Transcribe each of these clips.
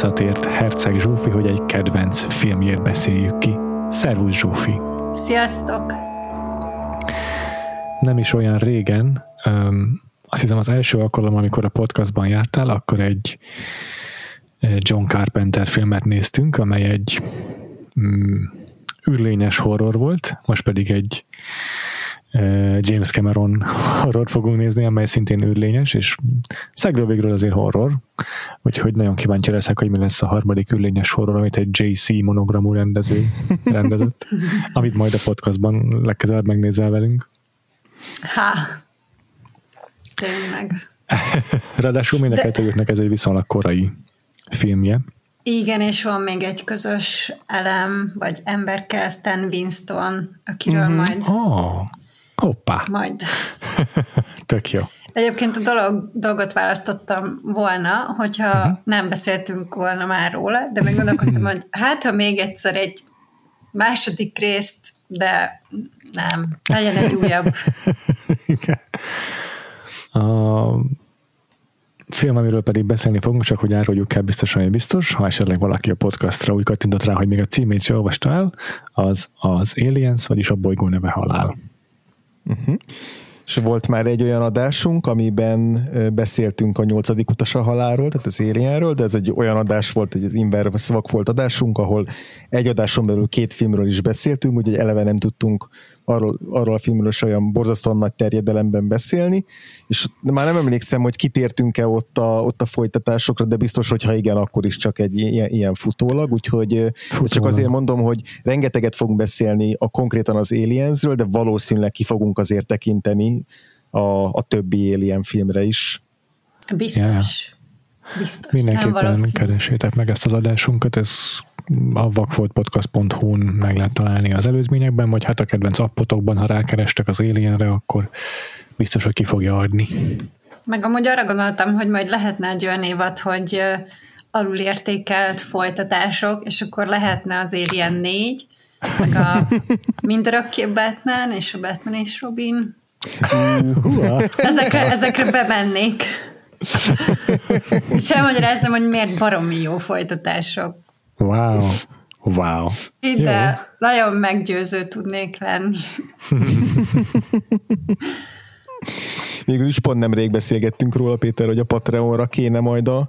Visszatért Herceg Zsófi, hogy egy kedvenc filmjét beszéljük ki. Szervusz Zsófi! Sziasztok! Nem is olyan régen, öm, azt hiszem az első alkalom, amikor a podcastban jártál, akkor egy eh, John Carpenter filmet néztünk, amely egy mm, űrlényes horror volt, most pedig egy James Cameron horror fogunk nézni, amely szintén űrlényes, és szegről végről azért horror, úgyhogy nagyon kíváncsi leszek, hogy mi lesz a harmadik űrlényes horror, amit egy JC monogramú rendező rendezett, amit majd a podcastban legközelebb megnézel velünk. Há! Tényleg. Ráadásul mind a ez egy viszonylag korai filmje. Igen, és van még egy közös elem, vagy emberke, Stan Winston, akiről Mhm. mm-hmm. majd, Oh, hoppá, majd. tök jó. Egyébként a dolog, dolgot választottam volna, hogyha Mhm. uh-huh. nem beszéltünk volna már róla, de még gondolkodtam, hogy hát, ha még egyszer egy második részt, de nem, legyen egy újabb. Igen. A film, amiről pedig beszélni fogunk, csak hogy áruljuk el biztosan, hogy biztos, ha esetleg valaki a podcastra úgy kattintott rá, hogy még a címét se olvasta el, az az Aliens, vagyis a bolygó neve halál. És volt már egy olyan adásunk, amiben beszéltünk a nyolcadik utas a tehát az Alienről, de ez egy olyan adás volt, egy Inver szavak volt adásunk, ahol egy adáson belül két filmről is beszéltünk, úgyhogy eleve nem tudtunk arról, arról a filmről is olyan borzasztóan nagy terjedelemben beszélni, és már nem emlékszem, hogy kitértünk-e ott a, ott a folytatásokra, de biztos, hogy ha igen, akkor is csak egy ilyen, ilyen futólag, úgyhogy ö, ezt csak Futólag. azért mondom, hogy rengeteget fogunk beszélni a konkrétan az Aliensről, de valószínűleg ki fogunk azért tekinteni a, a többi Alien filmre is. Biztos. Biztos. Mindenképpen keresétek meg ezt az adásunkat, ez a vakfoltpodcast.hu-n meg lehet találni az előzményekben, vagy hát a kedvenc appotokban, ha rákerestek az Alienre, akkor biztos, hogy ki fogja adni. Meg amúgy arra gondoltam, hogy majd lehetne egy olyan évad, hogy alulértékelt folytatások, és akkor lehetne az Alien 4, meg a mindörökké Batman, és a Batman és Robin. Ezekre, ezekre bemennék. És elmagyaráznám, hogy miért baromi jó folytatások. Wow, wow. De nagyon meggyőző tudnék lenni. Végül is pont nemrég beszélgettünk róla, Péter, hogy a Patreonra kéne majd a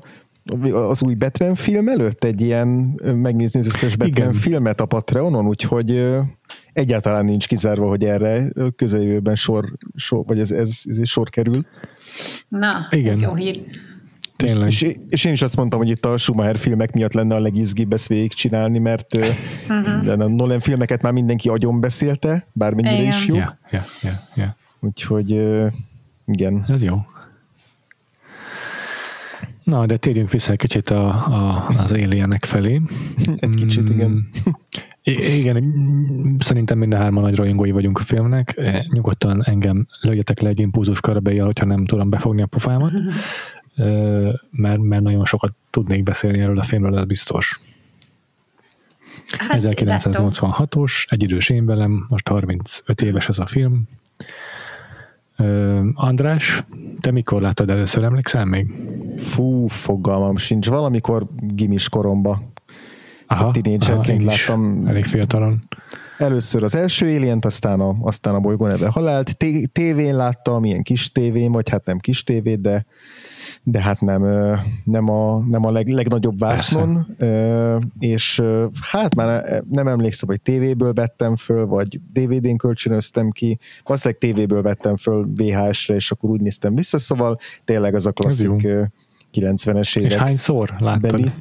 az új Batman film előtt egy ilyen megnézni az összes Batman Igen. filmet a Patreonon, úgyhogy egyáltalán nincs kizárva, hogy erre közeljövőben sor, sor vagy ez, ez, ez sor kerül. Na, Igen. ez jó hír. Tényleg. És, és én is azt mondtam, hogy itt a Schumacher filmek miatt lenne a legizgibb ezt végigcsinálni, mert uh-huh. de a Nolan filmeket már mindenki agyon beszélte, bármennyire Igen. is jó. Ja, ja, ja, ja. Úgyhogy igen. Ez jó. Na, de térjünk vissza egy kicsit a, a, az alienek felé. Egy kicsit, igen. I- igen, mm, szerintem minden hárman nagy rajongói vagyunk a filmnek. Eh, Nyugodtan engem lögjetek le egy impulzus körbejjel, hogyha nem tudom befogni a pofámat. Ö, mert, mert nagyon sokat tudnék beszélni erről a filmről, ez biztos. Hát, látom. 1986-os, egy idős én velem, most 35 éves ez a film. Ö, András, te mikor láttad először, emlékszel még? Fú, fogalmam sincs. Valamikor gimis koromba. Aha, én láttam. Elég fiatalon. Először az első alien aztán a, aztán a bolygó neve halált. Té- tévén láttam, ilyen kis tévén, vagy hát nem kis tévét, de de hát nem, nem a, nem a leg, legnagyobb vásznon, Ö, és hát már nem emlékszem, hogy tévéből vettem föl, vagy DVD-n kölcsönöztem ki, valószínűleg tévéből vettem föl VHS-re, és akkor úgy néztem vissza, szóval tényleg az a klasszik jó. ö, 90-es És évek hányszor láttad? beli.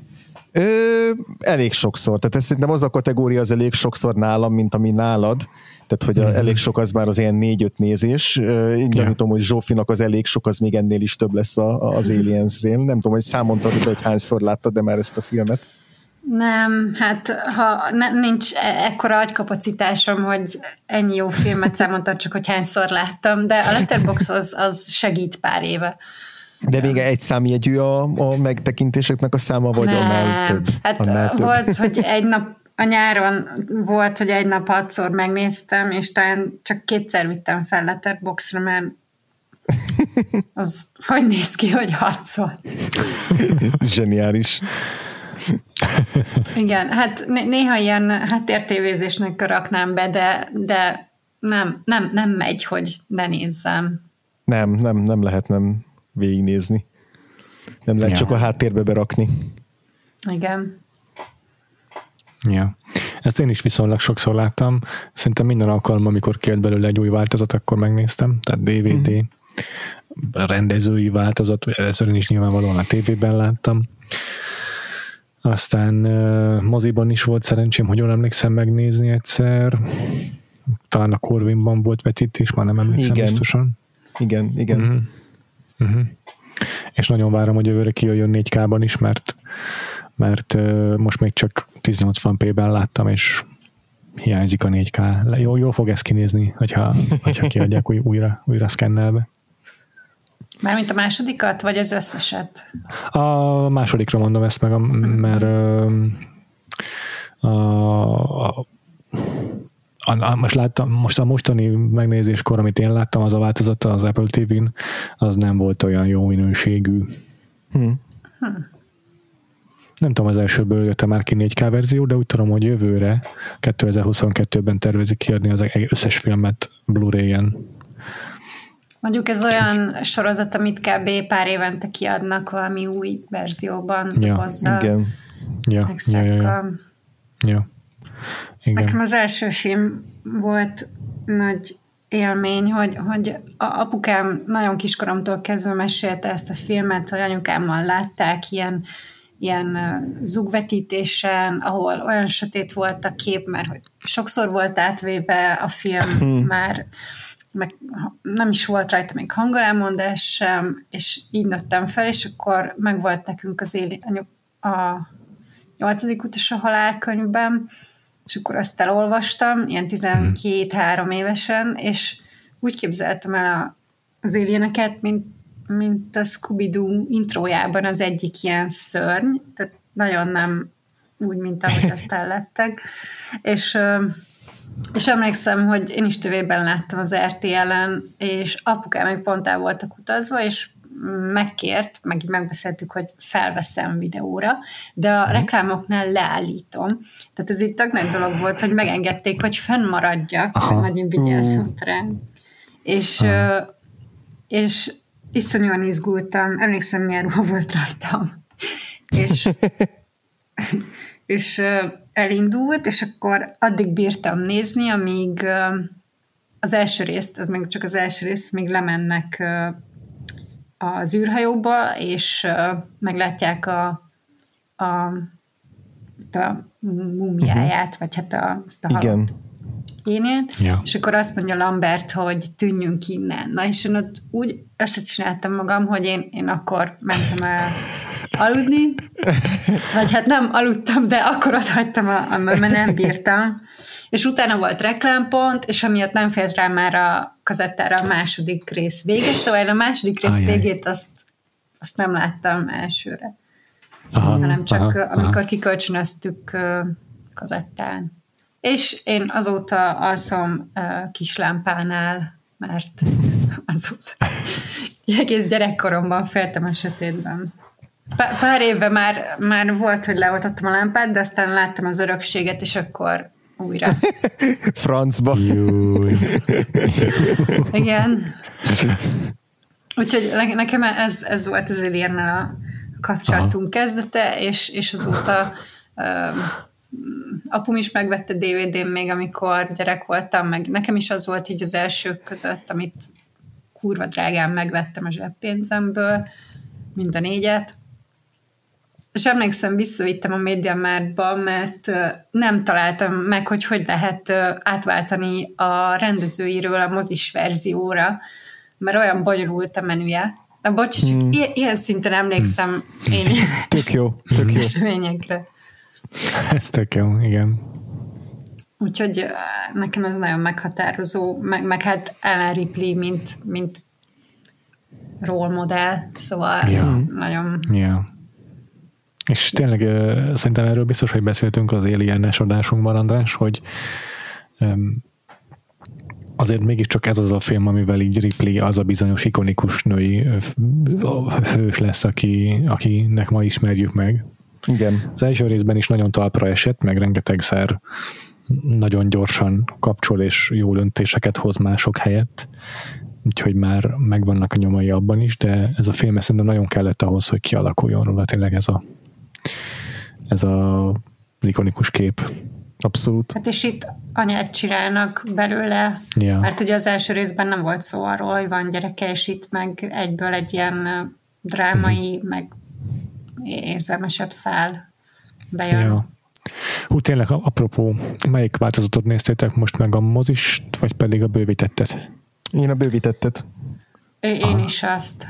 Ö, elég sokszor. Tehát ez szerintem az a kategória az elég sokszor nálam, mint ami nálad. Tehát, hogy a, mm-hmm. elég sok az már az ilyen négy-öt nézés. Én gyanítom, hogy Zsófinak az elég sok, az még ennél is több lesz a, az Aliens-rél. Nem tudom, hogy számon tartod, hogy hányszor láttad, de már ezt a filmet. Nem, hát ha ne, nincs e- ekkora agykapacitásom, hogy ennyi jó filmet számon csak hogy hányszor láttam, de a Letterbox az, az segít pár éve. De vége egy számjegyű a, a megtekintéseknek a száma, vagy Nem. annál több? Hát annál több. volt, hogy egy nap a nyáron volt, hogy egy nap hatszor megnéztem, és talán csak kétszer vittem fel Letterboxra, mert az hogy néz ki, hogy hatszor. Zseniális. Igen, hát né- néha ilyen háttértévézésnek raknám be, de, de nem, nem, nem megy, hogy ne nézzem. Nem, nem, nem lehet nem végignézni. Nem lehet Ja. csak a háttérbe berakni. Igen. Ja. Ezt én is viszonylag sokszor láttam. Szerintem minden alkalom, amikor kijött belőle egy új változat, akkor megnéztem. Tehát DVD, Mhm. rendezői változat, először én is nyilvánvalóan a tévében láttam. Aztán uh, moziban is volt szerencsém, hogy jól emlékszem megnézni egyszer. Talán a Corvinban volt vetítés, már nem emlékszem Igen. biztosan. Igen, igen. Mhm. Mhm. És nagyon várom, hogy jövőre kijöjjön 4K-ban is, mert, mert uh, most még csak 1080p-ben láttam, és hiányzik a 4K. Le- Jó, jó fog ez kinézni, hogyha, hogyha kiadják új, újra, újra szkennelbe. Mármint a másodikat, vagy az összeset? A másodikra mondom ezt meg, a- mert ö, a, a, a, a, most, láttam, most a mostani megnézéskor, amit én láttam, az a változata az Apple TV-n, az nem volt olyan jó minőségű. Hm. Nem tudom, az elsőből jött már ki 4K verzió, de úgy tudom, hogy jövőre, 2022-ben tervezik kiadni az összes filmet Blu-ray-en. Mondjuk ez olyan sorozat, amit kb. pár évente kiadnak valami új verzióban, Ja, dobozzal, Igen. Ja, ja, ja, ja, ja. Igen. Nekem az első film volt nagy élmény, hogy, hogy a apukám nagyon kiskoromtól kezdve mesélte ezt a filmet, hogy anyukámmal látták ilyen, ilyen zugvetítésen, ahol olyan sötét volt a kép, mert hogy sokszor volt átvéve a film már, meg nem is volt rajta még hangolámondás sem, és így nőttem fel, és akkor megvolt nekünk az éli, a nyolcadik utas a halálkönyvben, és akkor azt elolvastam, ilyen 12-3 évesen, és úgy képzeltem el a, az alieneket, mint, mint a Scooby-Doo intrójában az egyik ilyen szörny, tehát nagyon nem úgy, mint ahogy aztán lettek. És, és emlékszem, hogy én is tévében láttam az RTL-en, és apukám meg pont el voltak utazva, és megkért, meg így megbeszéltük, hogy felveszem videóra, de a reklámoknál leállítom. Tehát ez itt tök nagy dolog volt, hogy megengedték, hogy fennmaradjak, Aha. vigyázzott rám. És, ö, és iszonyúan izgultam, emlékszem, milyen ruha volt rajtam. És, és elindult, és akkor addig bírtam nézni, amíg az első részt, az meg csak az első rész, még lemennek az űrhajóba, és meglátják a, a, a mumiáját, vagy hát a, azt a halott Igen. énét, Ja. és akkor azt mondja Lambert, hogy tűnjünk innen. Na és én ott úgy összecsináltam magam, hogy én, én akkor mentem el aludni, vagy hát nem aludtam, de akkor ott hagytam, mert nem bírtam. És utána volt reklámpont, és amiatt nem fért rá már a kazettára a második rész vége, szóval a második rész Ajaj. végét azt, azt nem láttam elsőre, Aha, hanem csak aha, amikor aha. kikölcsönöztük kazettán. És én azóta alszom ö, kis lámpánál, mert azóta egész gyerekkoromban féltem a sötétben. Pá- pár éve már, már volt, hogy leoltottam a lámpát, de aztán láttam az örökséget, és akkor újra. Francba. Igen. Úgyhogy ne- nekem ez, ez volt az Aliennel a kapcsolatunk Aha. kezdete, és, és azóta um, apum is megvette DVD-n még, amikor gyerek voltam, meg nekem is az volt így az elsők között, amit kurva drágán megvettem a zseppénzemből, mind a négyet. És emlékszem, visszavittem a MediaMarktba, mert nem találtam meg, hogy hogy lehet átváltani a rendezőiről a mozis verzióra, mert olyan bonyolult a menüje. Na, bocs, csak hmm. ilyen szinten emlékszem hmm. én tök jó, tök jó. Ez tök jó, igen. Úgyhogy nekem ez nagyon meghatározó, meg, meg hát Ellen Ripley, mint, mint role modell, szóval ja. nagyon... Ja. És tényleg szerintem erről biztos, hogy beszéltünk az Alien-es adásunkban, András, hogy azért mégiscsak ez az a film, amivel így Ripley az a bizonyos ikonikus női hős lesz, aki, akinek ma ismerjük meg. Igen. Az első részben is nagyon talpra esett, meg rengetegszer nagyon gyorsan kapcsol és jó öntéseket hoz mások helyett, úgyhogy már megvannak a nyomai abban is, de ez a film szerintem nagyon kellett ahhoz, hogy kialakuljon róla tényleg ez a ez a ikonikus kép. Abszolút. Hát és itt anyát csinálnak belőle, yeah. mert ugye az első részben nem volt szó arról, hogy van gyereke, és itt meg egyből egy ilyen drámai, uh-huh. meg érzelmesebb szál bejön. Yeah. Hú, tényleg, apropó, melyik változatot néztétek most meg, a mozist, vagy pedig a bővítettet? Én a bővítettet. Én Aha. is azt.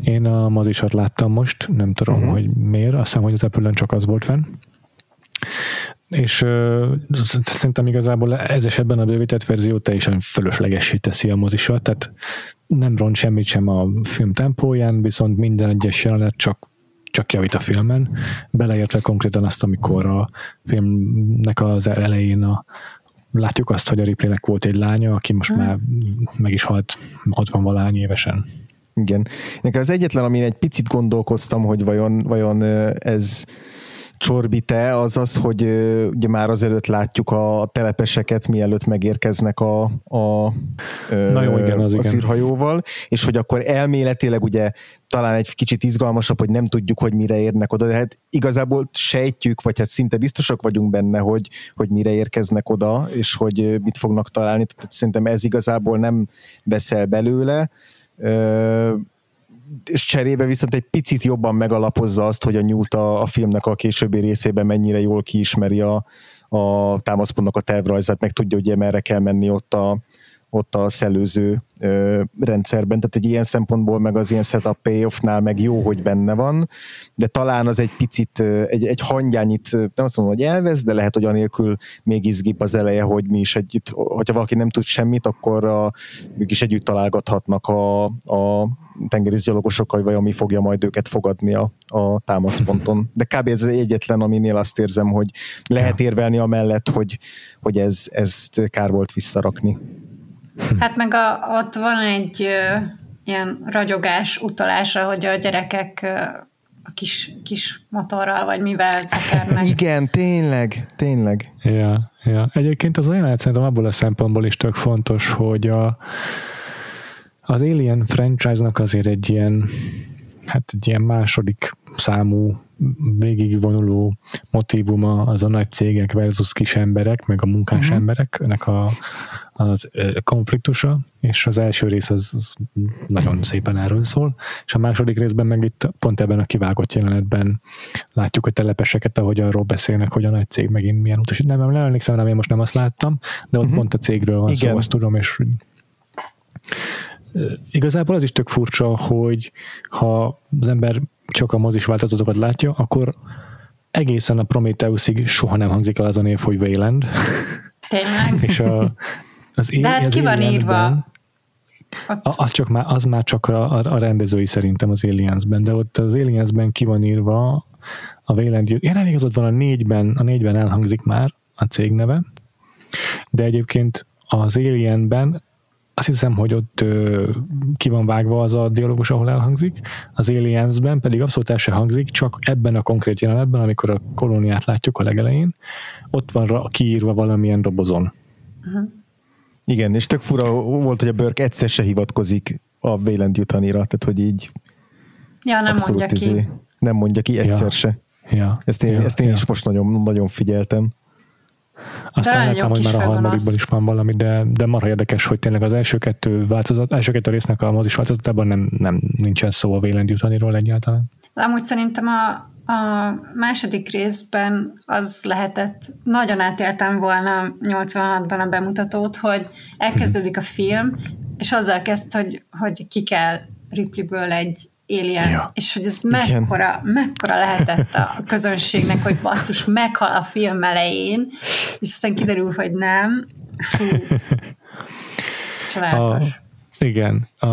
Én a mozisat láttam most, nem tudom, uh-huh. hogy miért, azt hiszem, hogy az apple csak az volt fenn. És uh, szerintem igazából ez esetben a bővített verzió teljesen fölöslegessé teszi a mozisat, tehát nem ront semmit sem a film tempóján, viszont minden egyes jelenet csak csak javít a filmen, beleértve konkrétan azt, amikor a filmnek az elején a, látjuk azt, hogy a Ripleynek volt egy lánya, aki most hmm. már meg is halt 60 valány évesen. Igen. Nekem az egyetlen, amin egy picit gondolkoztam, hogy vajon, vajon ez csorbite, az az, hogy ugye már azelőtt látjuk a telepeseket, mielőtt megérkeznek a, a, Na jó, igen, az a igen. szűrhajóval, és hogy akkor elméletileg ugye talán egy kicsit izgalmasabb, hogy nem tudjuk, hogy mire érnek oda, de hát igazából sejtjük, vagy hát szinte biztosak vagyunk benne, hogy, hogy mire érkeznek oda, és hogy mit fognak találni, tehát szerintem ez igazából nem veszel belőle, és cserébe viszont egy picit jobban megalapozza azt, hogy a Newt a, a filmnek a későbbi részében mennyire jól kiismeri a, a támaszpontnak a tervrajzát, meg tudja, hogy merre kell menni ott a, ott a szellőző ö, rendszerben, tehát egy ilyen szempontból meg az ilyen setup payoffnál meg jó, hogy benne van, de talán az egy picit, egy, egy hangyányit, nem azt mondom, hogy elvesz, de lehet, hogy anélkül még izgibb az eleje, hogy mi is együtt, hogyha valaki nem tud semmit, akkor a, mégis együtt találgathatnak a, a tengerészgyalogosokkal, vagy ami fogja majd őket fogadni a, a támaszponton. De kb. ez egyetlen, aminél azt érzem, hogy lehet érvelni amellett, hogy, hogy ez, ezt kár volt visszarakni. Hát meg a, ott van egy ö, ilyen ragyogás utalása, hogy a gyerekek ö, a kis, kis motorral, vagy mivel tekernek. Igen, tényleg, tényleg. Ja, ja. Egyébként az olyan szerintem abból a szempontból is tök fontos, hogy a, az Alien franchise-nak azért egy ilyen, hát egy ilyen második számú végigvonuló motivuma az a nagy cégek versus kis emberek, meg a munkás uh-huh. embereknek a, az konfliktusa, és az első rész az, az nagyon szépen erről szól, és a második részben meg itt pont ebben a kivágott jelenetben látjuk a telepeseket, ahogy arról beszélnek, hogy a nagy cég megint milyen utas. Nem, nem emlékszem rá, én most nem azt láttam, de ott uh-huh. pont a cégről van Igen. szó, azt tudom, és igazából az is tök furcsa, hogy ha az ember csak a mozis változatokat látja, akkor egészen a Prometheusig soha nem hangzik el az a név, hogy Wayland. Tényleg? És a, az De hát ki van írva? Ott... Az, csak már, az már csak a, a, a rendezői szerintem az Aliensben, de ott az Aliensben ki van írva a Wayland, ja nem igazad van a négyben, a négyben elhangzik már a cég neve, de egyébként az Alienben azt hiszem, hogy ott ö, ki van vágva az a dialógus, ahol elhangzik, az Aliensben pedig abszolút el se hangzik, csak ebben a konkrét jelenetben, amikor a kolóniát látjuk a legelején, ott van kiírva valamilyen dobozon. Uh-huh. Igen, és tök fura volt, hogy a Burke egyszer se hivatkozik a Wayland Jutanira, tehát hogy így ja, nem mondja izé, ki. Nem mondja ki egyszer ja. se. Ja. Ezt én, ja. ezt én ja. is most nagyon, nagyon figyeltem. Aztán láttam, hogy már a harmadikban is van valami, de, de marha érdekes, hogy tényleg az első kettő változat, első kettő résznek a mozis változatában nem, nem nincsen szó a Wayland jutaniról egyáltalán. Amúgy szerintem a, a második részben az lehetett, nagyon átéltem volna 86-ban a bemutatót, hogy elkezdődik a film, és azzal kezd, hogy, hogy ki kell Ripley-ből egy Alien, ja. és hogy ez mekkora, mekkora lehetett a közönségnek, hogy basszus, meghal a film elején, és aztán kiderül, hogy nem. Fú, ez csodálatos. A, igen, a,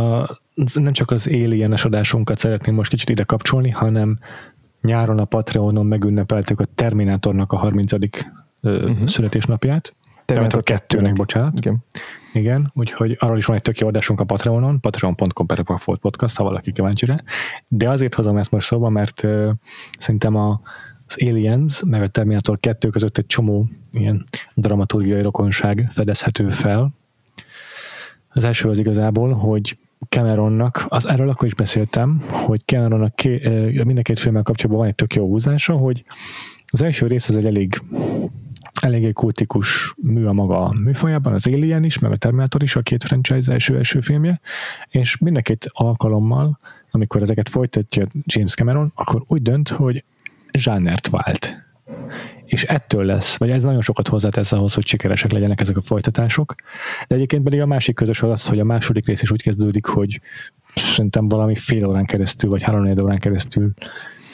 nem csak az Alien-es adásunkat szeretném most kicsit ide kapcsolni, hanem nyáron a Patreonon megünnepeltük a Terminátornak a 30. Uh-huh. születésnapját. Terminator 2-nek, bocsánat. Igen. Igen, úgyhogy arról is van egy tök jó adásunk a Patreonon, patreon.com per podcast, ha valaki kíváncsi rá. De azért hozom ezt most szóba, mert uh, szerintem a, az Aliens, meg a Terminator 2 között egy csomó ilyen dramaturgiai rokonság fedezhető fel. Az első az igazából, hogy Cameronnak, az erről akkor is beszéltem, hogy Cameronnak ké, mind a két filmmel kapcsolatban van egy tök jó húzása, hogy az első rész az egy elég eléggé kultikus mű a maga műfajában, az Alien is, meg a Terminator is, a két franchise első-első filmje, és mind alkalommal, amikor ezeket folytatja James Cameron, akkor úgy dönt, hogy zsánert vált. És ettől lesz, vagy ez nagyon sokat hozzátesz ahhoz, hogy sikeresek legyenek ezek a folytatások. De egyébként pedig a másik közös az az, hogy a második rész is úgy kezdődik, hogy szerintem valami fél órán keresztül, vagy három órán keresztül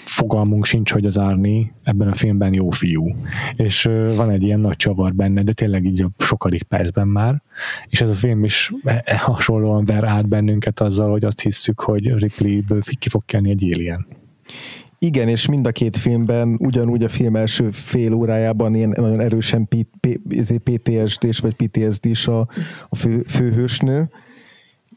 fogalmunk sincs, hogy az Árni ebben a filmben jó fiú. És van egy ilyen nagy csavar benne, de tényleg így a sokadik percben már. És ez a film is e, e, hasonlóan ver át bennünket azzal, hogy azt hisszük, hogy Ripley-ből ki fog kelni egy alien. Igen, és mind a két filmben ugyanúgy a film első fél órájában ilyen nagyon erősen PTSD-s vagy PTSD-s a, a fő, főhősnő,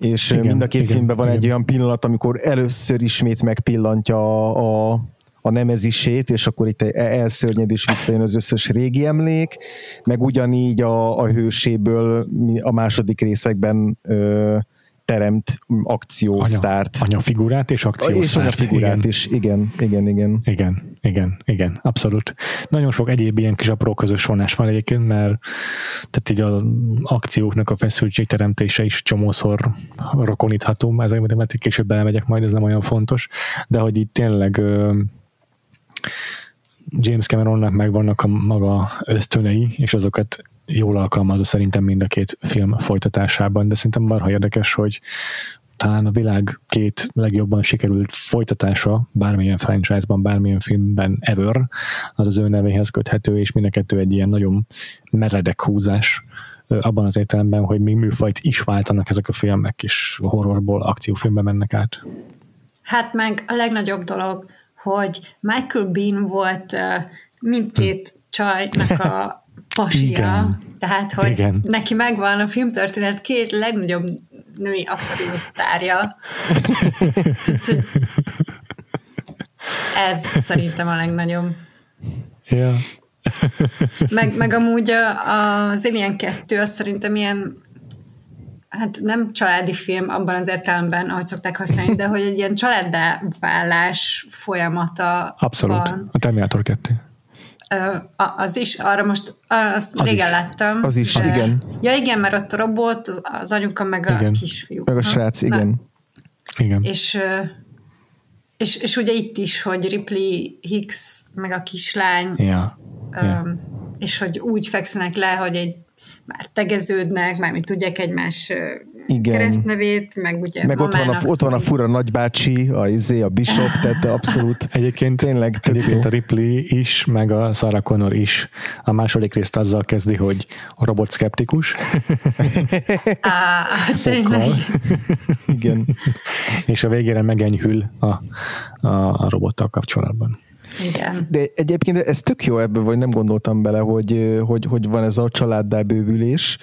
és igen, mind a két igen, filmben van igen. egy olyan pillanat, amikor először ismét megpillantja a, a, a nemezisét, és akkor itt elszörnyed és visszajön az összes régi emlék, meg ugyanígy a, a hőséből a második részekben ö, teremt akciósztárt. Anya, figurát és akciósztárt. És figurát igen. is, igen, igen, igen. Igen, igen, igen, abszolút. Nagyon sok egyéb ilyen kis apró közös vonás van egyébként, mert tehát így az akcióknak a feszültség teremtése is csomószor rokonítható, ezekben mert később elmegyek majd, ez nem olyan fontos, de hogy itt tényleg James Cameronnak megvannak a maga ösztönei, és azokat jól alkalmazza szerintem mind a két film folytatásában, de szerintem marha érdekes, hogy talán a világ két legjobban sikerült folytatása bármilyen franchise-ban, bármilyen filmben ever, az az ő nevéhez köthető, és mind a kettő egy ilyen nagyon meredek húzás abban az értelemben, hogy még műfajt is váltanak ezek a filmek, és horrorból akciófilmbe mennek át. Hát meg a legnagyobb dolog, hogy Michael Bean volt mindkét hm. csajnak a pasia, Igen. tehát hogy Igen. neki megvan a filmtörténet két legnagyobb női akciósztárja. Ez szerintem a legnagyobb. Ja. meg, meg amúgy az Alien 2 az szerintem ilyen hát nem családi film abban az értelemben, ahogy szokták használni, de hogy egy ilyen családdá válás folyamata Abszolút. Van. A Terminator 2 az is, arra most azt az régen is. láttam. Az is, de, igen. Ja igen, mert ott a robot, az, anyuka, meg igen. a kisfiú. Meg a srác, ha? igen. Na. Igen. És, és, és ugye itt is, hogy Ripley Hicks, meg a kislány, ja. ja. és hogy úgy fekszenek le, hogy egy már tegeződnek, mármint tudják egymás igen. keresztnevét, meg ugye Meg ott van, a, ott van a fura nagybácsi, a izé, a Bishop, tehát abszolút egyébként, tényleg egyébként jó. a Ripley is, meg a Sarah Connor is a második részt azzal kezdi, hogy a robot szkeptikus. Á, tényleg. Igen. És a végére megenyhül a, a, a robottal kapcsolatban. Igen. De egyébként ez tök jó ebben, vagy nem gondoltam bele, hogy, hogy, hogy van ez a családdá bővülés.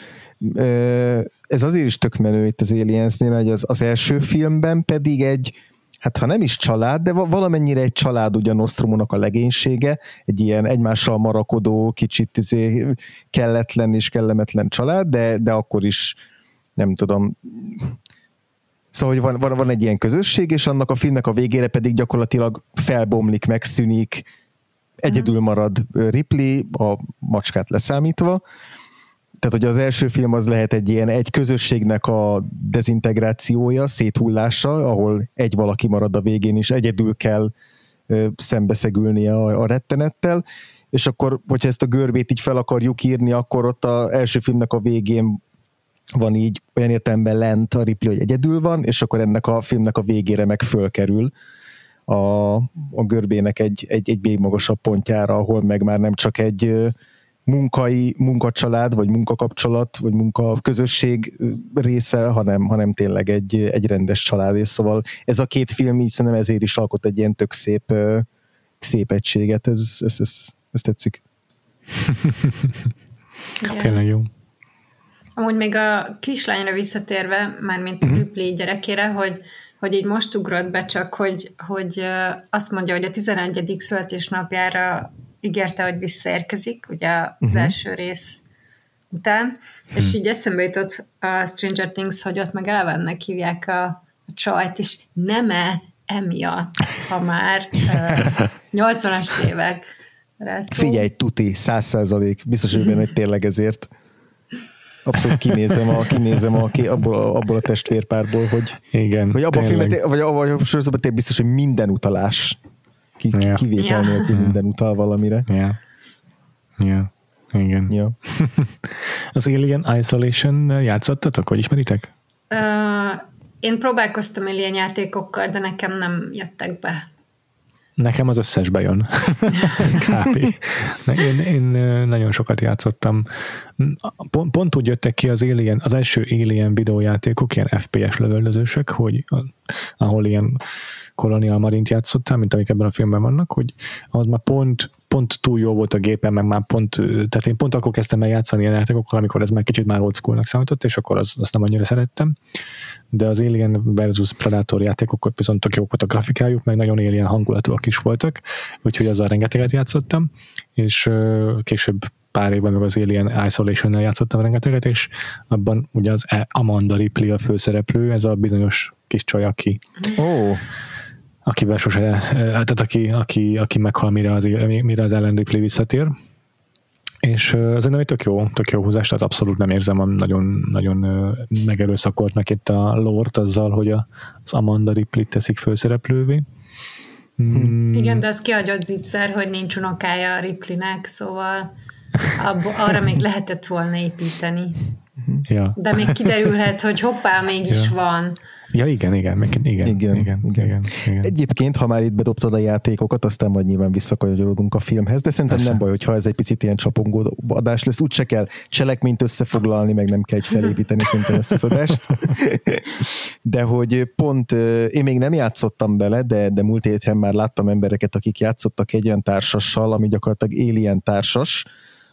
Ez azért is tök menő itt az Aliensnél, mert az, az első filmben pedig egy, hát ha nem is család, de valamennyire egy család ugyan Nostromonak a legénysége, egy ilyen egymással marakodó, kicsit izé kelletlen és kellemetlen család, de, de akkor is nem tudom, Szóval, hogy van, van, van egy ilyen közösség, és annak a filmnek a végére pedig gyakorlatilag felbomlik, megszűnik, egyedül marad Ripley, a macskát leszámítva. Tehát, hogy az első film az lehet egy ilyen egy közösségnek a dezintegrációja, széthullása, ahol egy valaki marad a végén, és egyedül kell szembeszegülnie a, a rettenettel, és akkor, hogyha ezt a görbét így fel akarjuk írni, akkor ott az első filmnek a végén van így olyan értelemben lent a Ripley, hogy egyedül van, és akkor ennek a filmnek a végére meg fölkerül a, a görbének egy, egy, egy még magasabb pontjára, ahol meg már nem csak egy munkai, munkacsalád, vagy munkakapcsolat, vagy munkaközösség része, hanem, hanem tényleg egy, egy rendes család, és szóval ez a két film így szerintem ezért is alkot egy ilyen tök szép, szép egységet, ez, ez, ez, ez tetszik. Tényleg jó. Amúgy még a kislányra visszatérve, mármint uh-huh. Ripley gyerekére, hogy, hogy így most ugrott be csak, hogy, hogy azt mondja, hogy a 11. születésnapjára ígérte, hogy visszaérkezik, ugye az uh-huh. első rész után, uh-huh. és így eszembe jutott a Stranger Things, hogy ott meg elevennek hívják a, a csajt, és nem-e emiatt, ha már uh, 80-as évek. Figyelj, tuti, száz százalék, biztos, hogy benne, hogy tényleg ezért. Abszolút kinézem, a, kinézem a, abból, a, abból a testvérpárból, hogy, Igen, hogy abban a filmet, vagy abban a sorozatban biztos, hogy minden utalás ki, yeah. kivétel yeah. nélkül minden utal valamire. Yeah. Yeah. Igen. Ja. Az Alien Isolation játszottatok, vagy ismeritek? Uh, én próbálkoztam Alien játékokkal, de nekem nem jöttek be. Nekem az összes bejön. Kb. Én, én nagyon sokat játszottam. Pont, pont úgy jöttek ki az Alien, az első Alien videójátékok, ilyen FPS lövöldözősök, hogy ahol ilyen Colonial Marint játszottál, mint amik ebben a filmben vannak, hogy az már pont, pont túl jó volt a gépen, meg már pont, tehát én pont akkor kezdtem el játszani ilyen játékokkal, amikor ez már kicsit már old schoolnak számított, és akkor az, azt nem annyira szerettem. De az Alien versus Predator játékok viszont tök jók volt a grafikájuk, meg nagyon Alien hangulatúak is voltak, úgyhogy azzal rengeteget játszottam, és később pár évben meg az Alien Isolation-nel játszottam rengeteget, és abban ugye az Amanda Ripley a főszereplő, ez a bizonyos kis csaj, aki oh akivel sose, eh, tehát aki, aki, aki meghal, mire az, mire az Ellen Ripley visszatér. És az egy tök jó, tök jó húzás, tehát abszolút nem érzem a nagyon, nagyon megerőszakoltnak itt a lort azzal, hogy a, az Amanda Ripley teszik főszereplővé. Hmm. Igen, de az kiadott zicser, hogy nincs unokája a Ripleynek, szóval abba, arra még lehetett volna építeni. Ja. De még kiderülhet, hogy hoppá, mégis ja. van. Ja, igen, igen, igen, igen, igen, igen, igen, igen. Egyébként, ha már itt bedobtad a játékokat, aztán majd nyilván visszakanyarodunk a filmhez, de szerintem Persze. nem baj, hogyha ez egy picit ilyen csapongó adás lesz, úgyse kell cselekményt összefoglalni, meg nem kell egy felépíteni szerintem ezt az adást. De hogy pont, én még nem játszottam bele, de, de múlt héten már láttam embereket, akik játszottak egy olyan társassal, ami gyakorlatilag Alien társas,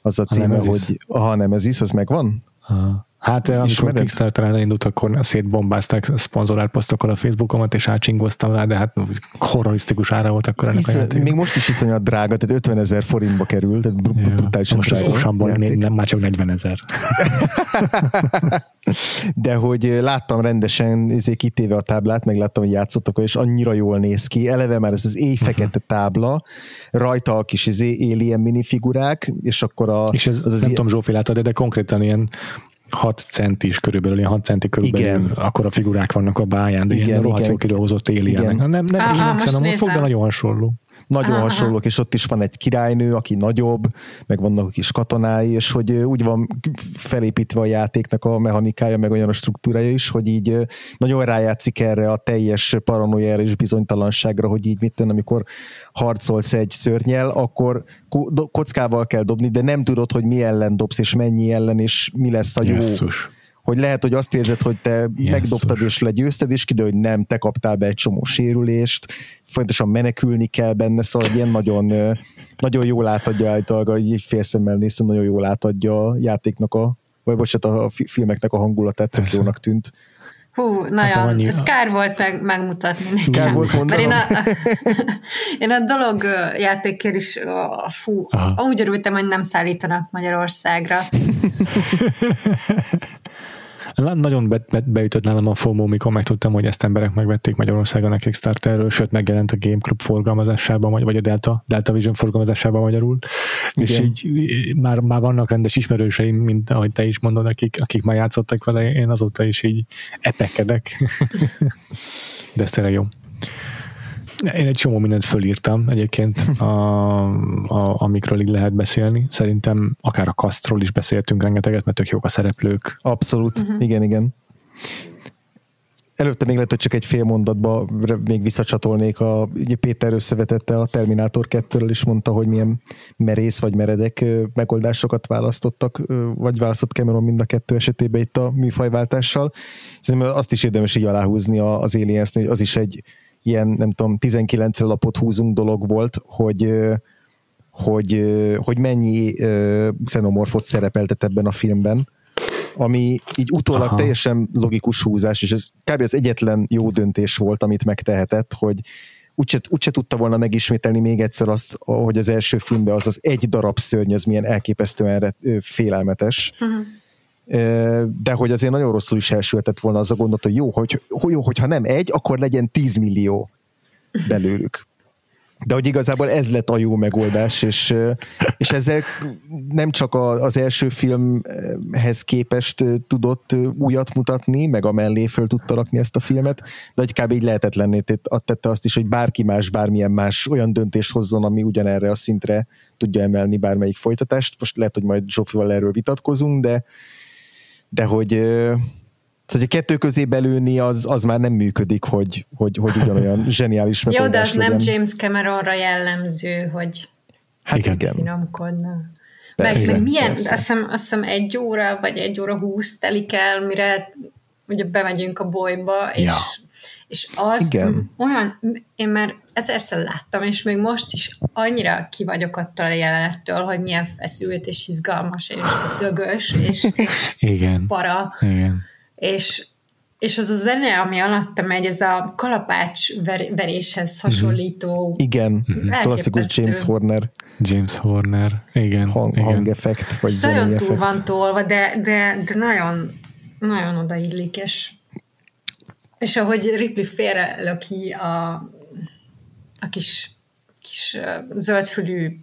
az a címe, hogy ha nem ez is, az megvan? Aha. Hát amikor Ismered? Kickstarter-en elindult, akkor szétbombázták szponzorált posztokkal a Facebookomat, és átsingoztam rá, de hát horrorisztikus ára volt akkor ennek Iszony, a Még most is iszonyat drága, tehát 50 ezer forintba került, tehát ja, brutálisan Most az Oceanból nem már csak 40 ezer. de hogy láttam rendesen izé, kitéve a táblát, meg láttam, hogy játszottak, és annyira jól néz ki. Eleve már ez az éjfekete uh-huh. tábla, rajta a kis izé, alien minifigurák, és akkor a... És ez, az, az nem tudom, Zsófi látod, de konkrétan ilyen 6 centis körülbelül, ilyen 6 centi körülbelül igen. akkor a figurák vannak a báján, de igen, ilyen rohadt jó kidolgozott éljenek. Nem, nem, nem, nem fog, de nagyon hasonló nagyon Aha. hasonlók, és ott is van egy királynő, aki nagyobb, meg vannak kis katonái, és hogy úgy van felépítve a játéknak a mechanikája, meg olyan a struktúrája is, hogy így nagyon rájátszik erre a teljes paranoiára és bizonytalanságra, hogy így mit tenni, amikor harcolsz egy szörnyel, akkor kockával kell dobni, de nem tudod, hogy mi ellen dobsz, és mennyi ellen, és mi lesz a jó. Jesszus hogy lehet, hogy azt érzed, hogy te yes, megdobtad és legyőzted, és kiderül, hogy nem, te kaptál be egy csomó sérülést, folyamatosan menekülni kell benne, szóval ilyen nagyon, nagyon jól átadja általában, így félszemmel néztem, nagyon jól átadja a játéknak a, vagy bocsánat, a filmeknek a hangulatát, tök jónak tűnt. Hú, nagyon, annyi... ez kár volt meg, megmutatni nekem. Kár volt mondanom. Mert én a, én a dolog játékért is, fú, Aha. úgy örültem, hogy nem szállítanak Magyarországra. Nagyon be, be, beütött nálam a FOMO, mikor megtudtam, hogy ezt emberek megvették Magyarországon a Kickstarterről, sőt megjelent a Game Club forgalmazásában, vagy a Delta, Delta Vision forgalmazásában magyarul, Igen. és így már, már vannak rendes ismerőseim, mint ahogy te is mondod, akik, akik már játszottak vele, én azóta is így epekedek. De ez tényleg jó. Én egy csomó mindent fölírtam egyébként, a, a, amikről így lehet beszélni. Szerintem akár a kasztról is beszéltünk rengeteget, mert tök jók a szereplők. Abszolút, uh-huh. igen, igen. Előtte még lehet, hogy csak egy fél mondatba még visszacsatolnék. A, ugye Péter összevetette a Terminátor 2-ről, és mondta, hogy milyen merész vagy meredek megoldásokat választottak, vagy választott Cameron mind a kettő esetében itt a műfajváltással. Szerintem azt is érdemes így aláhúzni az aliens hogy az is egy ilyen, nem tudom, 19 lapot húzunk dolog volt, hogy hogy, hogy mennyi xenomorfot szerepeltet ebben a filmben, ami így utólag Aha. teljesen logikus húzás, és ez kb. az egyetlen jó döntés volt, amit megtehetett, hogy úgyse, úgyse tudta volna megismételni még egyszer azt, hogy az első filmben az az egy darab szörny, az milyen elképesztően félelmetes. Uh-huh de hogy azért nagyon rosszul is elsülhetett volna az a gondot, hogy jó, hogy, jó, hogyha nem egy, akkor legyen 10 millió belőlük. De hogy igazából ez lett a jó megoldás, és, és ezzel nem csak az első filmhez képest tudott újat mutatni, meg a mellé föl tudta rakni ezt a filmet, de hogy kb. így lehetetlenné tette azt is, hogy bárki más, bármilyen más olyan döntést hozzon, ami ugyanerre a szintre tudja emelni bármelyik folytatást. Most lehet, hogy majd Zsófival erről vitatkozunk, de, de hogy Szóval, hogy kettő közé belőni, az, az már nem működik, hogy, hogy, hogy ugyanolyan zseniális Jó, de az legyen. nem James Cameronra jellemző, hogy hát igen. igen. finomkodna. Persze, meg, meg milyen, persze. azt hiszem, azt hiszem egy óra, vagy egy óra húsz telik el, mire ugye bemegyünk a bolyba, és, ja. és az Igen. olyan, én már ezerszer láttam, és még most is annyira ki vagyok attól a jelenettől, hogy milyen feszült, és izgalmas, és dögös, és, és Igen. para. Igen és, és az a zene, ami alatta megy, ez a kalapács ver, veréshez mhm. hasonlító. Igen, uh-huh. klasszikus James Horner. James Horner, igen. Hang, igen. hangeffekt, vagy Nagyon túl effekt. van tolva, de, de, de nagyon, nagyon odaillik, és, és ahogy Ripley félre löki a, a kis, kis zöldfülű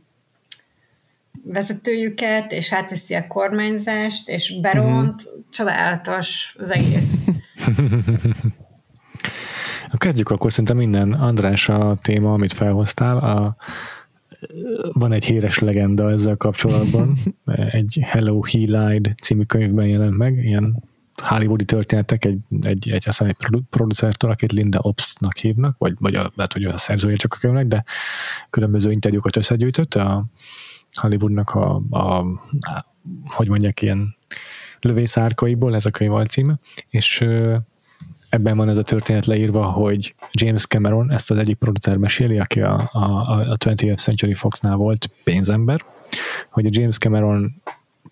vezetőjüket, és átveszi a kormányzást, és beront, mm-hmm. csodálatos az egész. Kezdjük akkor szerintem minden András a téma, amit felhoztál. A, van egy híres legenda ezzel kapcsolatban. Egy Hello He Lied című könyvben jelent meg, ilyen hollywoodi történetek egy, egy, egy, aztán egy producertől, akit Linda Obstnak hívnak, vagy, vagy a, lehet, hogy a szerzője csak a könyvnek, de különböző interjúkat összegyűjtött. A, Hollywoodnak a, a, a hogy mondják, ilyen lövészárkaiból, ez a könyv alcíme, és ebben van ez a történet leírva, hogy James Cameron, ezt az egyik producer meséli, aki a, a, a 20th Century Fox-nál volt pénzember, hogy a James Cameron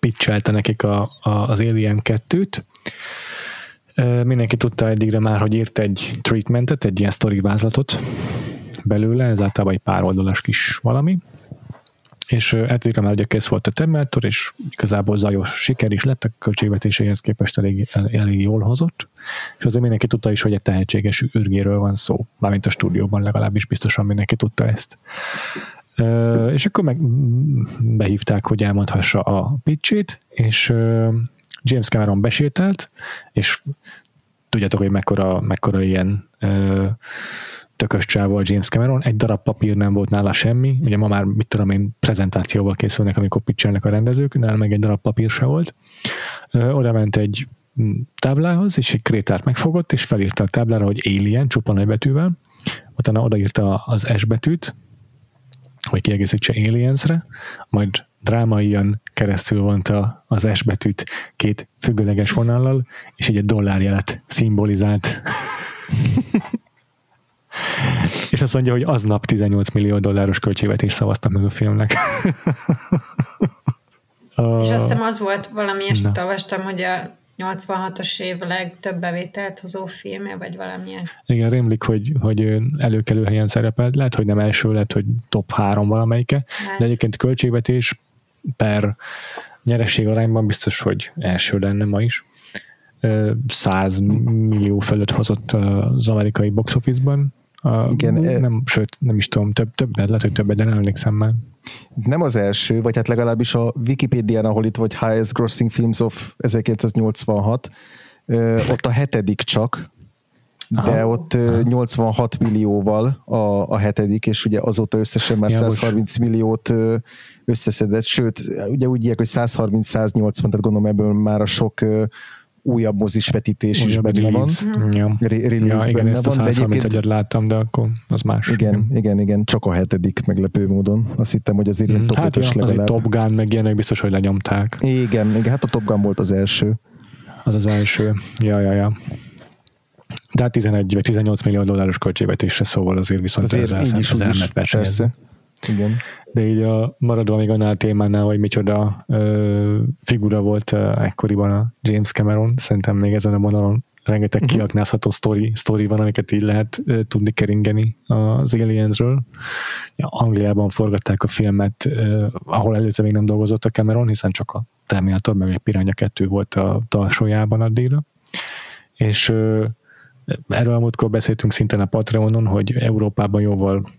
pitchelte nekik a, a, az Alien 2-t, Mindenki tudta eddigre már, hogy írt egy treatmentet, egy ilyen story vázlatot belőle, ez általában egy pár oldalas kis valami, és eddigre már ugye kész volt a Terminator, és igazából zajos siker is lett, a költségvetéséhez képest elég, elég jól hozott, és azért mindenki tudta is, hogy egy tehetséges űrgéről van szó, mármint a stúdióban legalábbis biztosan mindenki tudta ezt. És akkor meg behívták, hogy elmondhassa a pitchét, és James Cameron besételt, és tudjátok, hogy mekkora, mekkora ilyen tökös csávó James Cameron, egy darab papír nem volt nála semmi, ugye ma már mit tudom én, prezentációval készülnek, amikor pitchelnek a rendezők, nála meg egy darab papír se volt. Oda ment egy táblához, és egy krétárt megfogott, és felírta a táblára, hogy Alien, csupa nagybetűvel, utána odaírta az S betűt, hogy kiegészítse Aliensre, majd drámaian keresztül vonta az S betűt két függőleges vonallal, és egy dollárjelet szimbolizált. És azt mondja, hogy aznap 18 millió dolláros költségvetést szavaztak meg a filmnek. És azt hiszem az volt, valami ilyesmit olvastam, hogy a 86-os év legtöbb bevételt hozó filmje, vagy valamilyen. Igen, rémlik, hogy, hogy előkelő helyen szerepelt, lehet, hogy nem első, lehet, hogy top 3 valamelyike, hát. de egyébként költségvetés per nyereség arányban biztos, hogy első lenne ma is. 100 millió fölött hozott az amerikai box office-ban. Igen, nem, sőt, nem is tudom, több, többet, lehet, hogy többet, de nem emlékszem már. Nem az első, vagy hát legalábbis a Wikipédián, ahol itt vagy Highest Grossing Films of 1986, ott a hetedik csak, de Aha. ott Aha. 86 millióval a, a hetedik, és ugye azóta összesen már ja, 130 most. milliót összeszedett, sőt, ugye úgy írják, hogy 130-180, tehát gondolom ebből már a sok újabb mozis vetítés újabb is benne release. van. Ja. Re- ja, igen, ezt van, a 131 láttam, de akkor az más. Igen, igen, igen, igen, csak a hetedik meglepő módon. Azt hittem, hogy azért ilyen mm, top hát 5-ös ja, legalább. Top Gun meg ilyenek biztos, hogy lenyomták. Igen, igen, hát a Top Gun volt az első. Az az első. Ja, ja, ja. De hát 11 vagy 18 millió dolláros költségvetésre szóval azért viszont azért ez, így is, ez elmet persze. Igen. De így a maradva még annál a témánál, hogy micsoda ö, figura volt ö, ekkoriban a James Cameron, szerintem még ezen a vonalon rengeteg uh-huh. kiaknázható sztori, sztori van, amiket így lehet ö, tudni keringeni az Aliensről. Ja, Angliában forgatták a filmet, ö, ahol előtte még nem dolgozott a Cameron, hiszen csak a Terminator meg egy Piranha 2 volt a tarsójában addigra. És ö, erről a múltkor beszéltünk szintén a Patreonon, hogy Európában jóval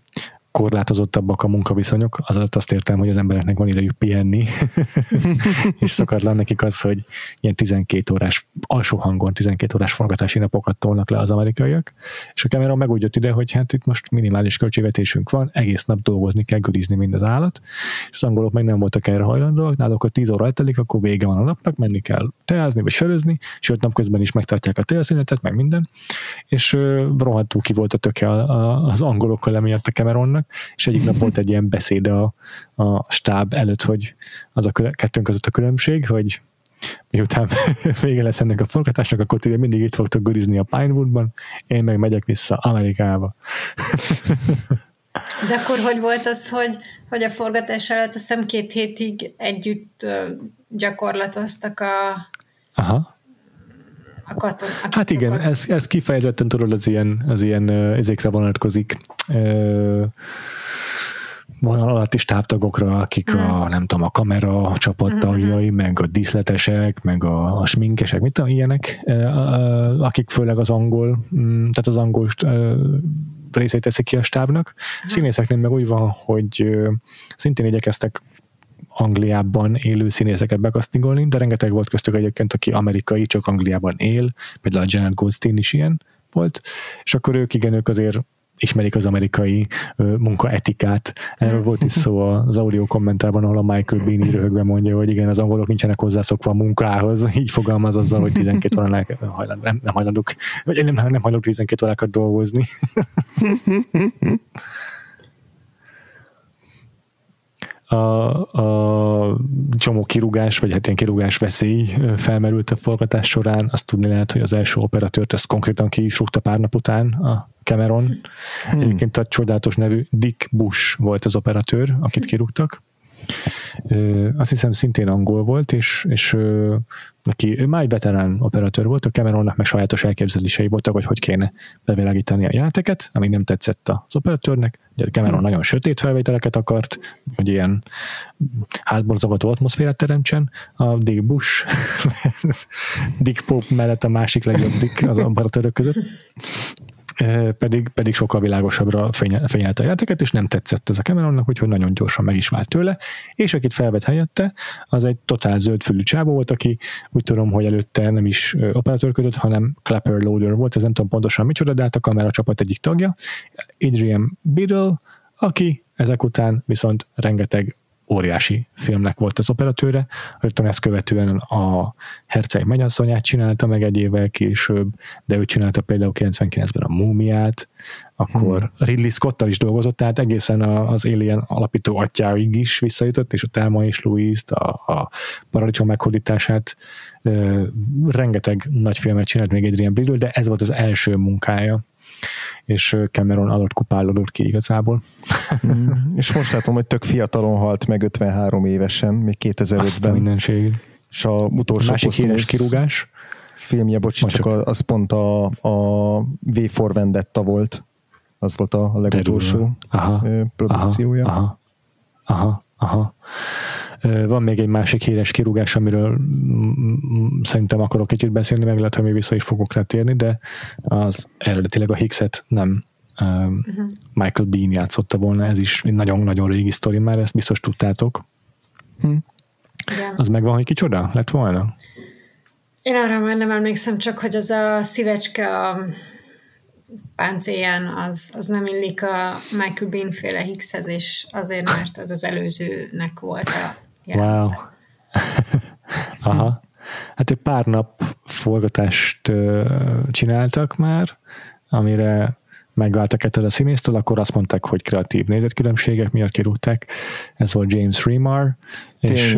korlátozottabbak a munkaviszonyok, az alatt azt értem, hogy az embereknek van idejük pihenni, és szokatlan nekik az, hogy ilyen 12 órás, alsó hangon 12 órás forgatási napokat tolnak le az amerikaiak, és a Cameron meg úgy jött ide, hogy hát itt most minimális költségvetésünk van, egész nap dolgozni kell, gürizni mind az állat, és az angolok meg nem voltak erre hajlandóak, náluk a 10 óra eltelik, akkor vége van a napnak, menni kell teázni, vagy sörözni, sőt nap közben is megtartják a teaszünetet, meg minden, és rohadtul ki volt a töke az angolokkal emiatt a Cameronnak, és egyik nap volt egy ilyen beszéd a, a stáb előtt, hogy az a kettőnk között a különbség, hogy miután vége lesz ennek a forgatásnak, akkor ti mindig itt fogtok gurizni a Pinewoodban, én meg megyek vissza Amerikába. De akkor hogy volt az, hogy, hogy a forgatás előtt azt hiszem két hétig együtt gyakorlatoztak a, Aha a katon, a hát igen, ez, ez kifejezetten tudod az ilyen, az ilyen ezekre vonatkozik vonal alatti stábtagokra, akik hmm. a, nem tudom, a kamera csapattagjai, hmm. meg a díszletesek, meg a, a sminkesek, mit tudom, ilyenek, akik főleg az angol, mm, tehát az angol részét teszik ki a stábnak. Hmm. Színészeknél meg úgy van, hogy szintén igyekeztek Angliában élő színészeket bekasztingolni, de rengeteg volt köztük egyébként, aki amerikai, csak Angliában él, például a Janet Goldstein is ilyen volt, és akkor ők igen, ők azért ismerik az amerikai ö, munkaetikát. Erről volt is szó az audio kommentárban, ahol a Michael Beanie röhögve mondja, hogy igen, az angolok nincsenek hozzászokva a munkához, így fogalmaz azzal, hogy 12 órán hajland, nem, nem hajlandók, vagy nem, nem hajlandók 12 órákat dolgozni. a, a csomó kirúgás, vagy hát ilyen kirúgás veszély felmerült a forgatás során. Azt tudni lehet, hogy az első operatőrt ezt konkrétan ki is rúgta pár nap után a Cameron. Hmm. Egyébként a csodálatos nevű Dick Bush volt az operatőr, akit kirúgtak. Azt hiszem szintén angol volt, és, és aki ő már egy veterán operatőr volt, a Cameronnak meg sajátos elképzelései voltak, hogy hogy kéne bevilágítani a jeleneteket, ami nem tetszett az operatőrnek. Ugye a Cameron nagyon sötét felvételeket akart, hogy ilyen hátborzavató atmoszférát teremtsen. A Dick Bush, Dick Pope mellett a másik legjobb Dick az operatőrök között pedig, pedig sokkal világosabbra fényelte a játéket, és nem tetszett ez a Cameronnak, úgyhogy nagyon gyorsan meg is vált tőle, és akit felvett helyette, az egy totál zöldfülű csábó volt, aki úgy tudom, hogy előtte nem is operatőrködött, hanem Clapper Loader volt, ez nem tudom pontosan micsoda, de hát a kamera csapat egyik tagja, Adrian Biddle, aki ezek után viszont rengeteg óriási filmnek volt az operatőre, rögtön ezt követően a Herceg mennyasszonyát csinálta meg egy évvel később, de ő csinálta például 99-ben a Múmiát, akkor hmm. Ridley Scottal is dolgozott, tehát egészen az Alien alapító atyáig is visszajutott, és a Telma és Louise-t, a, a paradicsom meghódítását, rengeteg nagy filmet csinált még Adrian Brindle, de ez volt az első munkája és Cameron alatt kupálódott ki igazából. Mm, és most látom, hogy tök fiatalon halt meg 53 évesen, még 2005-ben. Azt a mindenség. És a utolsó Másik híres kirúgás. Filmje, bocs, csak, csak az pont a, a V for Vendetta volt. Az volt a legutolsó aha, produkciója. Aha, aha, aha. Van még egy másik híres kirúgás, amiről szerintem akarok kicsit beszélni, meg lehet, hogy még vissza is fogok rá térni, de az eredetileg a Higgset nem uh-huh. Michael Bean játszotta volna, ez is nagyon-nagyon régi sztori már, ezt biztos tudtátok. Hm. Igen. Az megvan, hogy kicsoda lett volna? Én arra már nem emlékszem, csak hogy az a szívecske a páncélján az, az nem illik a Michael Bean féle Hickshez, és azért, mert az az előzőnek volt a jelence. Wow. Aha. Hát egy pár nap forgatást csináltak már, amire megváltak ettől a színésztől, akkor azt mondták, hogy kreatív nézetkülönbségek miatt kirúgták. Ez volt James Remar, és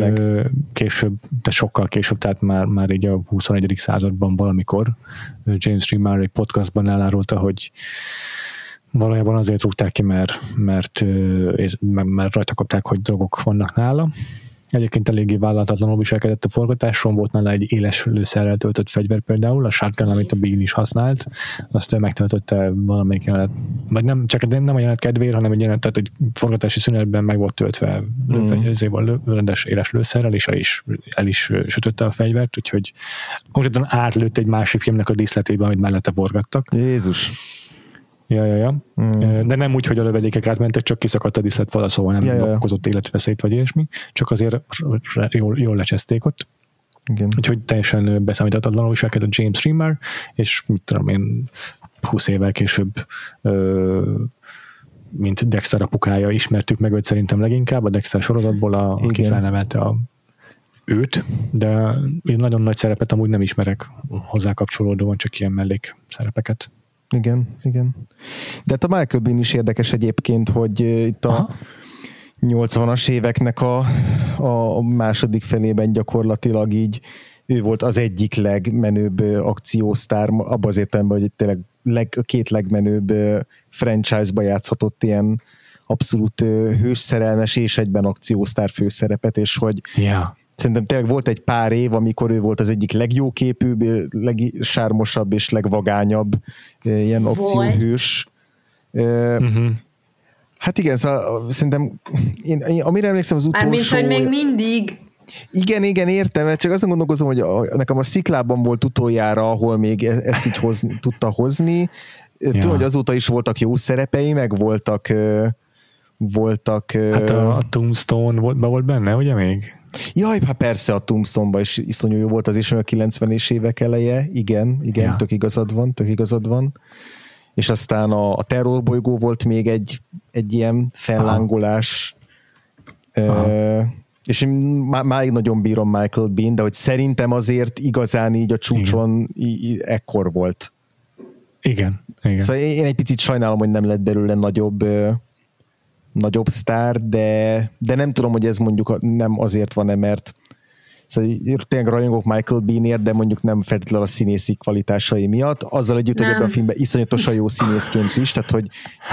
később, de sokkal később, tehát már, már így a 21. században valamikor James Remar egy podcastban elárulta, hogy valójában azért rúgták ki, mert, mert, mert, mert rajta kapták, hogy drogok vannak nála, Egyébként eléggé vállalatlanul viselkedett a forgatáson, volt nála egy éles lőszerrel töltött fegyver például, a shotgun, amit a Bean is használt, azt megtöltötte valamelyik jelenet, vagy nem, csak nem a jelenet kedvéért, hanem egy jelenet, tehát egy forgatási szünetben meg volt töltve mm. rendes éles lőszerrel, és el is, el is sütötte a fegyvert, úgyhogy konkrétan átlőtt egy másik filmnek a díszletében, amit mellette forgattak. Jézus! Ja, ja, ja. Mm. De nem úgy, hogy a lövedékek átmentek, csak kiszakadt a diszlet fala, szóval nem ja, ja. okozott életveszélyt vagy ilyesmi, csak azért jól, jól lecseszték ott. Igen. Úgyhogy teljesen beszámíthatatlanul viselkedett James Rimmer, és mit tudom én, 20 évvel később ö, mint Dexter apukája ismertük meg őt szerintem leginkább, a Dexter sorozatból, a, aki felnevelte a, őt, de én nagyon nagy szerepet amúgy nem ismerek hozzá kapcsolódóan, csak ilyen mellék szerepeket. Igen, igen. De hát a Michael Bean is érdekes egyébként, hogy itt a Aha. 80-as éveknek a, a második felében gyakorlatilag így ő volt az egyik legmenőbb akciósztár, abban az értelemben, hogy tényleg leg, a két legmenőbb franchise-ba játszhatott ilyen abszolút hősszerelmes és egyben akciósztár főszerepet, és hogy yeah szerintem tényleg volt egy pár év, amikor ő volt az egyik legjóképűbb, legsármosabb és legvagányabb ilyen akcióhős. Uh-huh. Hát igen, szóval szerintem én, én, amire emlékszem az utolsó... Mármint, hogy még mindig igen, igen, értem, csak azon gondolkozom, hogy a, nekem a sziklában volt utoljára, ahol még e, ezt így hozni, tudta hozni. Ja. Tudom, hogy azóta is voltak jó szerepei, meg voltak voltak... Hát a, a Tombstone volt, be volt benne, ugye még? Jaj, hát persze a tombstone is iszonyú jó volt az is, a 90-es évek eleje, igen, igen, ja. tök igazad van, tök igazad van. És aztán a, a terrorbolygó volt még egy, egy ilyen fellángolás, Aha. és én má, máig nagyon bírom Michael Bean, de hogy szerintem azért igazán így a csúcson í- ekkor volt. Igen, igen. Szóval én egy picit sajnálom, hogy nem lett belőle nagyobb nagyobb sztár, de, de nem tudom, hogy ez mondjuk nem azért van-e, mert Szóval tényleg rajongok Michael Beanért, de mondjuk nem feltétlenül a színészi kvalitásai miatt. Azzal együtt, nem. hogy ebben a filmben iszonyatosan jó színészként is, tehát hogy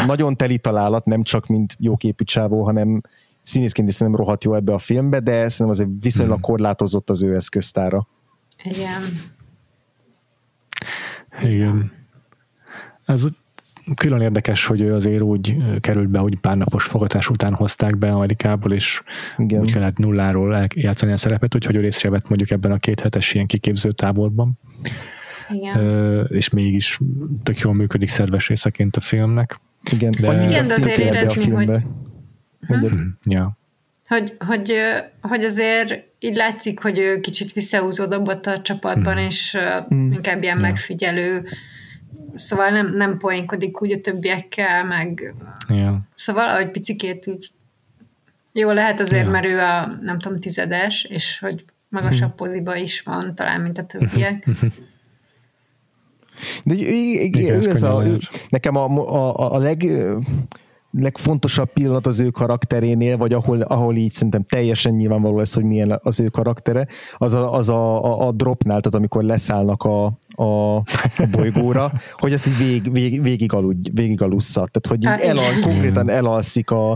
nagyon teli találat, nem csak mint jó képű csávó, hanem színészként is szerintem rohadt jó ebbe a filmbe, de szerintem azért viszonylag hmm. korlátozott az ő eszköztára. Igen. Igen. Ez külön érdekes, hogy ő azért úgy került be, hogy pár napos fogatás után hozták be Amerikából, és Igen. úgy kellett nulláról játszani a szerepet, úgyhogy ő részt vett mondjuk ebben a két hetes ilyen kiképző táborban. Igen. És mégis tök jól működik szerves részeként a filmnek. Igen, de, Igen, de azért érezni, hogy... Hm? Ja. Hogy, hogy, hogy azért így látszik, hogy ő kicsit visszahúzódott a csapatban, mm. és mm. inkább ilyen ja. megfigyelő szóval nem, nem poénkodik úgy a többiekkel, meg ja. szóval ahogy picikét úgy jó lehet azért, ja. mert ő a nem tudom, tizedes, és hogy magasabb hm. poziba is van talán, mint a többiek. De igen, ez a, nekem a, a, a leg legfontosabb pillanat az ő karakterénél, vagy ahol, ahol így szerintem teljesen nyilvánvaló lesz, hogy milyen az ő karaktere, az a, az a, a, a dropnál, tehát amikor leszállnak a, a, a bolygóra, hogy ezt így vég, vég, végig, aludj, végig alussza. Tehát, hogy így hát elal, konkrétan elalszik a,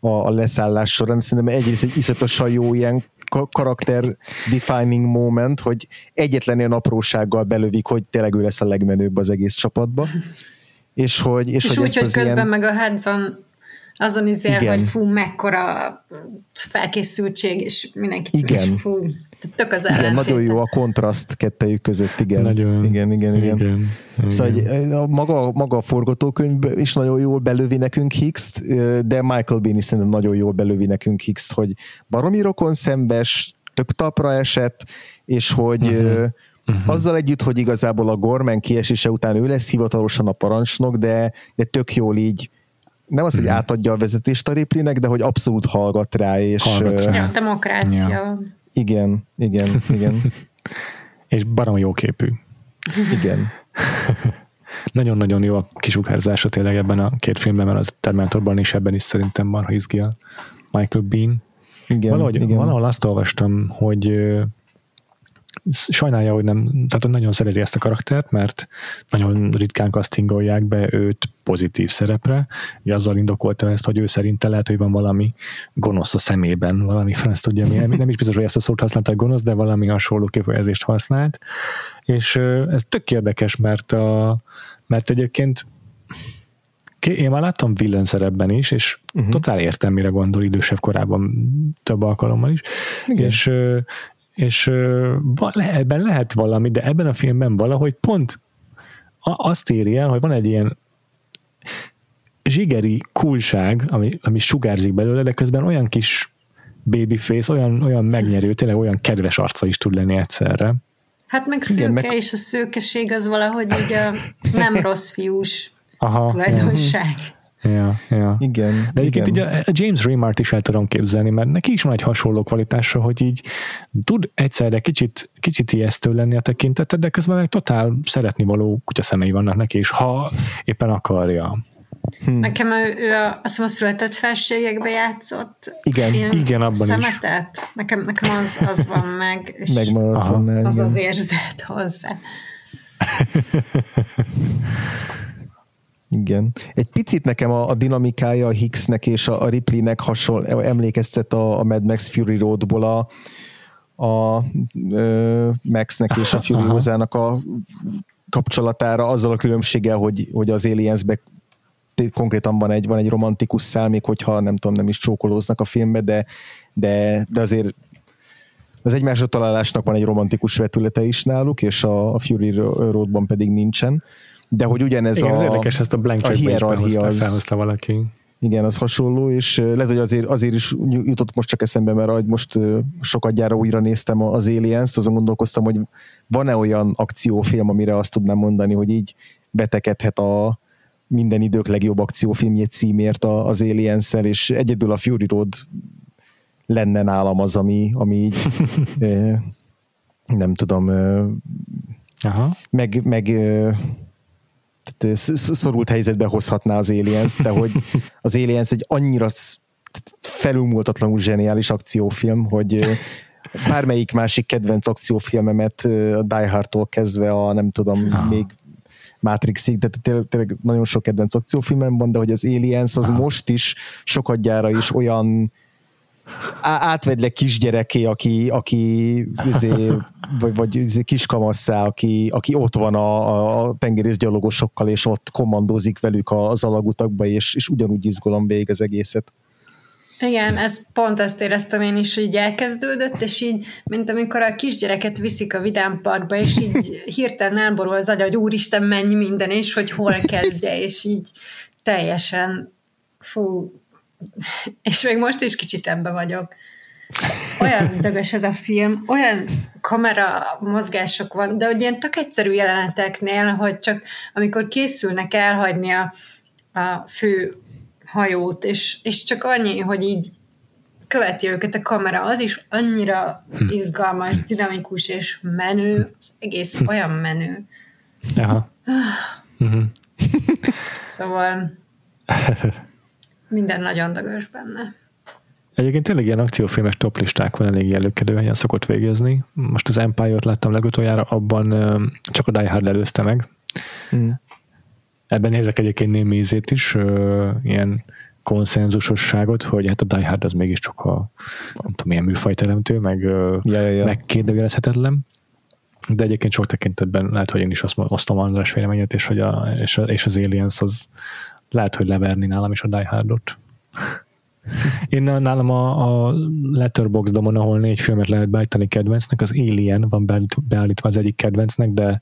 a, a leszállás során. Szerintem egyrészt egy iszonyatosan jó ilyen karakter defining moment, hogy egyetlen ilyen aprósággal belövik, hogy tényleg ő lesz a legmenőbb az egész csapatba. És hogy, és, és hogy úgy, hogy közben ilyen... meg a Hudson azon izél, hogy fú, mekkora felkészültség, és mindenki igen. És, fú, tök az igen, nagyon jó a kontraszt kettejük között, igen. Nagyon. Igen, igen, igen. igen. Szóval igen. a maga, maga a forgatókönyv is nagyon jól belövi nekünk hicks de Michael Bean is szerintem nagyon jól belövi nekünk hicks hogy baromi rokon szembes, tök tapra esett, és hogy uh-huh. Uh-huh. Azzal együtt, hogy igazából a Gorman kiesése után ő lesz hivatalosan a parancsnok, de, de tök jól így nem az, hogy uh-huh. átadja a vezetést a Ripleynek, de hogy abszolút hallgat rá, és... Hallgat rá. Ja, demokrácia. Ja. Igen, igen, igen. és baromi jó képű. Igen. Nagyon-nagyon jó a kisugárzása tényleg ebben a két filmben, mert az Terminatorban is ebben is szerintem van, ha izgi a Michael Bean. Igen, Valahogy, igen. Valahol azt olvastam, hogy sajnálja, hogy nem, tehát nagyon szereti ezt a karaktert, mert nagyon ritkán castingolják be őt pozitív szerepre, ugye azzal indokolta ezt, hogy ő szerinte lehet, hogy van valami gonosz a szemében, valami franc tudja mi, nem is biztos, hogy ezt a szót használta, hogy gonosz, de valami hasonló kifejezést használt, és ez tök érdekes, mert, a, mert egyébként én már láttam villain szerepben is, és uh-huh. totál értem, mire gondol idősebb korában több alkalommal is, Igen. és és ebben lehet valami, de ebben a filmben valahogy pont azt éri el, hogy van egy ilyen zsigeri kulság, ami, ami sugárzik belőle, de közben olyan kis babyface, olyan, olyan megnyerő, tényleg olyan kedves arca is tud lenni egyszerre. Hát meg szőke, Igen, meg... és a szőkeség az valahogy így a nem rossz fiús Aha, tulajdonság. Ja, ja. Igen. De egyébként igen. így a James Remart is el tudom képzelni, mert neki is van egy hasonló kvalitása, hogy így tud egyszerre kicsit, kicsit ijesztő lenni a tekintete, de közben meg totál szeretni való kutya szemei vannak neki, és ha éppen akarja. Hmm. Nekem ő, ő a, azt hiszem a született felségekbe játszott. Igen, igen abban szemetet. is. Nekem, nekem az, az van meg. És Megmaradt Az igen. az érzet hozzá. Igen. Egy picit nekem a, a dinamikája a Hicksnek és a, a Ripleynek hasonl, emlékeztet a, a Mad Max Fury Roadból a, a ö, Maxnek és a Fury hozzának a kapcsolatára, azzal a különbséggel, hogy, hogy az Aliensbe konkrétan van egy, van egy romantikus szál, még hogyha nem tudom, nem is csókolóznak a filmbe, de, de, de azért az egymásra találásnak van egy romantikus vetülete is náluk, és a, a Fury Roadban pedig nincsen de hogy ugyanez Igen, a, ez érdekes, ezt a blank a hierarchia az, felhozta valaki. Igen, az hasonló, és lehet, hogy azért, azért is jutott most csak eszembe, mert most sokat gyára újra néztem az Aliens-t, azon gondolkoztam, hogy van-e olyan akciófilm, amire azt tudnám mondani, hogy így betekedhet a minden idők legjobb akciófilmjét címért az aliens és egyedül a Fury Road lenne nálam az, ami, ami így nem tudom, Aha. meg, meg tehát szorult helyzetbe hozhatná az Aliens, de hogy az Aliens egy annyira felülmúltatlanul zseniális akciófilm, hogy bármelyik másik kedvenc akciófilmemet a Die Hard-tól kezdve a nem tudom, ah. még Matrixig, de tényleg, tényleg nagyon sok kedvenc akciófilmem van, de hogy az Aliens az ah. most is sokat gyára is olyan átvedlek kisgyereké, aki, aki izé, vagy, vagy izé kiskamasszá, aki, aki ott van a, a tengerészgyalogosokkal, és ott kommandózik velük az alagutakba, és, és ugyanúgy izgulom végig az egészet. Igen, ez pont ezt éreztem én is, így elkezdődött, és így, mint amikor a kisgyereket viszik a vidámparkba, és így hirtelen elborul az agy, hogy úristen, mennyi minden, és hogy hol kezdje, és így teljesen fú, és még most is kicsit ebbe vagyok. Olyan dögös ez a film, olyan kamera mozgások van, de ilyen tök egyszerű jeleneteknél, hogy csak amikor készülnek elhagyni a, a fő hajót, és, és csak annyi, hogy így követi őket a kamera, az is annyira hm. izgalmas, dinamikus és menő, az egész hm. olyan menő. Aha. uh-huh. szóval minden nagyon dagos benne. Egyébként tényleg ilyen akciófilmes toplistákon elég előkedő helyen szokott végezni. Most az Empire-t láttam legutoljára, abban csak a Die Hard előzte meg. Mm. Ebben nézek egyébként némi ízét is, ilyen konszenzusosságot, hogy hát a Die Hard az mégiscsak a nem tudom, milyen műfajteremtő, meg ja, ja, ja. megkérdőjelezhetetlen. De egyébként sok tekintetben lehet, hogy én is azt osztom András véleményét, és, hogy a, és, a, és az Aliens az, lehet, hogy leverni nálam is a Die Hardot. Én nálam a, a Letterboxdomon, ahol négy filmet lehet beállítani kedvencnek, az Alien van beállítva az egyik kedvencnek, de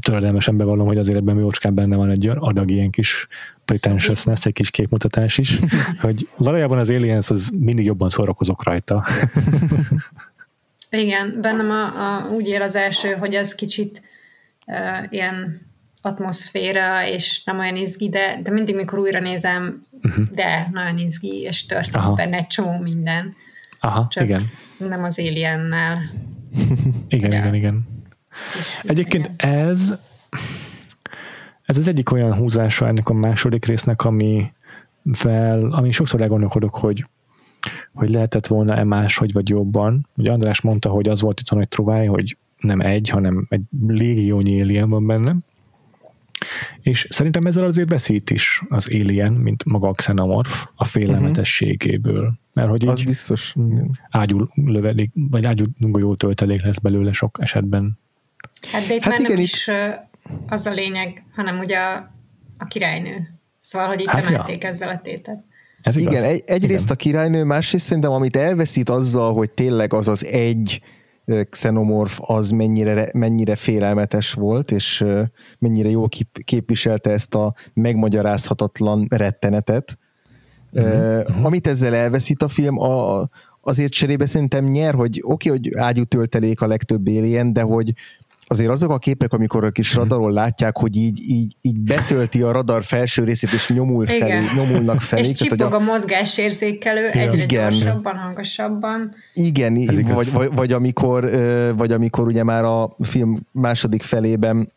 töredelmesen bevallom, hogy azért ebben jócskán benne van egy adag ilyen kis pretentiousness, egy kis képmutatás is, hogy valójában az Aliens az mindig jobban szórakozok rajta. Igen, bennem a, a, úgy él az első, hogy az kicsit uh, ilyen atmoszféra, és nem olyan izgi, de, de mindig, mikor újra nézem, uh-huh. de nagyon izgi, és történik benne egy csomó minden. Aha, Csak igen. nem az Aliennel. igen, de igen, igen. Egyébként ez ez az egyik olyan húzása ennek a második résznek, ami fel, ami sokszor elgondolkodok, hogy hogy lehetett volna-e máshogy vagy jobban. Ugye András mondta, hogy az volt itt a nagy truváj, hogy nem egy, hanem egy légiónyi alien van benne. És szerintem ezzel azért veszít is az alien, mint maga a xenomorf a félelmetességéből. Mert hogy az biztos. ágyú lövelik, vagy ágyú jó töltelék lesz belőle sok esetben. Hát de itt hát már igen, nem itt... is az a lényeg, hanem ugye a, a királynő. Szóval, hogy itt hát emelték ja. ezzel a tétet. Ez igaz? Igen, egy, egyrészt Igen. a királynő, másrészt szerintem, amit elveszít azzal, hogy tényleg az az egy xenomorf az mennyire, mennyire félelmetes volt, és mennyire jól kép, képviselte ezt a megmagyarázhatatlan rettenetet. Uh-huh. Uh, amit ezzel elveszít a film, a, azért cserébe szerintem nyer, hogy oké, okay, hogy ágyú töltelék a legtöbb éljen, de hogy azért azok a képek, amikor a kis mhm. radaron látják, hogy így, így, így betölti a radar felső részét, és nyomul felé, Igen. nyomulnak felé. És csipog a, a mozgásérzékelő egyre Igen. gyorsabban, hangosabban. Igen, vagy, vagy, vagy, amikor, vagy amikor ugye már a film második felében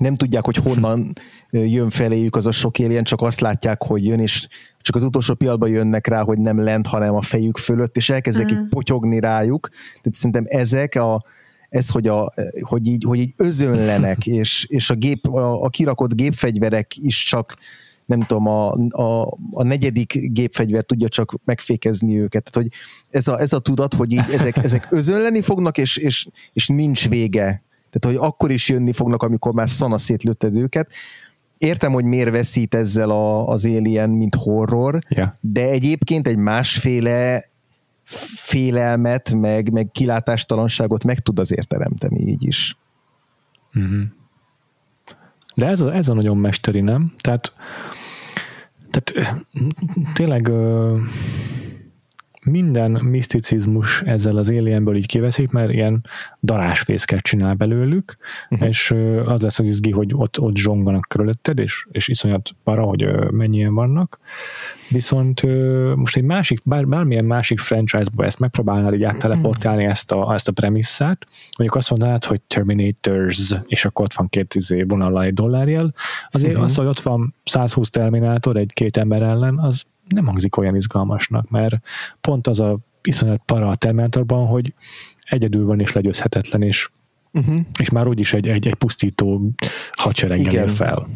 nem tudják, hogy honnan jön feléjük az a sok éljen, csak azt látják, hogy jön, és csak az utolsó pillanatban jönnek rá, hogy nem lent, hanem a fejük fölött, és elkezdek uh-huh. így potyogni rájuk. Tehát szerintem ezek a, ez, hogy, a, hogy, így, hogy így özönlenek, és, és a, gép, a, a kirakott gépfegyverek is csak nem tudom, a, a, a negyedik gépfegyver tudja csak megfékezni őket. Tehát, hogy ez a, ez a tudat, hogy így ezek, ezek özönleni fognak, és, és, és nincs vége. Tehát, hogy akkor is jönni fognak, amikor már szana szétlőtted őket. Értem, hogy miért veszít ezzel a, az Alien, mint horror, yeah. de egyébként egy másféle félelmet, meg, meg kilátástalanságot meg tud azért teremteni így is. Mm-hmm. De ez a, ez a nagyon mesteri, nem? Tehát, tehát tényleg minden miszticizmus ezzel az alienből így kiveszik, mert ilyen darásfészket csinál belőlük, uh-huh. és az lesz az izgi, hogy ott, ott zsonganak körülötted, és, és iszonyat para, hogy mennyien vannak. Viszont most egy másik, bár, bármilyen másik franchise-ba ezt megpróbálnál így átteleportálni ezt a, ezt a premisszát, mondjuk azt mondanád, hogy Terminators, és akkor ott van két izé vonalai egy dollárjel, azért uh-huh. az, hogy ott van 120 Terminátor egy-két ember ellen, az nem hangzik olyan izgalmasnak, mert pont az a iszonyat para a Terminatorban, hogy egyedül van és legyőzhetetlen, és, uh-huh. és már úgyis egy, egy, egy pusztító hadsereggel ér fel.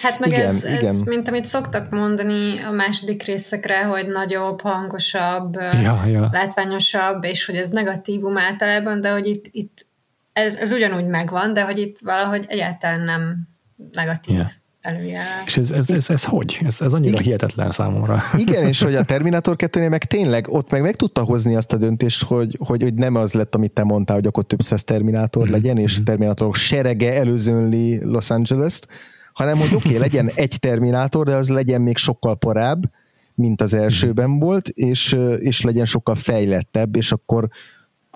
Hát meg igen, ez, igen. ez, mint amit szoktak mondani a második részekre, hogy nagyobb, hangosabb, ja, ja. látványosabb, és hogy ez negatívum általában, de hogy itt, itt ez, ez ugyanúgy megvan, de hogy itt valahogy egyáltalán nem negatív. Ja előjárás. És ez, ez, ez, ez hogy? Ez, ez annyira Igen. hihetetlen számomra. Igen, és hogy a Terminator 2 meg tényleg ott meg meg tudta hozni azt a döntést, hogy, hogy, hogy nem az lett, amit te mondtál, hogy akkor több száz Terminátor mm-hmm. legyen, és mm-hmm. Terminatorok serege előzönli Los Angeles-t, hanem hogy oké, okay, legyen egy Terminátor, de az legyen még sokkal porább, mint az elsőben volt, és, és legyen sokkal fejlettebb, és akkor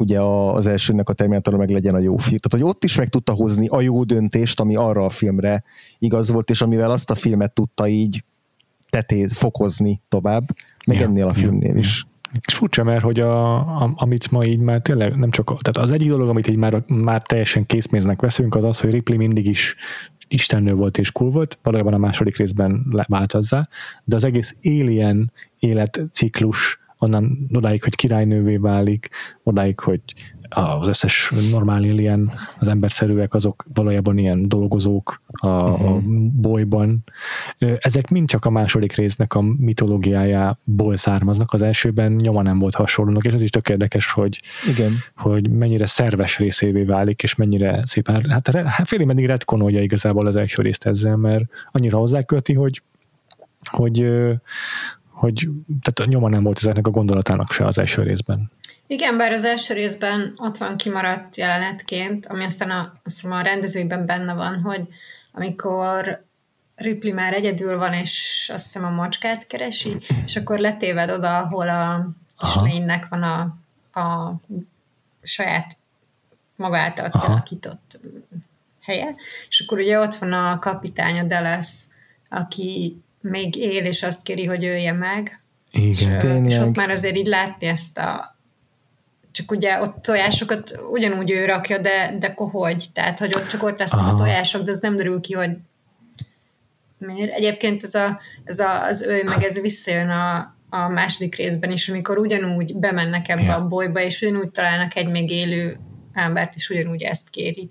ugye az elsőnek a Terminator meg legyen a jó film. Tehát, hogy ott is meg tudta hozni a jó döntést, ami arra a filmre igaz volt, és amivel azt a filmet tudta így tetét fokozni tovább, meg ja, ennél a filmnél ja, is. És furcsa, mert hogy a, a, amit ma így már tényleg nem csak, tehát az egyik dolog, amit így már, már teljesen készméznek veszünk, az az, hogy Ripley mindig is istennő volt és cool volt, valójában a második részben változzá, de az egész Alien életciklus onnan odáig, hogy királynővé válik, odáig, hogy az összes normál ilyen, az emberszerűek, azok valójában ilyen dolgozók a, uh-huh. a mhm. bolyban. Ezek mind csak a második résznek a mitológiájából származnak. Az elsőben nyoma nem volt hasonlónak, és ez is tök érdekes, hogy, Igen. hogy mennyire szerves részévé válik, és mennyire szépen, hát, hát félig meddig retkonolja igazából az első részt ezzel, mert annyira hozzáköti, hogy hogy, hogy tehát nyoma nem volt ezeknek a gondolatának se az első részben. Igen, bár az első részben ott van kimaradt jelenetként, ami aztán a, azt a rendezőben benne van, hogy amikor Ripley már egyedül van, és azt hiszem a macskát keresi, és akkor letéved oda, ahol a kislénynek van a, a saját maga által kialakított helye, és akkor ugye ott van a kapitány, a Dallas, aki még él, és azt kéri, hogy ölje meg. Igen, és, tényleg. és ott már azért így látni ezt a csak ugye ott tojásokat ugyanúgy ő rakja, de, de hogy? Tehát, hogy ott csak ott lesznek Aha. a tojások, de ez nem derül ki, hogy miért. Egyébként ez, a, ez a, az ő, meg ez visszajön a, a második részben is, amikor ugyanúgy bemennek ebbe ja. a bolyba, és ugyanúgy találnak egy még élő embert, és ugyanúgy ezt kéri.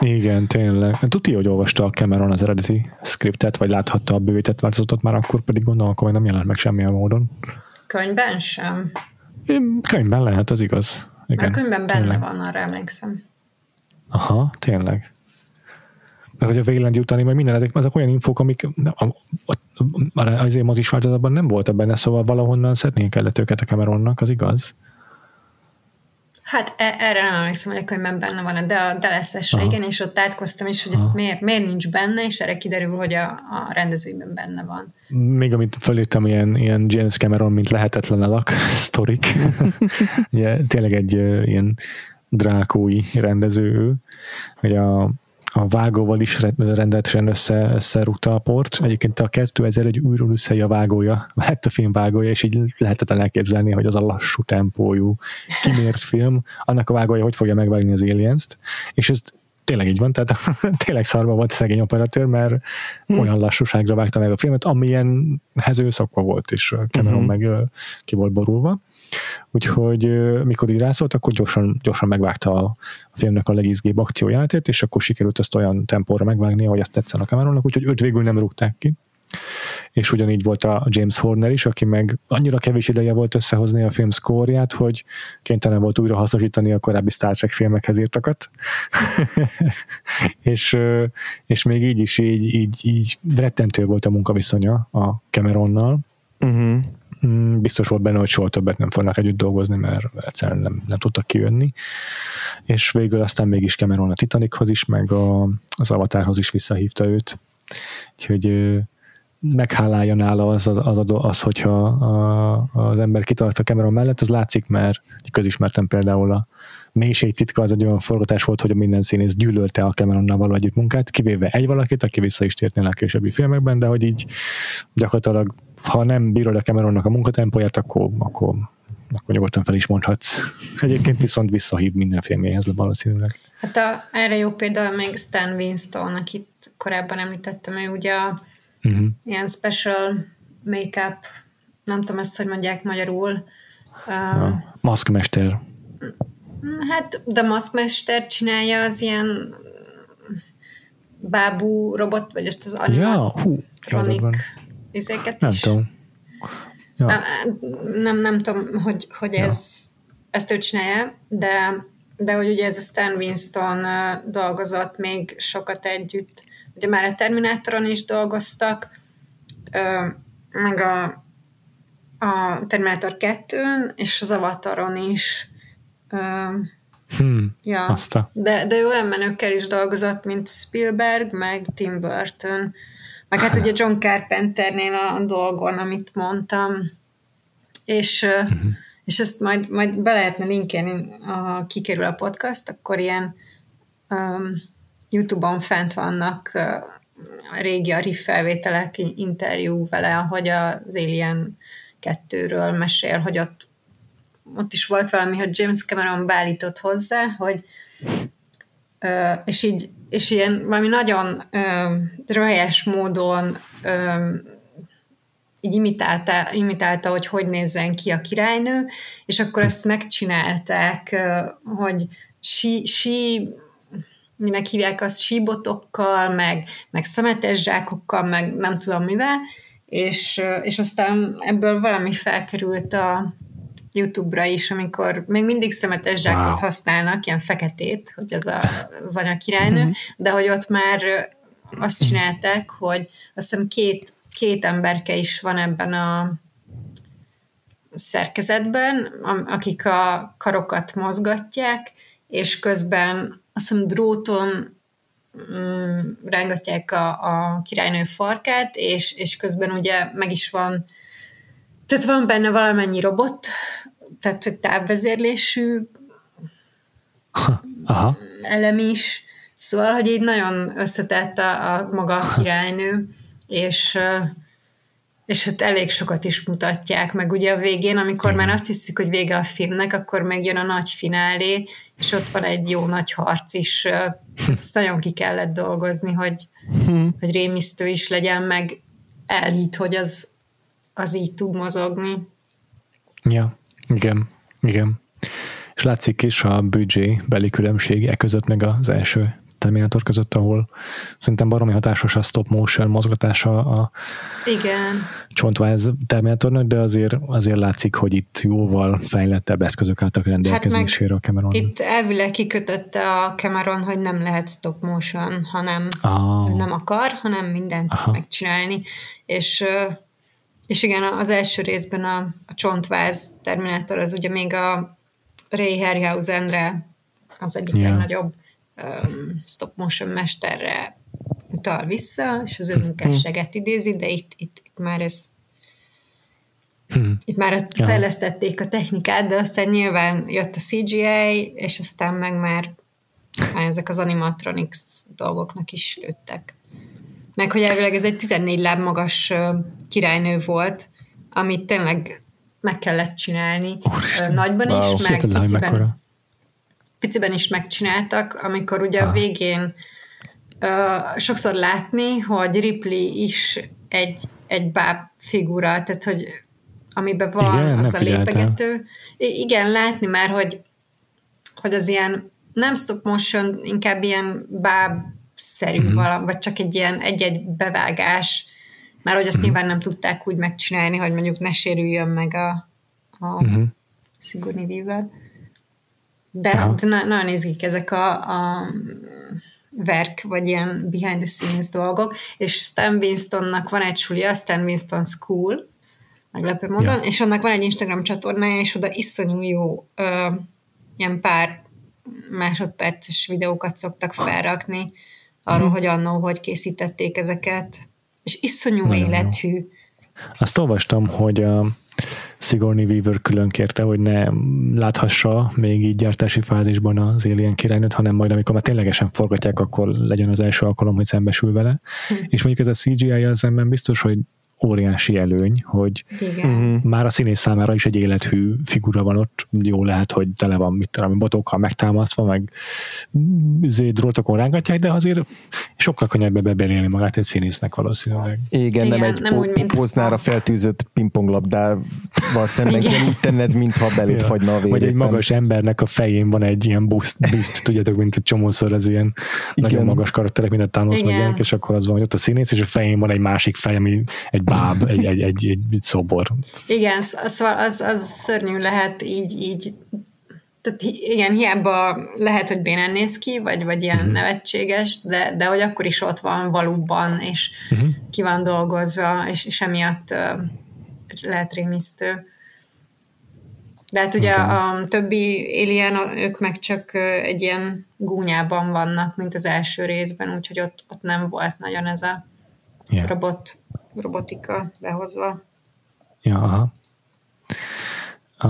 Igen, tényleg. Tudja, hogy olvasta a Cameron az eredeti scriptet, vagy láthatta a bővített változatot, már akkor pedig gondolom, hogy nem jelent meg semmilyen módon. Könyvben sem. Könyvben lehet, az igaz. Igen, a könyvben benne tényleg. van, arra emlékszem. Aha, tényleg. De hogy a Wayland utáni, majd minden ezek, ezek olyan infók, amik már azért mozis változatban nem voltak benne, szóval valahonnan szedni kellett őket a Cameronnak, az igaz? Hát e- erre nem emlékszem, hogy a könyvben benne van, de a Dallas-es igen, és ott átkoztam is, hogy ezt miért, miért nincs benne, és erre kiderül, hogy a, a rendezőben benne van. Még amit fölírtam, ilyen, ilyen James Cameron, mint lehetetlen alak, sztorik. Ugye, tényleg egy ilyen drákói rendező, hogy a a vágóval is rendetesen össze, összerúgta a port. Egyébként a 2001 újról összei a vágója, lett a film vágója, és így lehetetlen elképzelni, hogy az a lassú tempójú, kimért film, annak a vágója hogy fogja megvágni az Aliens-t, és ez tényleg így van, tehát tényleg szarva volt a szegény operatőr, mert hmm. olyan lassúságra vágta meg a filmet, amilyenhez ő szokva volt, és Cameron hmm. meg ki volt borulva. Úgyhogy mikor így rászólt, akkor gyorsan, gyorsan megvágta a, filmnek a legizgébb akciójátét, és akkor sikerült ezt olyan tempóra megvágni, hogy azt tetszen a Cameronnak, úgyhogy őt végül nem rúgták ki és ugyanígy volt a James Horner is, aki meg annyira kevés ideje volt összehozni a film szkórját, hogy kénytelen volt újra hasznosítani a korábbi Star Trek filmekhez írtakat. és, és még így is így, így, így rettentő volt a munkaviszonya a Cameronnal. Uh-huh. Biztos volt benne, hogy soha többet nem fognak együtt dolgozni, mert egyszerűen nem, nem tudtak kijönni. És végül aztán mégis Cameron a Titanichoz is, meg a, az Avatarhoz is visszahívta őt. Úgyhogy meghálálja nála az, az, az, az hogyha a, az ember kitart a Cameron mellett, az látszik, mert közismertem például a mélység titka az egy olyan forgatás volt, hogy a minden színész gyűlölte a Cameronnal való együtt munkát, kivéve egy valakit, aki vissza is tért a későbbi filmekben, de hogy így gyakorlatilag, ha nem bírod a Cameronnak a munkatempóját, akkor, akkor, akkor nyugodtan fel is mondhatsz. Egyébként viszont visszahív minden filmjéhez valószínűleg. Hát a, erre jó például még Stan Winston, akit korábban említettem, ő ugye a uh-huh. ilyen special make-up, nem tudom ezt, hogy mondják magyarul. Um, maszkmester. Hát, de maszkmester csinálja az ilyen bábú robot, vagy ezt az animatronic ja, izéket nem is. Tudom. Ja. Nem, nem tudom, hogy, hogy ez, ja. ezt ő csinálja, de, de hogy ugye ez a Stan Winston dolgozott még sokat együtt Ugye már a Terminátoron is dolgoztak, meg a, a Terminátor 2-n, és az Avataron is. Hmm, ja. Azta. De, de olyan menőkkel is dolgozott, mint Spielberg, meg Tim Burton. Meg hát ugye John Carpenternél a dolgon, amit mondtam. És, uh-huh. és ezt majd, majd be lehetne linkelni, ha kikerül a podcast, akkor ilyen um, YouTube-on fent vannak a régi Arif felvételek, interjú vele, ahogy az Alien 2-ről mesél, hogy ott, ott is volt valami, hogy James Cameron beállított hozzá, hogy és így és ilyen valami nagyon röhelyes módon így imitálta, imitálta, hogy hogy nézzen ki a királynő, és akkor ezt megcsinálták, hogy sí, sí minek hívják azt, síbotokkal, meg, meg szemetes zsákokkal, meg nem tudom mivel, és, és aztán ebből valami felkerült a YouTube-ra is, amikor még mindig szemetes zsákot wow. használnak, ilyen feketét, hogy az a, az királynő, uh-huh. de hogy ott már azt csinálták, hogy azt hiszem két két emberke is van ebben a szerkezetben, akik a karokat mozgatják, és közben azt hiszem dróton mm, rángatják a, a királynő farkát, és, és közben ugye meg is van, tehát van benne valamennyi robot, tehát hogy távvezérlésű Aha. elem is, szóval, hogy így nagyon összetett a, a maga a királynő, és és hát elég sokat is mutatják, meg ugye a végén, amikor már azt hiszük, hogy vége a filmnek, akkor megjön a nagy finálé, és ott van egy jó nagy harc is. Ezt nagyon ki kellett dolgozni, hogy, hmm. hogy rémisztő is legyen, meg elhit, hogy az, az így tud mozogni. Ja, igen, igen. És látszik is a büdzsé beli különbség e között, meg az első Terminator között, ahol szerintem baromi hatásos a stop motion mozgatása a Igen. csontváz Terminatornak, de azért, azért látszik, hogy itt jóval fejlettebb eszközök álltak rendelkezésére hát a Cameron. Itt elvileg kikötötte a Cameron, hogy nem lehet stop motion, hanem ah. nem akar, hanem mindent Aha. megcsinálni. És és igen, az első részben a, a csontváz Terminator az ugye még a Ray Harryhausenre az egyik yeah. legnagyobb um, stop motion mesterre utal vissza, és az ő munkásságát idézi, de itt, itt, itt már ez Hmm. Itt már ja. fejlesztették a technikát, de aztán nyilván jött a CGI, és aztán meg már, már ezek az animatronics dolgoknak is lőttek. Meg hogy elvileg ez egy 14 láb magas királynő volt, amit tényleg meg kellett csinálni Úristen. nagyban wow. is, meg piciben, piciben is megcsináltak, amikor ugye ha. a végén uh, sokszor látni, hogy Ripley is egy, egy báb figura, tehát hogy amiben van igen, az a lépegető. Igen, látni már, hogy, hogy az ilyen nem stop motion, inkább ilyen báb-szerű mm-hmm. valami, vagy csak egy ilyen egy-egy bevágás, mert hogy azt mm-hmm. nyilván nem tudták úgy megcsinálni, hogy mondjuk ne sérüljön meg a, a mm-hmm. Sigourney Weaver. De ja. na- nagyon izgik ezek a, a verk, vagy ilyen behind the scenes dolgok, és Stan Winstonnak van egy sulia, Stan Winston School, meglepő módon, ja. és annak van egy Instagram csatornája, és oda iszonyú jó ö, ilyen pár másodperces videókat szoktak felrakni arról, hm. hogy annó hogy készítették ezeket, és iszonyú Nagyon élethű. Jó. Azt olvastam, hogy a Sigourney Weaver külön kérte, hogy ne láthassa még így gyártási fázisban az Alien királynőt, hanem majd amikor már ténylegesen forgatják, akkor legyen az első alkalom, hogy szembesül vele. Hm. És mondjuk ez a CGI-jal szemben biztos, hogy óriási előny, hogy Igen. Mhm. már a színész számára is egy élethű figura van ott, jó lehet, hogy tele van mit tudom, botokkal megtámasztva, meg drótokon rángatják, de azért sokkal könnyebb bebelélni magát egy színésznek valószínűleg. Igen, Igen nem egy nem po- úgy, mint poznára feltűzött pingponglabdával szemben kell úgy tenned, mintha belét ja. fagyna a vér. Vagy egy magas embernek a fején van egy ilyen boost, boost tudjátok, mint egy csomószor ez ilyen Igen. nagyon magas karakterek, mint a Thanos, meg és akkor az van, hogy ott a színész, és a fején van egy másik fej, ami egy báb, egy, egy, egy, egy, egy szobor. Igen, szóval az, az szörnyű lehet így, így tehát igen, hiába lehet, hogy bénán néz ki, vagy, vagy ilyen uh-huh. nevetséges, de, de hogy akkor is ott van valóban, és uh-huh. ki van dolgozva, és, és emiatt uh, lehet rémisztő. De hát ugye okay. a többi Alien, ők meg csak egy ilyen gúnyában vannak, mint az első részben, úgyhogy ott, ott nem volt nagyon ez a yeah. robot robotika behozva. Ja, aha. A,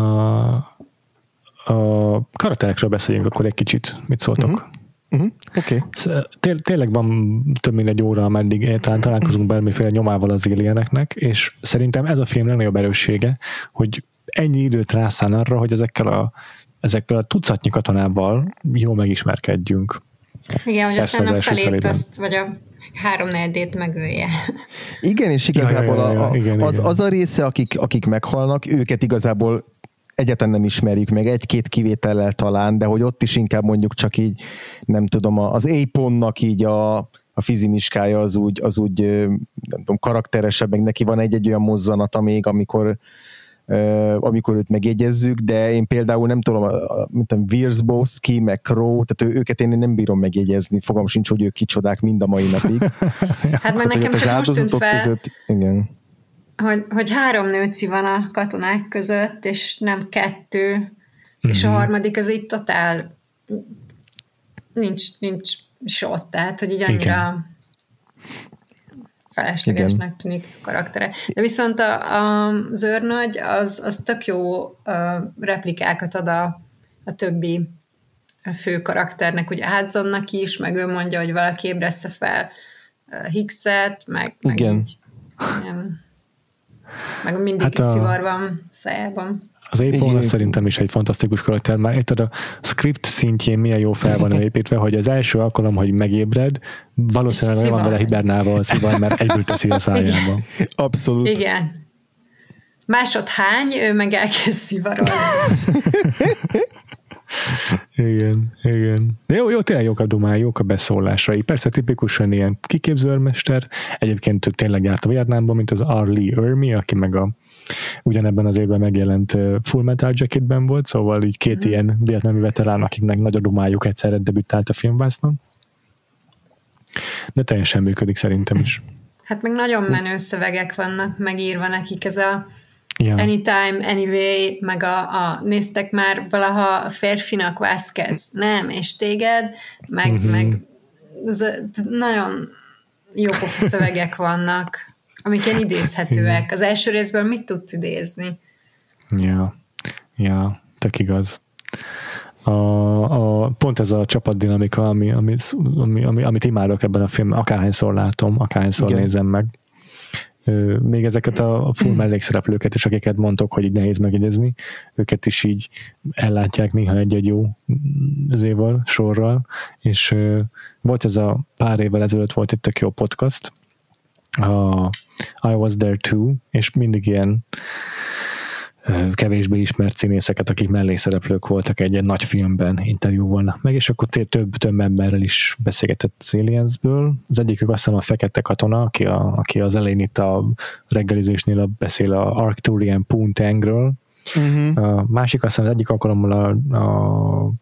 a karakterekről beszéljünk akkor egy kicsit. Mit szóltok? Uh-huh. Uh-huh. Oké. Okay. Té- tényleg van több mint egy óra, ameddig talán találkozunk bármiféle nyomával az éljenek, és szerintem ez a film legnagyobb erőssége, hogy ennyi időt rászán arra, hogy ezekkel a, ezekkel a tucatnyi katonával jó megismerkedjünk. Igen, hogy Persze aztán a felét azt, vagy a három negyedét megölje. Igen, és igazából ja, ja, ja, ja. Igen, az, igen. az a része, akik, akik meghalnak, őket igazából egyetlen nem ismerjük meg, egy-két kivétellel talán, de hogy ott is inkább mondjuk csak így, nem tudom, az Aponnak így a, a fizimiskája az úgy, az úgy nem tudom, karakteresebb, meg neki van egy-egy olyan mozzanata még, amikor amikor őt megjegyezzük, de én például nem tudom, mint a Wiersbowski, meg Crow, tehát őket én nem bírom megjegyezni, fogam sincs, hogy ők kicsodák mind a mai napig. hát meg nekem csak most tűnt fel, között, igen. Hogy, hogy három nőci van a katonák között, és nem kettő, mm-hmm. és a mhm. harmadik az itt totál nincs, nincs sott, tehát hogy így annyira Igen feleslegesnek Igen. tűnik karaktere. De viszont a, a zörnagy az, az tök jó uh, replikákat ad a, a többi fő karakternek, ugye Hudsonnak is, meg ő mondja, hogy valaki ébresze fel Hickset, meg, meg Igen. így ilyen, meg mindig hát a... szivar van szájában. Az Apple szerintem is egy fantasztikus karakter, már érted a script szintjén milyen jó fel van építve, hogy az első alkalom, hogy megébred, valószínűleg olyan van vele hibernálva a szívaj, mert egyből teszi a szájába. Abszolút. Igen. Másod hány, ő meg elkezd szivarolni. igen, igen. De jó, jó, tényleg jók a dumái, jók a beszólásai. Persze tipikusan ilyen kiképzőrmester, egyébként ő tényleg járt a Vietnámban, mint az Arlie Ermi, aki meg a ugyanebben az évben megjelent Full Metal Jacketben volt, szóval így két mm. ilyen vietnami veterán, akiknek nagy a dumájuk egyszerre debütált a filmvásznon. De teljesen működik szerintem is. Hát meg nagyon menő szövegek vannak megírva nekik, ez a yeah. Anytime, Anyway, meg a, a néztek már valaha a férfinak Vázquez, nem, és téged, meg, mm-hmm. meg ez, nagyon jó szövegek vannak amik ilyen idézhetőek. Az első részből mit tudsz idézni? Ja, ja, tök igaz. A, a, pont ez a csapatdinamika, ami, ami, ami, ami, amit imádok ebben a filmben, akárhányszor látom, akárhányszor Igen. nézem meg. Még ezeket a, a full mellékszereplőket is, akiket mondtok, hogy így nehéz megjegyezni, őket is így ellátják néha egy-egy jó zéval, sorral, és volt ez a pár évvel ezelőtt volt egy tök jó podcast, a I Was There Too, és mindig ilyen kevésbé ismert színészeket, akik mellészereplők voltak egy, egy nagy filmben interjúvolnak meg, és akkor több, több emberrel is beszélgetett az Aliensből. Az egyikük azt hiszem a fekete katona, aki, a, aki az elején itt a reggelizésnél beszél a Arcturian Poontangről. Uh-huh. A másik azt hiszem az egyik alkalommal a, a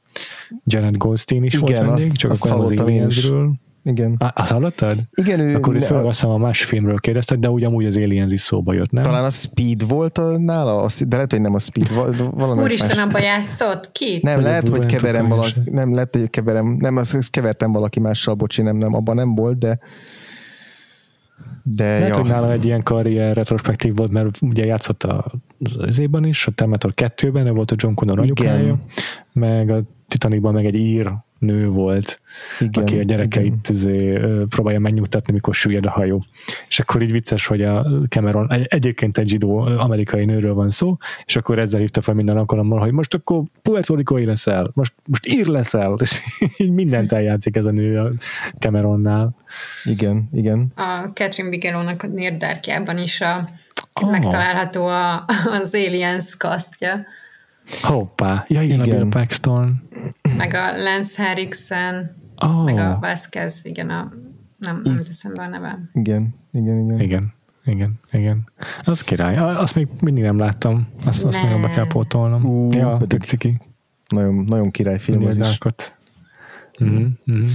Janet Goldstein is Igen, volt vendég, csak azt akkor az Aliensről. Igen. Á, azt hallottad? Igen, ő... Akkor itt felveszem a más filmről kérdeztek, de úgy amúgy az Aliens is szóba jött, nem? Talán a Speed volt a, nála, de lehet, hogy nem a Speed. Valami Úristen, más... abba játszott? Ki? Nem, lehet, hogy keverem valaki, nem, lehet, hogy keverem, nem, azt kevertem valaki mással, bocsi, nem, nem, abban nem volt, de de Lehet, ja. hogy nála egy ilyen karrier retrospektív volt, mert ugye játszott az éban is, a Terminator 2-ben, ő volt a John Connor anyukája, meg a Titanicban meg egy ír nő volt, igen, aki a gyerekeit izé, próbálja megnyugtatni, mikor süllyed a hajó. És akkor így vicces, hogy a Cameron, egyébként egy zsidó amerikai nőről van szó, és akkor ezzel hívta fel minden alkalommal, hogy most akkor Puerto Ricoi leszel, most, most ír leszel, és így mindent eljátszik ez a nő a Cameronnál. Igen, igen. A Catherine Bigelow-nak a nérdárkjában is a, oh. megtalálható a, az Aliens kasztja. Hoppá, ja igen, igen. a Bill Paxton. Meg a Lance Henriksen, oh. meg a Vasquez, igen, a, nem, nem teszem be a nevem. Igen, igen, igen. Igen, igen, igen. Az király. Azt még mindig nem láttam. Azt, azt nagyon be kell pótolnom. Uh, ja, pedig ciki. Nagyon, nagyon király film az is. Mm-hmm. Mm-hmm.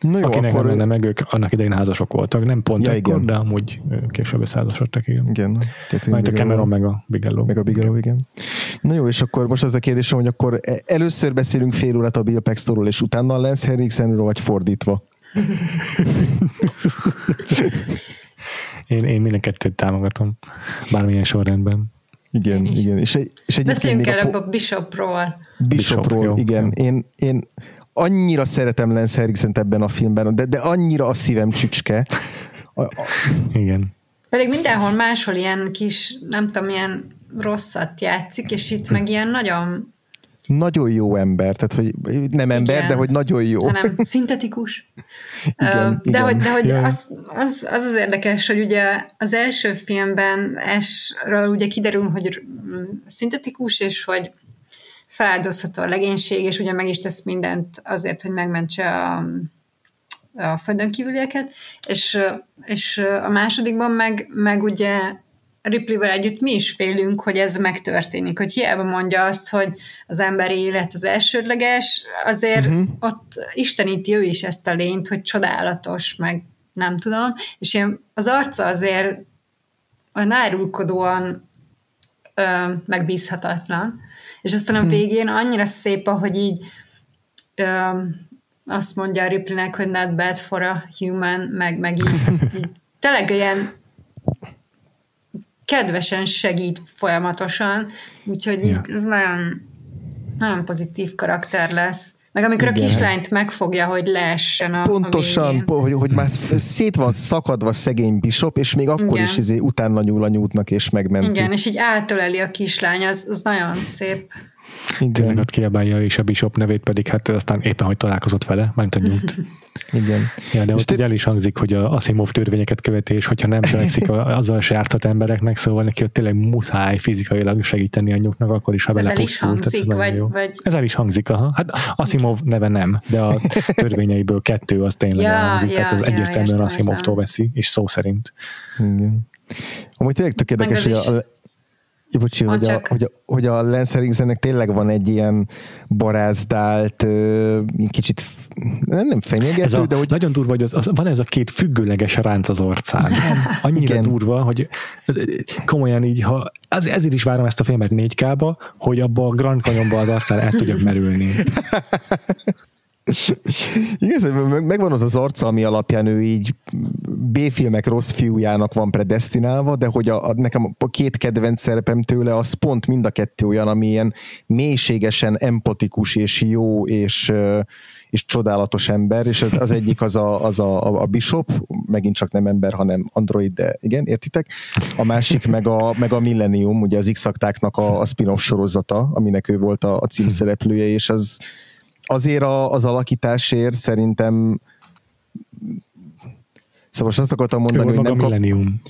Na jó, Akinek akkor... nem lenne meg, ők annak idején házasok voltak, nem pont ja, ekkor, igen. de amúgy később összeházasodtak, igen. Igen. Majd a Cameron meg a Bigelow. Meg a Bigelow, igen. Na jó, és akkor most az a kérdésem, hogy akkor e- először beszélünk fél órát a Bill Paxtonról, és utána a Lance Henriksenről, vagy fordítva? én, én minden kettőt támogatom, bármilyen sorrendben. Igen, igen. És, és Beszéljünk előbb a, a Bishopról. Bishopról, Bishop, igen. Jó. Én, én annyira szeretem Lance Henriksen ebben a filmben, de, de annyira a szívem csücske. A, a... Igen. Pedig mindenhol máshol ilyen kis, nem tudom, ilyen rosszat játszik, és itt meg ilyen nagyon nagyon jó ember, tehát hogy nem ember, igen, de hogy nagyon jó. Hanem szintetikus. igen, de igen. hogy, de hogy az, az, az az érdekes, hogy ugye az első filmben esről ugye kiderül, hogy szintetikus, és hogy feláldozható a legénység, és ugye meg is tesz mindent azért, hogy megmentse a, a földön kívülieket, és, és a másodikban meg, meg ugye Ripley-vel együtt mi is félünk, hogy ez megtörténik, hogy hiába mondja azt, hogy az emberi élet az elsődleges, azért uh-huh. ott isteníti ő is ezt a lényt, hogy csodálatos, meg nem tudom, és ilyen az arca azért olyan árulkodóan ö, megbízhatatlan, és aztán a mhm. végén annyira szép, ahogy így ö, azt mondja a Ripley-nek, hogy not bad for a human, meg, meg így, így tényleg ilyen kedvesen segít folyamatosan, úgyhogy ja. ez nagyon, nagyon pozitív karakter lesz. Meg amikor Igen. a kislányt megfogja, hogy leessen a Pontosan, a hogy, hogy már szét van szakadva szegény Bishop, és még akkor Igen. is izé utána nyúl a nyújtnak, és megmenti. Igen, és így átöleli a kislány, az, az nagyon szép. Igen. Tényleg ott kiabálja, és a Bishop nevét pedig hát aztán éppen, hogy találkozott vele, mert a nyújt. Igen. Ja, de és ott te... el is hangzik, hogy a Asimov törvényeket követi, és hogyha nem cselekszik, azzal se árthat embereknek, szóval neki ott tényleg muszáj fizikailag segíteni a nyugnak, akkor is, ha bele el is hangzik, ez vagy, vagy... Ez el is hangzik, aha. Hát Asimov neve nem, de a törvényeiből kettő az tényleg ja, elhangzik, ja, tehát az ja, egyértelműen Asimovtól veszi, és szó szerint. Igen. Amúgy tényleg tök érdekes, hogy a, bocsi, hogy a, hogy, a, hogy a Lance Henriksennek tényleg van egy ilyen barázdált, kicsit nem, nem fenyegető, ez a, de hogy... Nagyon durva, hogy az, az, van ez a két függőleges ránc az arcán. Annyira Igen. durva, hogy komolyan így, ha, az, ezért is várom ezt a filmet 4K-ba, hogy abba a Grand Canyonba az arcán el tudjak merülni. Igen, megvan az az arca, ami alapján ő így B-filmek rossz fiújának van predestinálva, de hogy a, a, nekem a két kedvenc szerepem tőle, az pont mind a kettő olyan, ami ilyen mélységesen empatikus és jó és, és csodálatos ember, és az, az egyik az a, az a, a Bishop, megint csak nem ember, hanem android, de igen, értitek? A másik meg a, meg a Millennium, ugye az x a, a spin-off sorozata, aminek ő volt a, a címszereplője, és az azért a, az alakításért szerintem Szóval most azt akartam mondani, hogy nem, kap,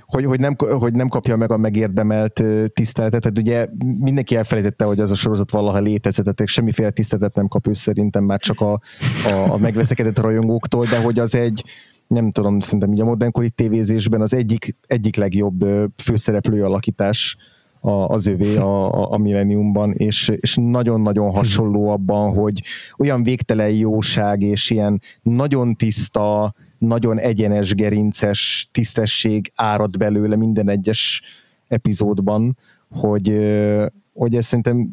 hogy, hogy, nem, hogy nem kapja meg a megérdemelt tiszteletet. Tehát ugye mindenki elfelejtette, hogy az a sorozat valaha létezett, tehát semmiféle tiszteletet nem kap ő szerintem már csak a, a, a megveszekedett rajongóktól, de hogy az egy, nem tudom, szerintem így a modernkori tévézésben az egyik, egyik legjobb főszereplő alakítás a, az övé a, a Millenniumban, és, és nagyon-nagyon hasonló abban, hogy olyan végtelen jóság, és ilyen nagyon tiszta, nagyon egyenes, gerinces tisztesség árad belőle minden egyes epizódban, hogy, hogy ez szerintem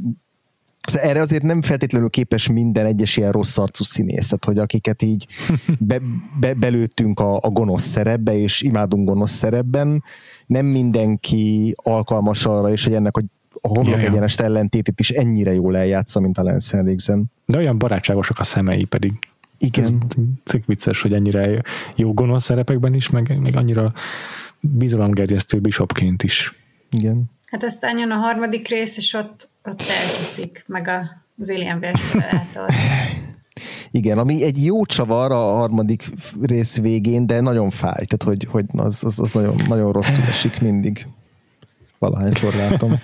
Szóval erre azért nem feltétlenül képes minden egyes ilyen rossz arcú színész, tehát hogy akiket így be, be, belőttünk a, a gonosz szerepbe, és imádunk gonosz szerepben, nem mindenki alkalmas arra, és hogy ennek hogy a homlok egyenest ellentétét is ennyire jól eljátsza, mint a Lance Henriksen. De olyan barátságosak a szemei pedig. Igen. Ez vicces, hogy ennyire jó gonosz szerepekben is, meg, meg annyira bizalomgerjesztő bishopként is. Igen. Hát aztán jön a harmadik rész, és ott, ott elhiszik, meg a, az Alien által. Igen, ami egy jó csavar a harmadik rész végén, de nagyon fáj, tehát hogy, hogy az, az, az nagyon, nagyon rosszul esik mindig. Valahányszor látom.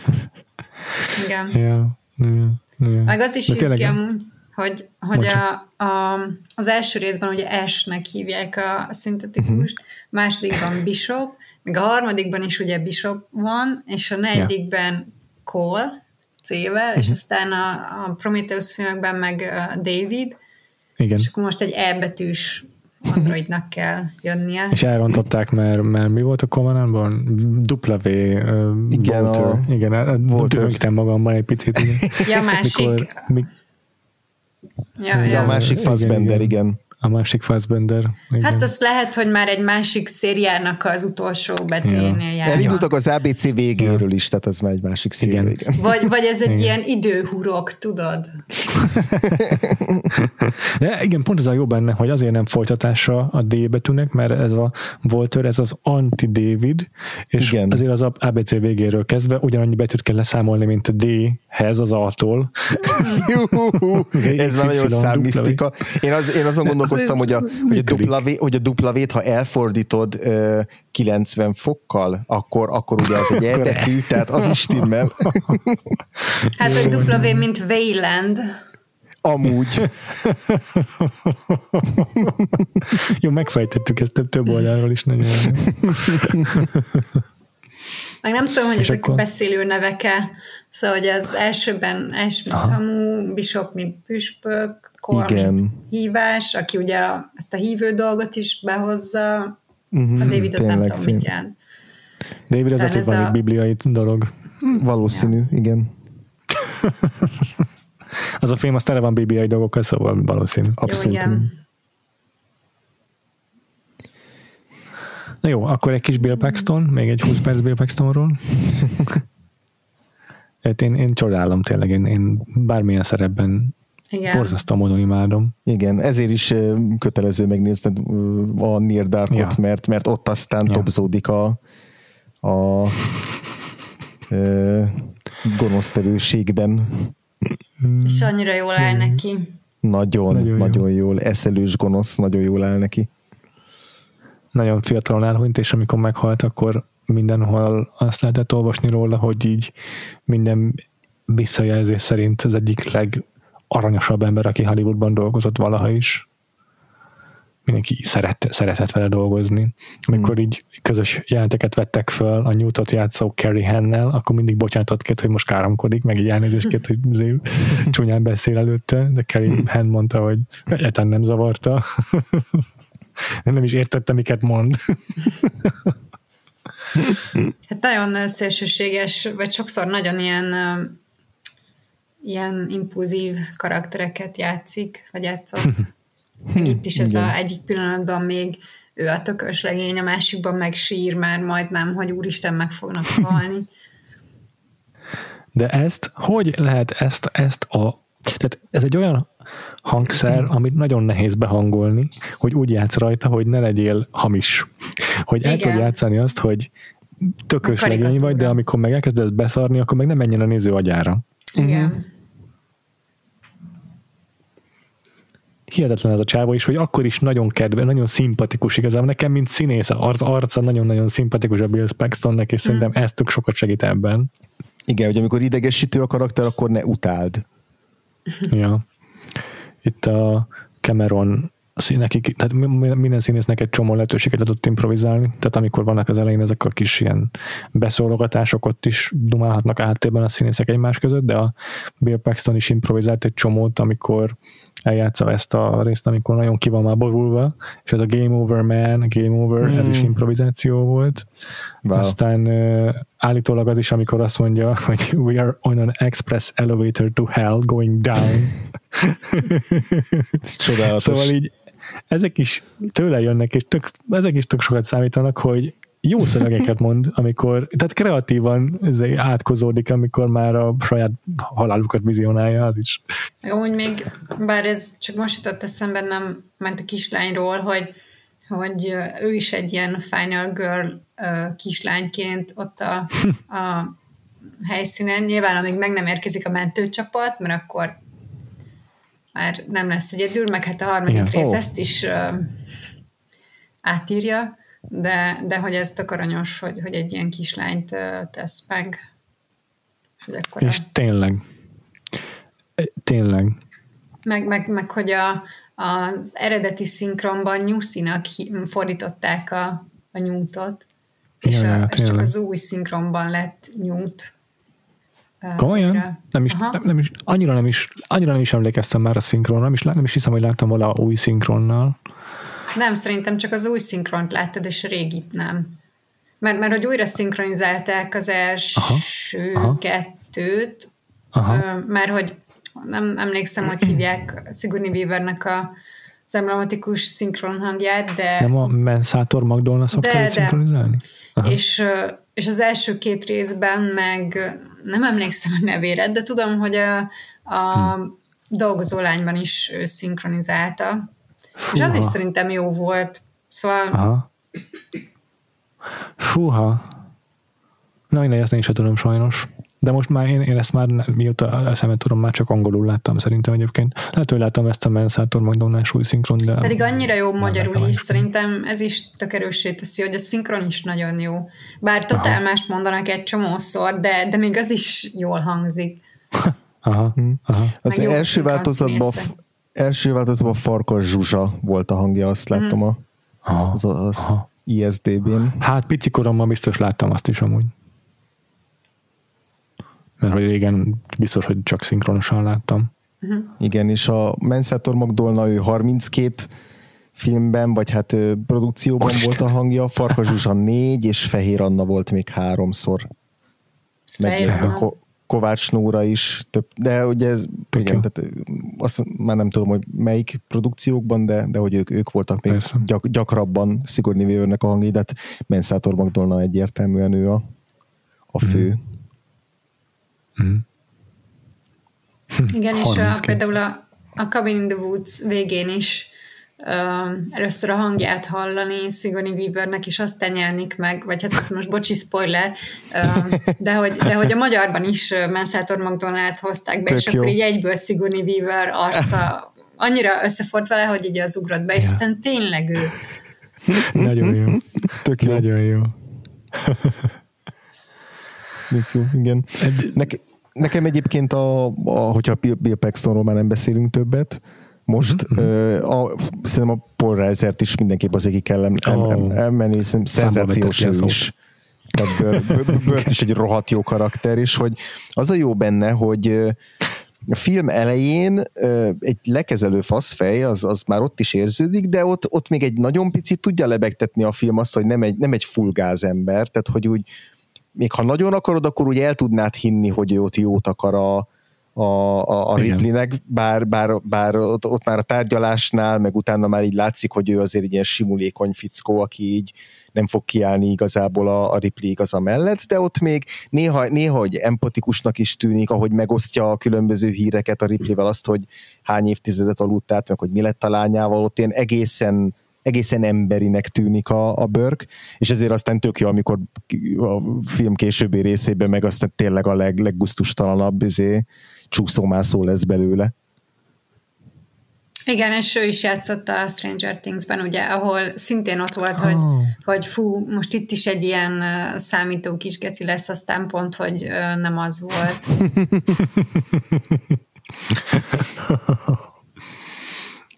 Igen. Yeah, yeah, yeah. Meg az is izgi hogy, hogy a, a, az első részben ugye Ash-nek hívják a, a szintetikust, uh-huh. másodikban Bishop, meg a harmadikban is ugye Bishop van, és a negyedikben yeah. Cole, C-vel, uh-huh. és mhm. aztán a, a Prometheus filmekben meg David, Igen. és akkor most egy E betűs Androidnak kell jönnie. És elrontották, mert, mert mi volt a Covenantban? W igen, Walter. A... Igen, döngtem magamban egy picit. Igen. Ja, másik. Mikor, mi... ja, ja, ja, a másik Fassbender, igen. igen a másik Fassbender. Igen. Hát az lehet, hogy már egy másik szériának az utolsó betűjénél jár. Elindultak az ABC végéről ja. is, tehát az már egy másik széria. Igen. igen. Vagy, vagy ez egy igen. ilyen időhurok, tudod? De igen, pont ez a jó benne, hogy azért nem folytatása a D betűnek, mert ez a Walter, ez az anti-David, és igen. azért az ABC végéről kezdve ugyanannyi betűt kell leszámolni, mint a D-hez az A-tól. ez már nagyon számmisztika. Én, az, én azon gondolom, gondolkoztam, hogy a, hogy, a dupla v, hogy a dupla v ha elfordítod uh, 90 fokkal, akkor, akkor ugye ez egy elbetű, tehát az is stimmel. Hát a dupla V, mint Wayland. Amúgy. Jó, megfejtettük ezt több, több oldalról is nagyon Meg nem tudom, hogy És ezek akkor- beszélő neveke. Szóval, hogy az elsőben Ash, mint hamu, Bishop, mint püspök, Kor, Igen. hívás, aki ugye ezt a hívő dolgot is behozza. Mhm, A David az nem tudom, mit jelent. David, ez valami a- bibliai dolog. Valószínű, igen. Az a film, az tele van bibliai dolgokkal, szóval valószínű. Abszolút. Jó, igen. Na jó, akkor egy kis Bill Paxton, még egy 20 perc Bill Paxtonról. Én, én csodálom tényleg, én, én bármilyen szerepben Igen. borzasztó módon imádom. Igen, ezért is kötelező megnézned a Near Darkot, Ja. mert, mert ott aztán Ja. topzódik a, a ö, gonosztevőségben. És annyira jól áll neki. Nagyon, Nagyon nagyon, jó. jól, eszelős gonosz, nagyon jól áll neki. Nagyon fiatalon elhunyt, és amikor meghalt, akkor mindenhol azt lehetett olvasni róla, hogy így minden visszajelzés szerint az egyik legaranyosabb ember, aki Hollywoodban dolgozott valaha is. Mindenki szeret, szeretett vele dolgozni. Amikor így közös jelenteket vettek föl a Newtot játszó Carrie Hannel, akkor mindig bocsánatot kért, hogy most káromkodik, meg így elnézést kért, hogy csúnyán beszél előtte, de Carrie Hann mondta, hogy egyáltalán nem zavarta. nem is értette, miket mond. Hát nagyon szélsőséges, vagy sokszor nagyon ilyen ilyen impulzív karaktereket játszik, vagy játszott. Itt is ez a egyik pillanatban még ő a tökös legény, a másikban meg sír már majdnem, hogy úristen meg fognak halni. De ezt, hogy lehet ezt, ezt a... Tehát ez egy olyan hangszer, amit nagyon nehéz behangolni, hogy úgy játsz rajta, hogy ne legyél hamis. Hogy el Igen. tud játszani azt, hogy tökös legény vagy, de amikor meg elkezdesz beszarni, akkor meg nem menjen a néző agyára. Igen. Hihetetlen ez a csávó is, hogy akkor is nagyon kedve, nagyon szimpatikus igazából. Nekem, mint színész, az arca nagyon-nagyon szimpatikus a Bill Paxtonnek, és szerintem ez tök sokat segít ebben. Igen, hogy amikor idegesítő a karakter, akkor ne utáld. Ja. Itt a Cameron nekik, tehát mi- minden színésznek egy csomó lehetőséget adott improvizálni, tehát amikor vannak az elején ezek a kis ilyen beszólogatások, ott is dumálhatnak áttérben a színészek egymás között, de a Bill Paxton is improvizált egy csomót, amikor eljátsza ezt a részt, amikor nagyon ki van már borulva, és ez a Game Over Man, Game Over, ez is improvizáció volt. Wow. Aztán állítólag az is, amikor azt mondja, hogy we are on an express elevator to hell going down. Ez csodálatos. Szóval így ezek is tőle jönnek, és tök, ezek is tök sokat számítanak, hogy jó szövegeket mond, amikor, tehát kreatívan ez átkozódik, amikor már a saját halálukat vizionálja, az is. Amúgy még, bár ez csak most jutott eszembe, nem ment a kislányról, hogy, hogy ő is egy ilyen final girl kislányként ott a, a helyszínen. Nyilván, amíg meg nem érkezik a mentőcsapat, mert akkor már nem lesz egyedül, meg hát a harmadik Igen. rész Ó. ezt is átírja, de, de hogy ez tök aranyos, hogy, hogy egy ilyen kislányt tesz meg. És És tényleg, tényleg, Meg, meg, meg hogy a, az eredeti szinkronban Nyuszinak fordították a, a nyújtot, és, Ja, a, és csak az új szinkronban lett nyújt. Komolyan? Nem is, Aha. nem, nem is, annyira, nem is, annyira nem is emlékeztem már a szinkronra, nem is, nem is hiszem, hogy láttam vala új szinkronnal. Nem, szerintem csak az új szinkront láttad, és régit nem. Mert, mert hogy újra szinkronizálták az első Aha, aha. kettőt, Aha. Mert hogy nem emlékszem, hogy hívják Sigourney Weavernek a, az emblematikus szinkron hangját, de Nem a Mensátor Magdolna szokta szinkronizálni? Aha. és, és az első két részben meg nem emlékszem a nevére, de tudom, hogy a, a Hm. dolgozó lányban is szinkronizálta. És az is szerintem jó volt. Szóval Aha. Fúha. Na mindegy, ezt én is tudom sajnos. De most már én, én ezt már, ne- mióta eszembe tudom, már csak angolul láttam szerintem egyébként. Lehet, hogy láttam ezt a Mensátor Magdolnás új szinkron, de... pedig annyira jó magyarul is, szerintem ez is tök erőssé teszi, hogy a szinkron is nagyon jó. Bár totál Aha. mást mondanak egy csomószor, de, de még az is jól hangzik. Aha, aha. Az első változatban. Első változatban Farkas Zsuzsa volt a hangja, azt láttam a, aha, az, az aha. ISDB-n. Hát pici koromban biztos láttam azt is amúgy. mert hogy régen biztos, hogy csak szinkronosan láttam. Igen, és a Mensátor Magdolna, ő 32 filmben, vagy hát produkcióban Most. volt a hangja, Farkas Zsuzsa négy, és Fehér Anna volt még háromszor. Meg Ko- Kovács Nóra is több, de ugye ez, igen, tehát azt már nem tudom, hogy melyik produkciókban, de, de hogy ők, ők voltak még gyak, gyakrabban Szigorni Weavernek a hangi, de hát Menszátor Magdolna egyértelműen ő a, a fő. Mm. Mm. Igen, és a, például a, a Cabin in the Woods végén is először a hangját hallani Sigourney Weavernek, és aztán nyelnik meg, vagy hát ez most bocsi, spoiler, de, hogy, de hogy a magyarban is Menszátor Magdolnát hozták be, Tök és jó. akkor így egyből Sigourney Weaver arca annyira összefort vele, hogy így az ugrott be, és aztán tényleg ő. Nagyon jó. Tök jó. Nagyon jó. Tök jó, igen. Nek, nekem egyébként, a, a, hogyha Bill Paxtonról már nem beszélünk többet, most. Uh-huh. A, szerintem a Paul Reisert is mindenképp az, aki kell em, elmenni, szenzációs ő is. Tehát Bört is egy rohadt jó karakter, és hogy az a jó benne, hogy a film elején egy lekezelő faszfej, az, az már ott is érződik, de ott, ott még egy nagyon picit tudja lebegtetni a film azt, hogy nem egy, nem egy fullgáz ember, tehát hogy úgy, még ha nagyon akarod, akkor úgy el tudnád hinni, hogy ő ott jót akar a, a, a, a Ripleynek, bár, bár, bár ott, ott már a tárgyalásnál, meg utána már így látszik, hogy ő azért egy ilyen simulékony fickó, aki így nem fog kiállni igazából a, a Ripley igaza mellett, de ott még néha, néha hogy empatikusnak is tűnik, ahogy megosztja a különböző híreket a Ripleyvel azt, hogy hány évtizedet aludt át, meg hogy mi lett a lányával, ott ilyen egészen egészen emberinek tűnik a, a Burke, és ezért aztán tök jó, amikor a film későbbi részében meg aztán tényleg a leg, leggusztustalanabb izé, csúszómászó lesz belőle. Igen, és ő is játszott a Stranger Things-ben, ugye, ahol szintén ott volt, oh. hogy, hogy fú, most itt is egy ilyen számító kis geci lesz, aztán pont, hogy nem az volt.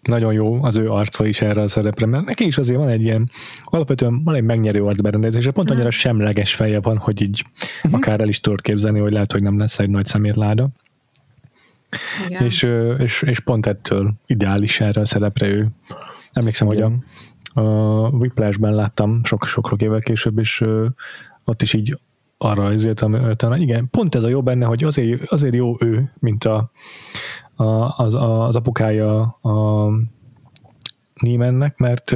Nagyon jó az ő arca is erre a szerepre, mert neki is azért van egy ilyen, alapvetően van egy megnyerő arcberendezés, pont annyira semleges feje van, hogy így uh-huh. akár el is tudod képzelni, hogy lehet, hogy nem lesz egy nagy szemétláda. És, és, és pont ettől ideális erre a szerepre ő. Emlékszem, Igen. hogy a, a Whiplash-ben láttam sok-sok évvel később, és ott is így arra ezért, talán igen, pont ez a jó benne, hogy azért, azért jó ő, mint a, a, az, a, az apukája a Niemennek, mert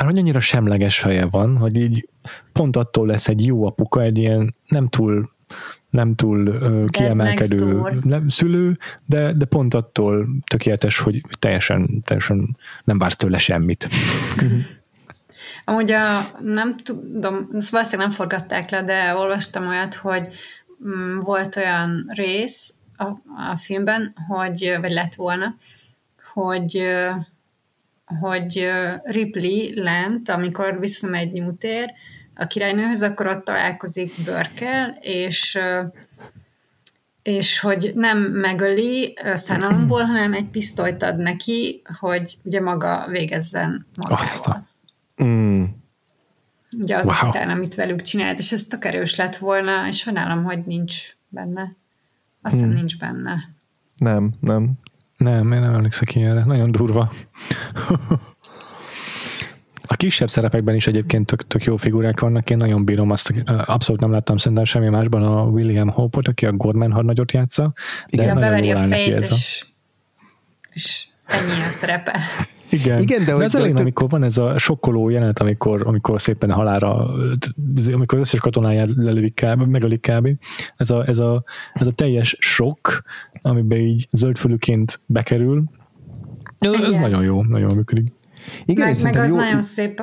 mert hogy annyira semleges feje van, hogy így pont attól lesz egy jó apuka, egy ilyen nem túl nem túl uh, kiemelkedő nem, szülő, de, de pont attól tökéletes, hogy teljesen, teljesen nem vár tőle semmit. Amúgy a, nem tudom, ezt valószínűleg nem forgatták le, de olvastam olyat, hogy mm, volt olyan rész a, a filmben, hogy, vagy lett volna, hogy hogy Ripley lent, amikor visszamegy Newtér, a királynőhöz, akkor ott találkozik Börkel, és és hogy nem megöli szánalomból, hanem egy pisztolyt ad neki, hogy ugye maga végezzen magával. Mm. Ugye az wow. után, amit velük csinált, és ez tök erős lett volna, és sajnálom, hogy nincs benne. Azt hiszem, mm. nincs benne. Nem, nem. Nem, én nem emlékszek ilyenre. Nagyon durva. A kisebb szerepekben is egyébként tök, tök jó figurák vannak, én nagyon bírom azt, abszolút nem láttam szerintem semmi másban a William Hope-ot, aki a Gorman hadnagyot játsza. De Igen, beveri a fejét, és, és ennyi a szerepe. Igen, Igen de, de az elején, amikor van ez a sokkoló jelenet, amikor, amikor szépen halára, amikor az összes katonáját lelövik kb, megölik kb. Ez a, ez, a, ez a teljes sok, amiben így zöldfülűként bekerül, ez, ez nagyon jó, nagyon működik. Igen, meg, meg az jó... nagyon szép,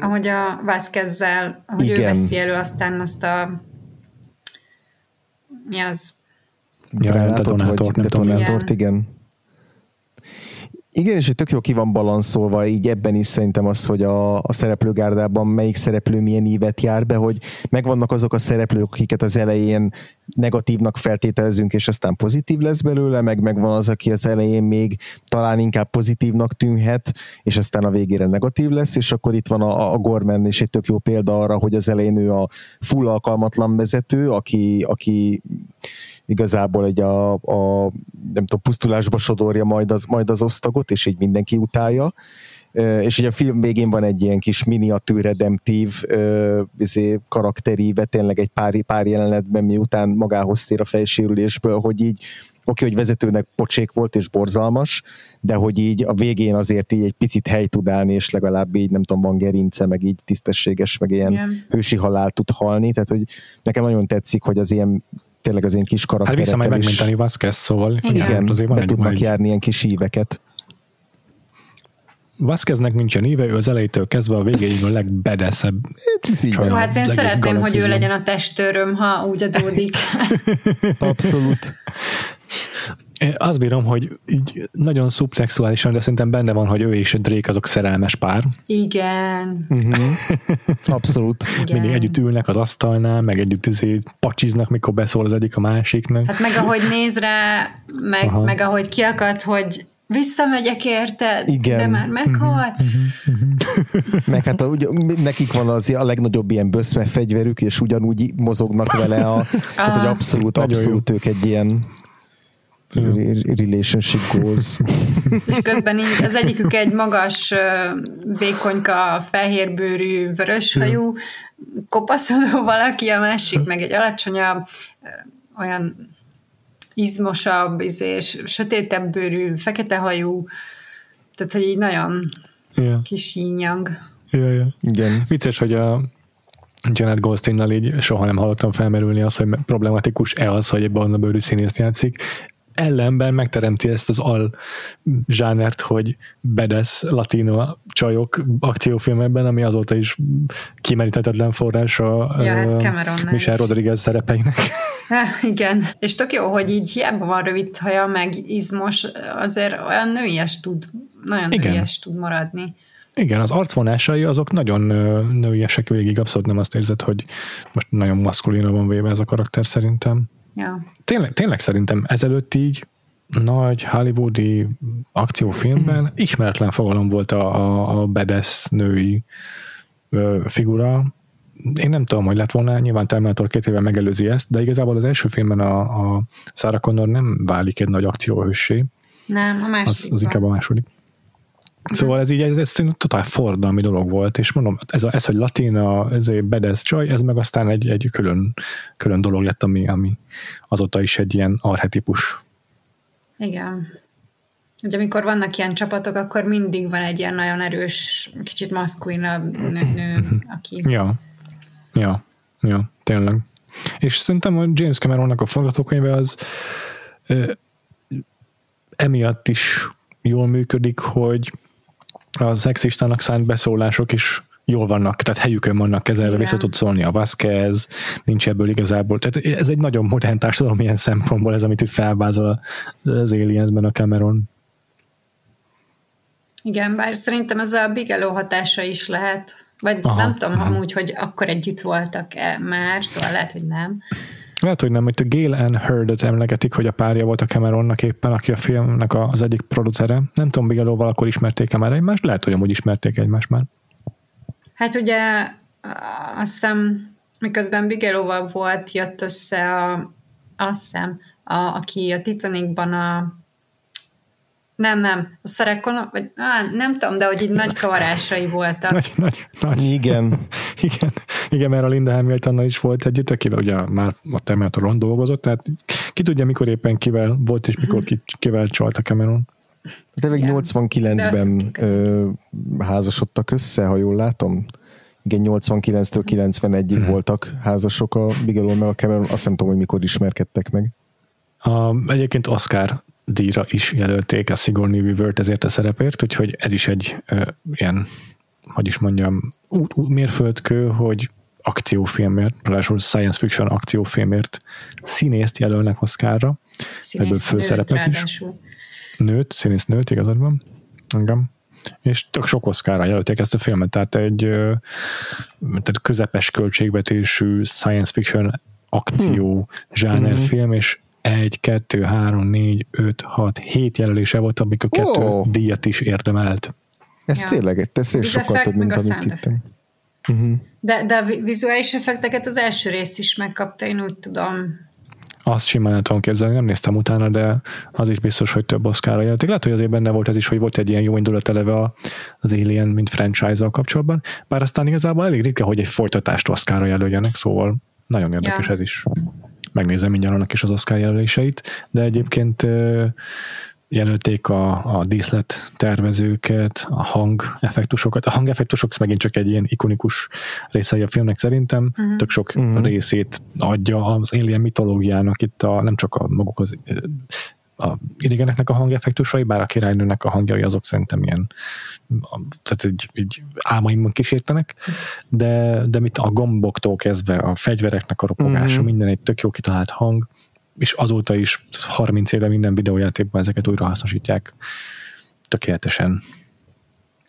ahogy a Vázquezzel, hogy igen. ő veszi elő aztán azt a mi az? Ja, detonátort, detonátort, igen. igen. Igen, és tök jó ki van balanszolva, így ebben is szerintem az, hogy a, a szereplőgárdában melyik szereplő milyen ívet jár be, hogy megvannak azok a szereplők, akiket az elején negatívnak feltételezünk, és aztán pozitív lesz belőle, meg megvan az, aki az elején még talán inkább pozitívnak tűnhet, és aztán a végére negatív lesz, és akkor itt van a, a Gorman is egy tök jó példa arra, hogy az elején ő a full alkalmatlan vezető, aki, aki igazából egy a, a nem tudom, pusztulásba sodorja majd az, majd az osztagot, és így mindenki utálja. És ugye a film végén van egy ilyen kis miniatűr redemptív izé, karakteríve, tényleg egy pár, pár jelenetben, miután magához tér a fejsérülésből, hogy így oké, hogy vezetőnek pocsék volt és borzalmas, de hogy így a végén azért így egy picit hely tud állni, és legalább így nem tudom, van gerince, meg így tisztességes, meg ilyen Igen. hősi halál tud halni, tehát hogy nekem nagyon tetszik, hogy az ilyen tényleg az én kis karakterekkel Hát vissza majd megmenteni Vázquez, szóval igen, igen azért van be tudnak egy... járni ilyen kis íveket. Vázqueznek nincsen íve, ő az elejétől kezdve a végéig a legbedeszebb. Jó, hát én szeretném, hogy ő legyen a testőröm, ha úgy adódik. Abszolút. Én azt bírom, hogy így nagyon szubtextuálisan, de szerintem benne van, hogy ő és Drake azok szerelmes pár. Igen. Uh-huh. Abszolút. Igen. Mindig együtt ülnek az asztalnál, meg együtt izé pacsiznak, mikor beszól az egyik a másiknak. Hát meg ahogy néz rá, meg, meg ahogy kiakad, hogy visszamegyek érted, Igen. de már meghalt. Meg hát a, ugye, nekik van az a legnagyobb ilyen böszme fegyverük, és ugyanúgy mozognak vele, a, hát, hogy abszolút, abszolút ők egy ilyen relationship goals. És közben így az egyikük egy magas, vékonyka, fehérbőrű, vöröshajú, kopaszodó valaki, a másik meg egy alacsonyabb, olyan izmosabb, és sötétebb bőrű, fekete hajú, tehát, hogy így nagyon yeah. kis ínjang. Yeah, yeah. Igen. Vicces, hogy a Janet Goldsteinnal így soha nem hallottam felmerülni az, hogy problematikus-e az, hogy egy barna bőrű színészt játszik ellenben megteremti ezt az al zsánert, hogy bedesz latino csajok akciófilmekben, ami azóta is kimeríthetetlen forrás a ja, hát Michelle Rodriguez szerepeinek. igen, és tök jó, hogy így hiába van rövid haja, meg izmos, azért olyan nőies tud, nagyon igen. nőies tud maradni. Igen, az arcvonásai azok nagyon nőiesek végig, abszolút nem azt érzed, hogy most nagyon maszkulina van véve ez a karakter szerintem. Ja. Tényleg, tényleg szerintem ezelőtt így nagy hollywoodi akciófilmben ismeretlen fogalom volt a, a, a bedesz női ö, figura. Én nem tudom, hogy lett volna, nyilván Terminator két éve megelőzi ezt, de igazából az első filmben a, a Sarah Connor nem válik egy nagy akcióhőssé. Nem, a második. Az, az inkább a második. Szóval ez így, ez, ez totál fordalmi dolog volt, és mondom, ez, a, ez hogy latina, ez egy bedesz csaj, ez meg aztán egy, egy külön, külön dolog lett, ami, ami azóta is egy ilyen arhetipus. Igen. Ugye amikor vannak ilyen csapatok, akkor mindig van egy ilyen nagyon erős, kicsit maszkulinabb nő, nő mhm. aki... Ja, ja, ja, tényleg. És szerintem a James Cameronnak a forgatókönyve az ö, emiatt is jól működik, hogy a szexistának szánt beszólások is jól vannak, tehát helyükön vannak kezelve, vissza tud szólni a Vasquez, nincs ebből igazából. Tehát ez egy nagyon modern társadalom ilyen szempontból, ez, amit itt felvázol az Aliensben a Cameron. Igen, bár szerintem ez a Bigelow hatása is lehet, vagy aha, nem tudom aha. amúgy, hogy akkor együtt voltak-e már, szóval lehet, hogy nem. Lehet, hogy nem, hogy a Gail Ann Hurd-et emlegetik, hogy a párja volt a Cameronnak éppen, aki a filmnek az egyik producere. Nem tudom, Bigelow-val akkor ismerték-e már egymást, lehet, hogy amúgy ismerték egymást már. Hát ugye azt hiszem, miközben Bigelow-val volt, jött össze a, azt hiszem, a, aki a Titanicban a nem, nem. A szerekon, vagy á, nem tudom, de hogy így nagy kavarásai voltak. Nagy, nagy, nagy. Igen. Igen. Igen, mert a Linda Hamiltonnal is volt együtt, akivel ugye már a Terminatoron dolgozott, tehát ki tudja, mikor éppen kivel volt, és mikor ki, kivel csalt a Cameron. De még 89-ben ö, házasodtak össze, ha jól látom. Igen, 89-től 91-ig hmm. voltak házasok a Bigelow meg a Cameron. Azt nem tudom, hogy mikor ismerkedtek meg. A, egyébként Oscar díjra is jelölték a Sigourney Weaver-t ezért a szerepért, úgyhogy ez is egy ö, ilyen, hogy is mondjam, út, út, mérföldkő, hogy akciófilmért, ráadásul science fiction akciófilmért színészt jelölnek. Színész ebből főszerepet is. Nőt, színész nőt, igazad van. Igen. És tök sok oszkára jelölték ezt a filmet, tehát egy tehát közepes költségvetésű science fiction akció hmm. zsánerfilm, Mhm. és egy, kettő, három, négy, öt, hat, hét jelölése volt, amik a kettő Ó. díjat is érdemelt. Ez Ja. tényleg, ez sokkal Vizefekt, több, mint amit hittem. Uh-huh. De, de a vi- vizuális effekteket az első rész is megkapta, én úgy tudom. Azt simán el tudom képzelni, nem néztem utána, de az is biztos, hogy több oszkára jelölték. Lehet, hogy azért benne volt ez is, hogy volt egy ilyen jó indulat eleve a- az Alien, mint franchise-zal kapcsolatban, bár aztán igazából elég ritka, hogy egy folytatást oszkára jelöljenek, szóval nagyon érdekes Ja. ez is. Megnézem mindjárt annak is az Oscar jelöléseit, de egyébként jelölték a, a díszlet tervezőket, a hangeffektusokat. A hangeffektusok megint csak egy ilyen ikonikus részei a filmnek szerintem. Uh-huh. Tök sok uh-huh. részét adja az alien mitológiának itt a, nem csak a maguk az a idegeneknek a hangeffektusai, bár a királynőnek a hangjai azok szerintem ilyen a- tehát így, így álmaimban kísértenek, de, de mit a gomboktól kezdve a fegyvereknek a ropogása, Mhm. uh-huh. minden egy tök jó kitalált hang, és azóta is 30 éve minden videójátékban ezeket újra hasznosítják tökéletesen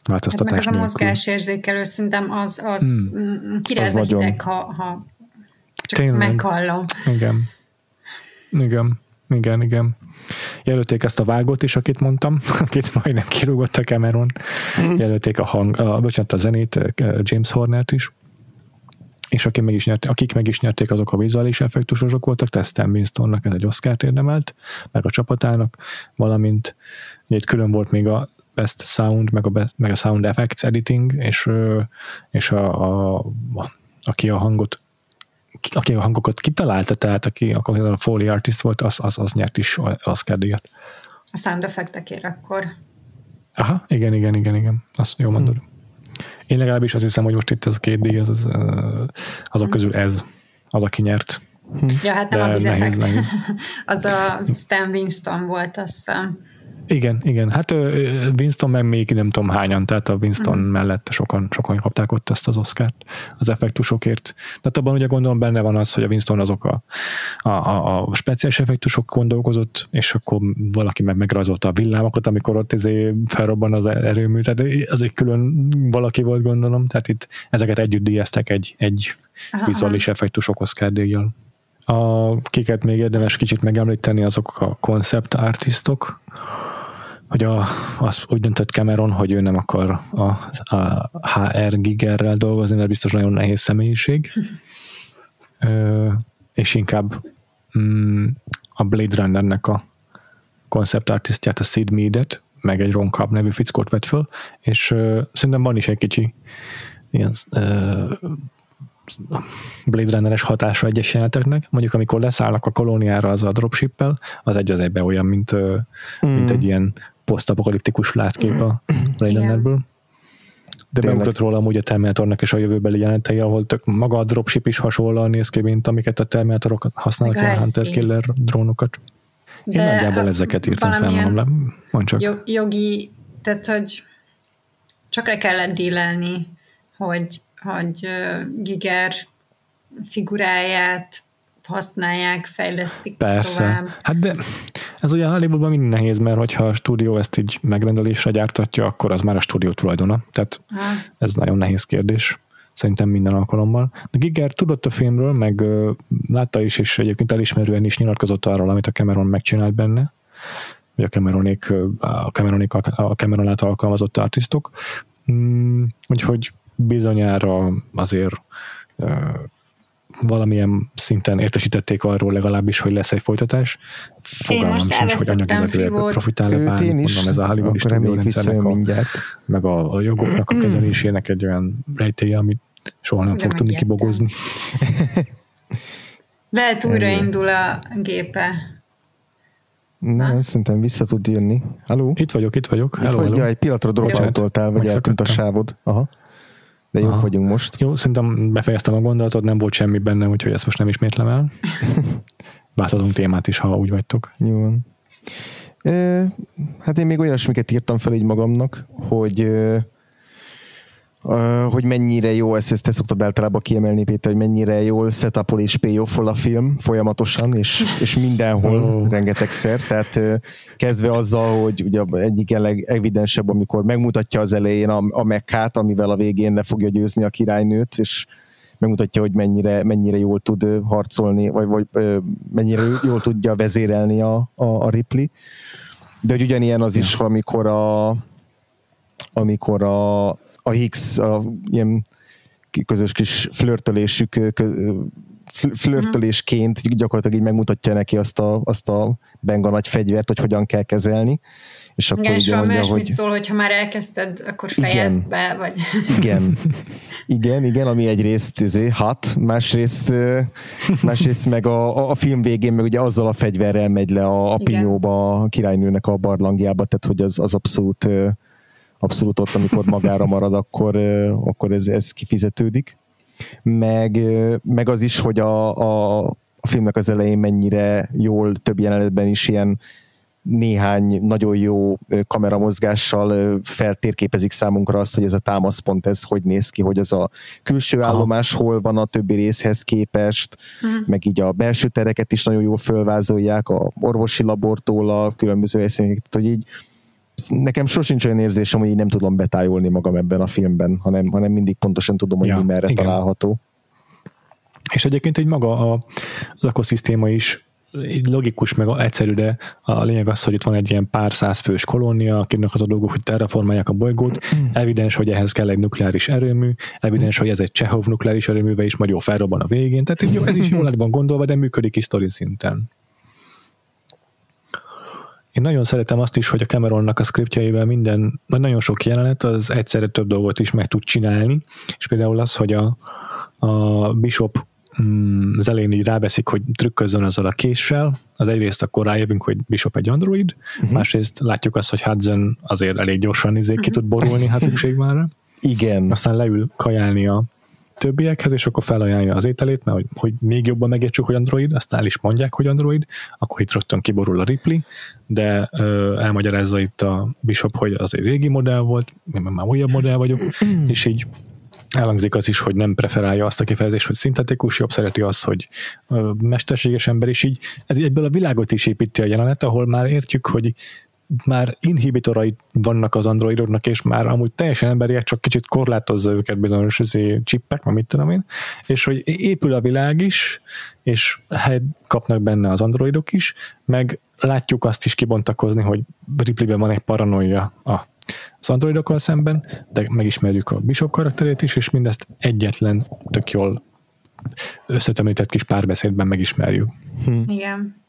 Hát meg változtatás az a nélkül. mozgásérzékelő szintem az, az hmm. kiráz a hideg, ha, ha csak Tényleg. meghallom. Igen. Igen. Igen, igen. Jelölték ezt a vágót is, akit mondtam, akit majdnem kirúgott a Cameron. Jelölték a hang, a, bocsánat, a zenét, eh, James Hornert is. És aki meg is nyert, akik meg is nyerték, azok a vizuális effektusosok voltak, Testem Winstonnak ez egy Oscar-t érdemelt, meg a csapatának, valamint itt külön volt még a Best Sound, meg a, best, meg a Sound Effects Editing, és, és a, a, a, aki a hangot aki a hangokat kitalálta, tehát aki aki a Foley artist volt, az, az, az nyert is Oscar díjat. A sound effektekért akkor. Aha, igen, igen, igen, igen. Azt jó mondod. Én legalábbis azt hiszem, hogy most itt ez a két díj, az, az, ö, azok közül ez az, aki nyert. Ja, hát nem De a nehéz. az a Stan Winston volt, azt hiszem. Igen, igen. Hát Winston meg még nem tudom hányan, tehát a Winston mm. mellett sokan, sokan kapták ott ezt az Oscárt az effektusokért. Tehát abban ugye gondolom benne van az, hogy a Winston azok a, a, a, a speciális effektusokon dolgozott, és akkor valaki meg megrajzolta a villámokat, amikor ott izé felrobban az erőmű, tehát az egy külön valaki volt gondolom, tehát itt ezeket együtt díjazták egy, egy Aha, vizuális effektusok Oscar díjjal. A, kiket még érdemes kicsit megemlíteni, azok a concept artistok, hogy a, az úgy döntött Cameron, hogy ő nem akar a, a HR Gigerrel dolgozni, mert biztos nagyon nehéz személyiség. Ö, és inkább mm, a Blade Runnernek a concept artistját, a Sid Meadet, meg egy Ron Cobb nevű fickót vett föl, és ö, szerintem van is egy kicsi ilyen ö, Blade Runner-es hatása egyes jeleneteknek. Mondjuk, amikor leszállnak a kolóniára az a dropshippel, az egy az egybe olyan, mint, Mm. mint egy ilyen posztapokaliptikus látkép a. Runnerből. De beugrott róla amúgy a Terminatornak és a jövőbeli jelenetei, ahol tök maga a dropship is hasonlóan néz ki, mint amiket a Terminatorok használnak, a ilyen Hunter. Killer drónokat. Én De nagyjából ezeket írtam fel magamra. Mondd csak. Jog, jogi, tehát hogy csak le kellett dílelni, hogy, hogy Giger figuráját használják, fejlesztik Persze. tovább. Hát de ez ugye Hollywoodban mind nehéz, mert hogyha a stúdió ezt így megrendelésre gyártatja, akkor az már a stúdió tulajdona. Tehát Ha, ez nagyon nehéz kérdés. Szerintem minden alkalommal. De Giger tudott a filmről, meg ö, látta is, és egyébként elismerően is nyilatkozott arról, amit a Cameron megcsinált benne, vagy a Cameronék, a Cameronék, a Cameron által alkalmazott artistok. Mm, úgyhogy bizonyára azért ö, valamilyen szinten értesítették arról legalábbis, hogy lesz egy folytatás. Fogalmam most sincs, hogy anyagilag profitál-e bármi, én is, mondom, ez a Hollywoodi akkor reméljük stúdiórendszernek visszajön a, mindjárt. meg a, a jogoknak a kezelésének egy olyan rejtélye, amit soha nem De fog tudni kibogozni. Lehet újraindul a gépe. Nem, szerintem vissza tud jönni. Haló? Itt vagyok, itt vagyok. Itt Hello, vagy, hello. ja, egy pillanatra dropoutoltál, vagy eltűnt a sávod. Aha. De jók Aha. vagyunk most. Jó, szerintem befejeztem a gondolatot, nem volt semmi benne, úgyhogy ezt most nem ismétlem el. Változunk témát is, ha úgy vagytok. Jó van. Hát én még olyasmiket írtam fel így magamnak, hogy ö, hogy mennyire jó, ezt, ezt te szoktad általában kiemelni, Péter, hogy mennyire jól setupol és payoffol a film folyamatosan, és, és mindenhol oh. rengetegszer, tehát kezdve azzal, hogy ugye egyik legevidensebb, amikor megmutatja az elején a, a mekkát, amivel a végén le fogja győzni a királynőt, és megmutatja, hogy mennyire, mennyire jól tud harcolni, vagy, vagy mennyire jól tudja vezérelni a, a, a Ripley. De hogy ugyanilyen az is, amikor a amikor a, a Higgs a ilyen közös kis flörtölésük flörtölésként gyakorlatilag így megmutatja neki azt a, azt a benga nagy fegyvert, hogy hogyan kell kezelni. És akkor igen, és mondja, hogy... szól, hogy ha már elkezdted, akkor fejezd igen, be, vagy... Igen, igen, igen, ami egyrészt izé, hat, másrészt, másrészt meg a, a film végén meg ugye azzal a fegyverrel megy le a, a pinyóba, a királynőnek a barlangjába, tehát hogy az, az abszolút abszolút ott, amikor magára marad, akkor, akkor ez, ez kifizetődik. Meg, meg az is, hogy a, a, a filmnek az elején mennyire jól több jelenetben is ilyen néhány nagyon jó kameramozgással feltérképezik számunkra azt, hogy ez a támaszpont, ez hogy néz ki, hogy ez a külső állomás hol van a többi részhez képest, uh-huh. meg így a belső tereket is nagyon jól fölvázolják, a orvosi labortól a különböző helyszíneket, hogy így nekem sosincs olyan érzésem, hogy így nem tudom betájolni magam ebben a filmben, hanem, hanem mindig pontosan tudom, hogy ja, mi merre igen. található. És egyébként egy maga a, az ökoszisztéma is logikus, meg egyszerű, de a lényeg az, hogy itt van egy ilyen pár száz fős kolónia, akinek az a dolgok, hogy terraformálják a bolygót. Evidens, hogy ehhez kell egy nukleáris erőmű, evidens, hogy ez egy Csehov nukleáris erőműve is majd jó felrobban a végén. Tehát jó, ez is jól lett van gondolva, de működik is sztori szinten. Én nagyon szeretem azt is, hogy a Cameronnak a skriptjeivel minden, nagyon sok jelenet az egyszerre több dolgot is meg tud csinálni, és például az, hogy a, a Bishop mm, az elején így rábeszik, hogy trükközzön azzal a késsel, az egyrészt akkor rájövünk, hogy Bishop egy android, uh-huh. másrészt látjuk azt, hogy Hudson azért elég gyorsan izé, ki tud borulni, ha szükség rá. Igen. Aztán leül kajálni a többiekhez, és akkor felajánlja az ételét, mert hogy, hogy még jobban megértsük, hogy Android, aztán el is mondják, hogy Android, akkor itt rögtön kiborul a Ripley, de ö, elmagyarázza itt a Bishop, hogy az egy régi modell volt, én már újabb modell vagyok, és így elhangzik az is, hogy nem preferálja azt a kifejezést, hogy szintetikus, jobb szereti az, hogy mesterséges ember, és így ez egyből a világot is építi a jelenet, ahol már értjük, hogy már inhibitorai vannak az androidoknak, és már amúgy teljesen emberiek, csak kicsit korlátozza őket bizonyos csippek, vagy mit tudom én, és hogy épül a világ is, és helyet kapnak benne az androidok is, meg látjuk azt is kibontakozni, hogy Ripleyben van egy paranoia a az androidokkal szemben, de megismerjük a Bishop karakterét is, és mindezt egyetlen tök jól összetömített kis párbeszédben megismerjük. Hm. Igen.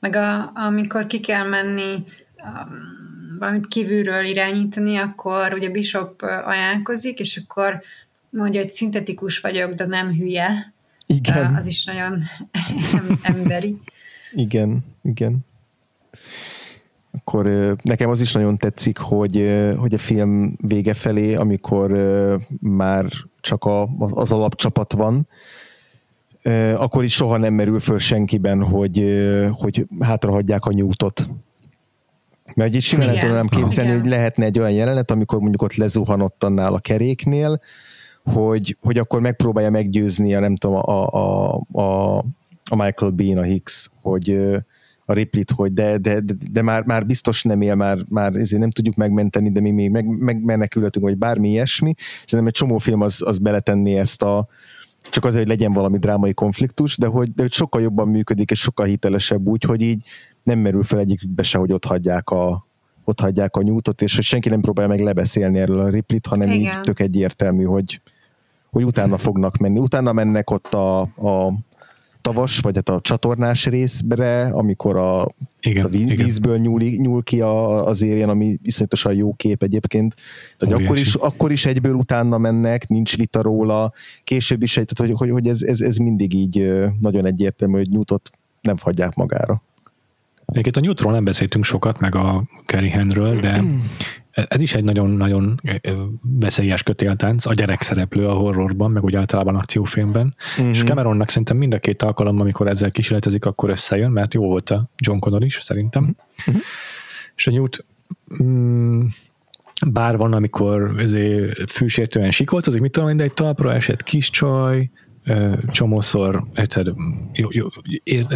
Meg a, amikor ki kell menni valamit kívülről irányítani, akkor ugye Bishop ajánlkozik, és akkor mondja, hogy szintetikus vagyok, de nem hülye. Igen. Az is nagyon emberi. Igen, igen. Akkor nekem az is nagyon tetszik, hogy, hogy a film vége felé, amikor már csak a, az alapcsapat van, akkor is soha nem merül föl senkiben, hogy, hogy hátrahagyják a nyújtot mert így simán nem tudnám képzelni, Igen. hogy lehetne egy olyan jelenet, amikor mondjuk ott lezuhanott annál a keréknél, hogy, hogy akkor megpróbálja meggyőzni a nem tudom, a, a, a, a Michael Bean, a Hicks, hogy a Ripley-t, hogy de, de, de, de már, már biztos nem él, már, már ezért nem tudjuk megmenteni, de mi még meg, meg menekülhetünk, vagy bármi ilyesmi. Szerintem egy csomó film az, az beletenni ezt a, csak azért, hogy legyen valami drámai konfliktus, de hogy, de hogy sokkal jobban működik, és sokkal hitelesebb úgy, hogy így nem merül fel egyikükbe se, hogy ott hagyják a, ott hagyják a nyújtot, és hogy senki nem próbálja meg lebeszélni erről a riplit, hanem Igen. így tök egyértelmű, hogy, hogy utána fognak menni. Utána mennek ott a, a tavas, vagy hát a csatornás részbre, amikor a, igen, a víz, igen. vízből nyúl, nyúl ki a, az érjen, ami iszonyatosan jó kép egyébként. Tehát akkor is, akkor is egyből utána mennek, nincs vita róla, később is, tehát hogy, hogy, hogy ez, ez, ez mindig így nagyon egyértelmű, hogy nyújtott nem hagyják magára. Egyébként a Newtról nem beszéltünk sokat, meg a Kerry Henről, de ez is egy nagyon-nagyon veszélyes kötéltánc, a gyerek szereplő a horrorban, meg úgy általában akciófilmben, uh-huh. és Cameronnak szerintem mind a két alkalom, amikor ezzel kísérletezik, akkor összejön, mert jó volt a John Connor is, szerintem. Uh-huh. És a Newt mm, bár van, amikor fűsértően sikoltozik, mit tudom de egy talpra esett kis csaj, csomószor egyszer jó, jó, ér,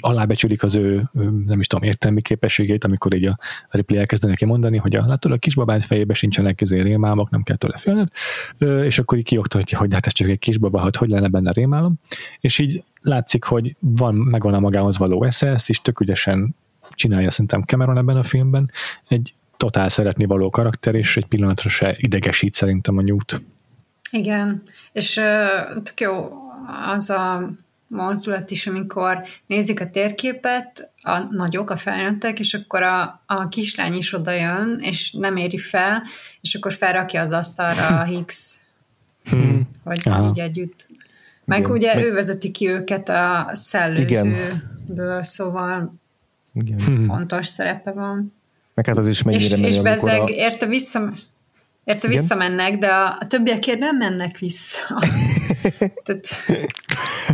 alábecsülik az ő, nem is tudom, értelmi képességét, amikor így a Ripley elkezd neki mondani, hogy a, látod, a kisbabád fejébe sincsenek izé rémálmok, nem kell tőle félned, és akkor így kioktatja, hogy hát ez csak egy kisbaba, hogy hogy lenne benne rémálom, és így látszik, hogy van, megvan a magához való esze, ezt is tök ügyesen csinálja szerintem Cameron ebben a filmben, egy totál szeretni való karakter, és egy pillanatra se idegesít szerintem a nyújt. Igen, és uh, tök jó az a mozdulat is, amikor nézik a térképet, a nagyok, a felnőttek, és akkor a, a kislány is oda jön, és nem éri fel, és akkor felrakja az asztalra a Higgs, hmm. hogy Aha. így együtt. Meg Igen. ugye Meg... ő vezeti ki őket a szellőzőből, szóval Igen. Hmm. fontos szerepe van. Meg hát az is mennyire és, menő, és bezeg, a... érte vissza, Érte Igen? visszamennek, de a, a többiekért nem mennek vissza. Tehát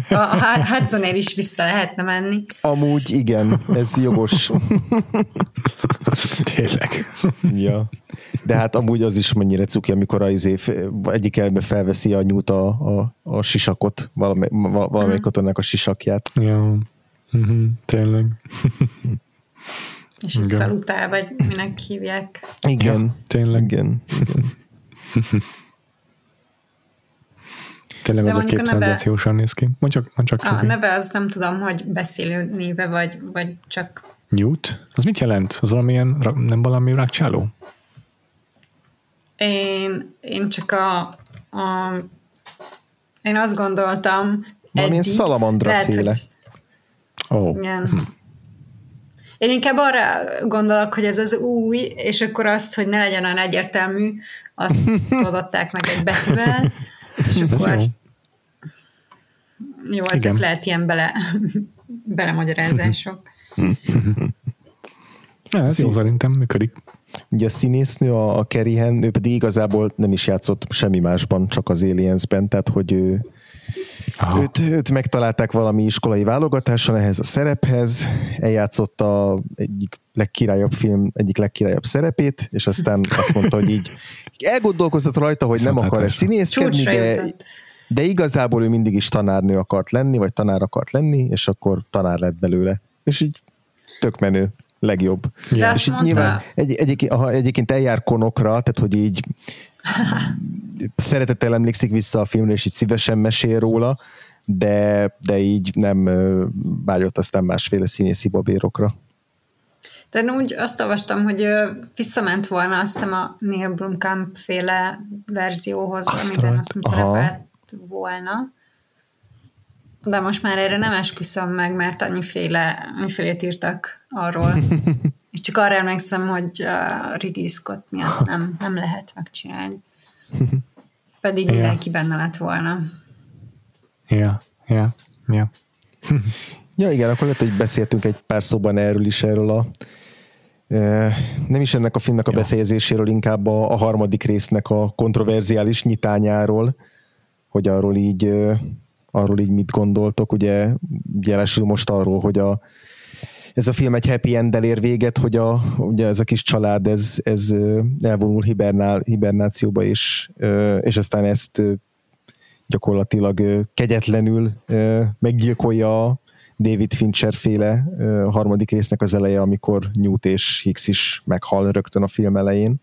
a, a Hudsonér is vissza lehetne menni. Amúgy igen, ez jogos. Tényleg. ja. De hát amúgy az is mennyire cuki, amikor az év egyik elbe felveszi a nyújt a, a, a sisakot, valamely, valamelyik uh-huh. a sisakját. Ja. Uh-huh. Tényleg. És Igen. szalutál, vagy minek hívják. Igen, ja, tényleg. Igen. Igen. Tényleg De az a kép szenzációsan néz ki. Mondj csak, mondj csak a neve az nem tudom, hogy beszélő néve, vagy, vagy csak... Newt? Az mit jelent? Az valamilyen, nem valami rákcsáló? Én, én csak a, a én azt gondoltam Valamilyen eddig, szalamandra lehet, féle. Hogy, oh. Igen. Hm. Én inkább arra gondolok, hogy ez az új, és akkor azt, hogy ne legyen olyan egyértelmű, azt adották meg egy betűvel, és akkor jó. ezek Igen. lehet ilyen bele, belemagyarázások. Ja, ez jó szerintem működik. Ugye a színésznő, a, a Kerihen, ő pedig igazából nem is játszott semmi másban, csak az Aliensben, tehát hogy ő, Őt, őt megtalálták valami iskolai válogatáson ehhez a szerephez, eljátszotta egyik legkirályabb film egyik legkirályabb szerepét, és aztán azt mondta, hogy így elgondolkozott rajta, hogy nem akar ezt színészkedni, de, de igazából ő mindig is tanárnő akart lenni, vagy tanár akart lenni, és akkor tanár lett belőle. És így tök menő legjobb. De és mondta... nyilván egy, egyébként, aha, egyébként eljár konokra, tehát hogy így szeretettel emlékszik vissza a filmre, és így szívesen mesél róla, de, de így nem vágyott aztán másféle színészi babérokra. De úgy azt olvastam, hogy visszament volna azt hiszem a Neil Blomkamp féle verzióhoz, azt amiben azt hiszem szerepelt volna. De most már erre nem esküszöm meg, mert annyiféle, annyifélét írtak arról. És csak arra emlékszem, hogy uh, Ridley Scott miatt nem, nem lehet megcsinálni. Pedig yeah. mindenki benne lett volna. Ja, ja, ja. ja, igen, akkor lehet, hogy beszéltünk egy pár szóban erről is, erről a nem is ennek a filmnek a befejezéséről, inkább a, a harmadik résznek a kontroverziális nyitányáról, hogy arról így, arról így mit gondoltok. Ugye jelesül most arról, hogy a, ez a film egy happy end ér véget, hogy a, ugye ez a kis család ez, ez elvonul hibernál, hibernációba, és, és aztán ezt gyakorlatilag kegyetlenül meggyilkolja a David Fincher féle harmadik résznek az eleje, amikor Newt és Hicks is meghal rögtön a film elején,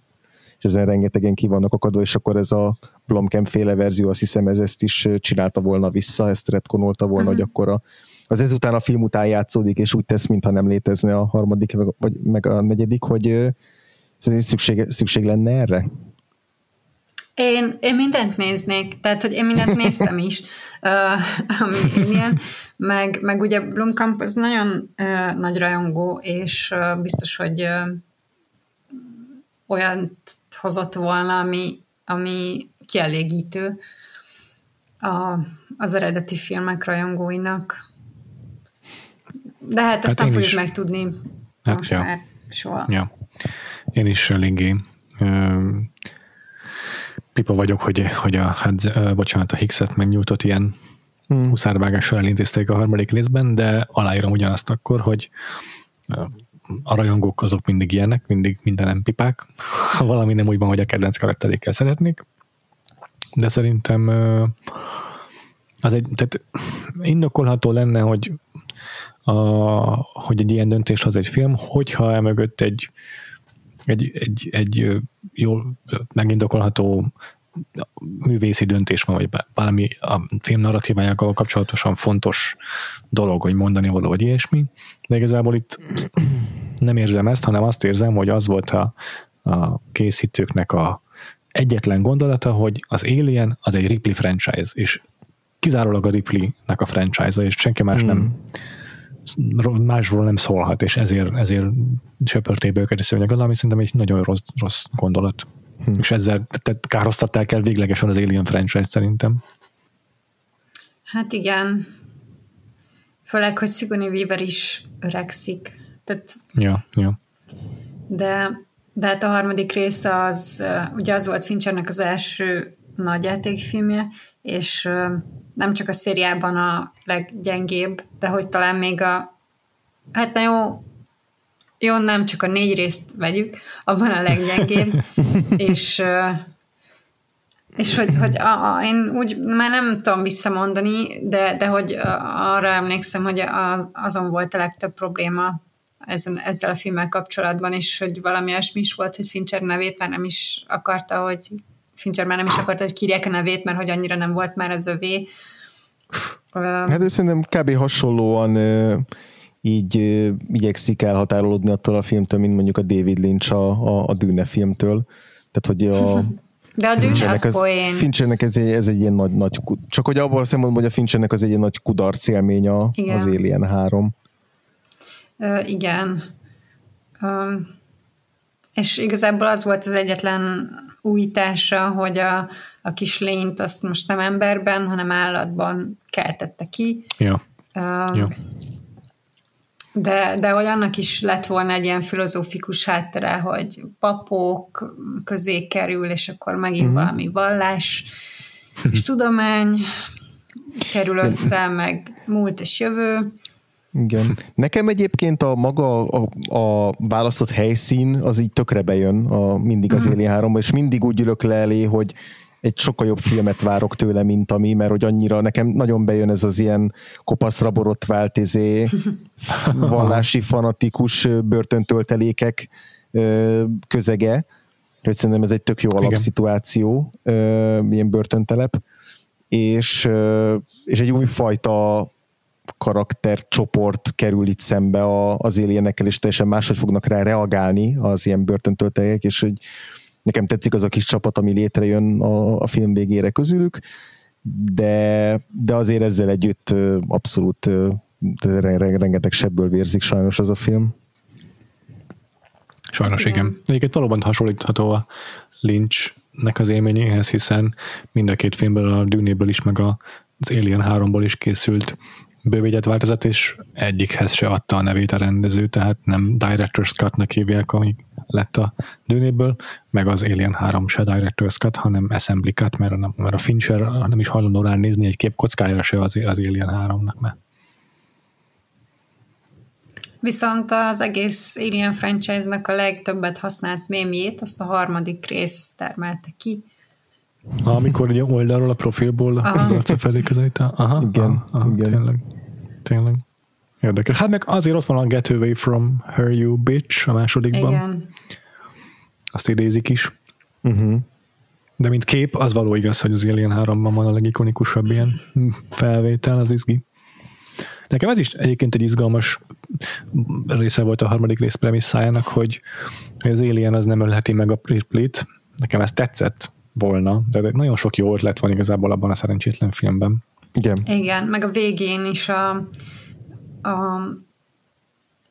és ezen rengetegen ki vannak akadva, és akkor ez a Blomkamp féle verzió, azt hiszem ez ezt is csinálta volna vissza, ezt retkonolta volna, uh-huh. hogy akkor a, az ezután a film után játszódik, és úgy tesz, mintha nem létezne a harmadik, vagy meg a negyedik, hogy szükség, szükség lenne erre? Én, én mindent néznék, tehát, hogy én mindent néztem is, uh, ami ilyen, meg, meg ugye Blomkamp az nagyon uh, nagy rajongó, és uh, biztos, hogy uh, olyan hozott volna, ami, ami kielégítő a, az eredeti filmek rajongóinak. De hát ezt hát nem fogjuk is. megtudni hát, most ja. már soha. Ja. Én is eléggé pipa vagyok, hogy, hogy a, hát, bocsánat, a Higgset meg Newtot ilyen hmm. huszárvágással elintézték a harmadik részben, de aláírom ugyanazt akkor, hogy a rajongók azok mindig ilyenek, mindig minden nem pipák. Valami nem úgy van, hogy a kedvenc karakterékkel szeretnék. De szerintem az egy, tehát indokolható lenne, hogy, a, hogy egy ilyen döntés hoz egy film, hogyha emögött egy, egy, egy, egy jól megindokolható művészi döntés van, vagy valami a film narratívájával kapcsolatosan fontos dolog, hogy mondani való, vagy ilyesmi, de igazából itt nem érzem ezt, hanem azt érzem, hogy az volt a, a készítőknek a egyetlen gondolata, hogy az Alien az egy Ripley franchise, és kizárólag a Ripley-nek a franchise-a, és senki más mm. nem másról nem szólhat, és ezért, ezért söpörték be őket a szőnyeg ami szerintem egy nagyon rossz, rossz gondolat. Hm. És ezzel tehát károztatták el véglegesen az Alien franchise szerintem. Hát igen. Főleg, hogy Sigourney Weaver is öregszik. Tehát, ja, ja. De, de hát a harmadik része az, ugye az volt Finchernek az első nagy játékfilmje, és nem csak a szériában a leggyengébb, de hogy talán még a hát na jó, jó, nem csak a négy részt vegyük, abban a leggyengébb, és és hogy, hogy a, a, én úgy már nem tudom visszamondani, de, de hogy arra emlékszem, hogy az, azon volt a legtöbb probléma ezen, ezzel a filmmel kapcsolatban, és hogy valami olyasmi is volt, hogy Fincher nevét már nem is akarta, hogy Fincher már nem is akarta, hogy kírják a nevét, mert hogy annyira nem volt már az övé. Hát ő szerintem kb. hasonlóan így igyekszik elhatárolódni attól a filmtől, mint mondjuk a David Lynch a, a, a Dűne filmtől. Tehát, hogy a de a Dűne az poén. Finchernek ez egy, ez egy ilyen nagy, nagy, csak hogy abban a szempontból, hogy a Finchernek az egy ilyen nagy kudarc élmény a, igen. az Alien 3. Uh, igen. Um, és igazából az volt az egyetlen újítása, hogy a, a kis lényt azt most nem emberben, hanem állatban keltette ki. Ja. Uh, ja. De, de hogy annak is lett volna egy ilyen filozófikus háttere, hogy papok közé kerül, és akkor megint uh-huh. valami vallás és tudomány kerül össze, meg múlt és jövő. Igen. Nekem egyébként a maga a, a választott helyszín az így tökre bejön a, mindig az Alien 3 és mindig úgy ülök le elé, hogy egy sokkal jobb filmet várok tőle, mint ami, mert hogy annyira nekem nagyon bejön ez az ilyen kopaszra borotvált izé, vallási fanatikus börtöntöltelékek közege, hogy szerintem ez egy tök jó alapszituáció, ilyen börtöntelep, és, és egy új fajta karaktercsoport kerül itt szembe a, az alienekkel, és teljesen máshogy fognak rá reagálni az ilyen börtöntöltelékek, és hogy nekem tetszik az a kis csapat, ami létrejön a, a film végére közülük, de, de azért ezzel együtt abszolút rengeteg sebből vérzik sajnos az a film. Sajnos igen. igen. Egyébként valóban hasonlítható a Lynchnek az élményéhez, hiszen mind a két filmből, a Dűnéből is, meg az Alien 3-ból is készült bővített változat, és egyikhez se adta a nevét a rendező, tehát nem Director's Cut-nak hívják, ami lett a dőnéből, meg az Alien 3 se Director's Cut, hanem Assembly Cut, mert a, mert a Fincher nem is hajlandó rá nézni egy kép kockájára se az, az Alien 3-nak, mert Viszont az egész Alien franchise-nak a legtöbbet használt mémjét, azt a harmadik rész termelte ki, amikor ugye oldalról a profilból Aha. az arca felé közelít. Aha, igen, aha, igen. Tényleg, tényleg. Érdekes. Hát meg azért ott van a Get Away From Her You Bitch a másodikban. Igen. Azt idézik is. Uh-huh. De mint kép, az való igaz, hogy az Alien 3-ban van a legikonikusabb ilyen felvétel, az izgi. Nekem ez is egyébként egy izgalmas része volt a harmadik rész premisszájának, hogy az Alien az nem ölheti meg a Ripley-t. Nekem ez tetszett, volna, de nagyon sok jó ötlet van igazából abban a szerencsétlen filmben. Igen. Igen, meg a végén is a, a,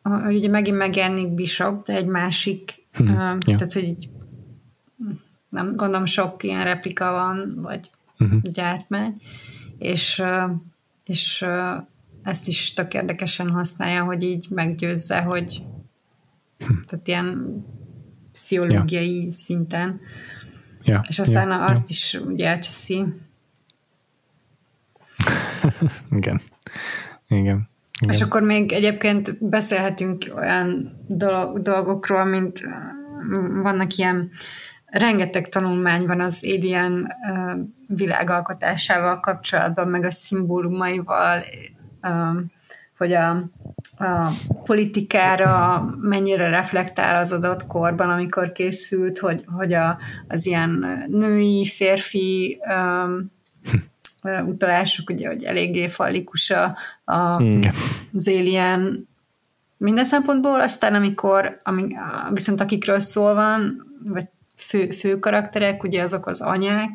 a ugye megint megjelenik Bishop, de egy másik, hmm, uh, ja. tehát, hogy nem gondolom sok ilyen replika van, vagy uh-huh. gyártmány, és, és ezt is tök érdekesen használja, hogy így meggyőzze, hogy hm. tehát ilyen pszichológiai ja. szinten, Ja, és aztán ja, azt ja. is ugye elcseszi. Igen. Igen. Igen. És akkor még egyébként beszélhetünk olyan dolgokról, mint vannak ilyen rengeteg tanulmány van az Alien világalkotásával kapcsolatban, meg a szimbólumaival, hogy a, a politikára mennyire reflektál az adott korban, amikor készült, hogy, hogy a, az ilyen női, férfi um, utalások, ugye, hogy eléggé fallikus a, a, az Alien minden szempontból, aztán amikor, ami, viszont akikről szól van, vagy fő, fő karakterek, ugye azok az anyák,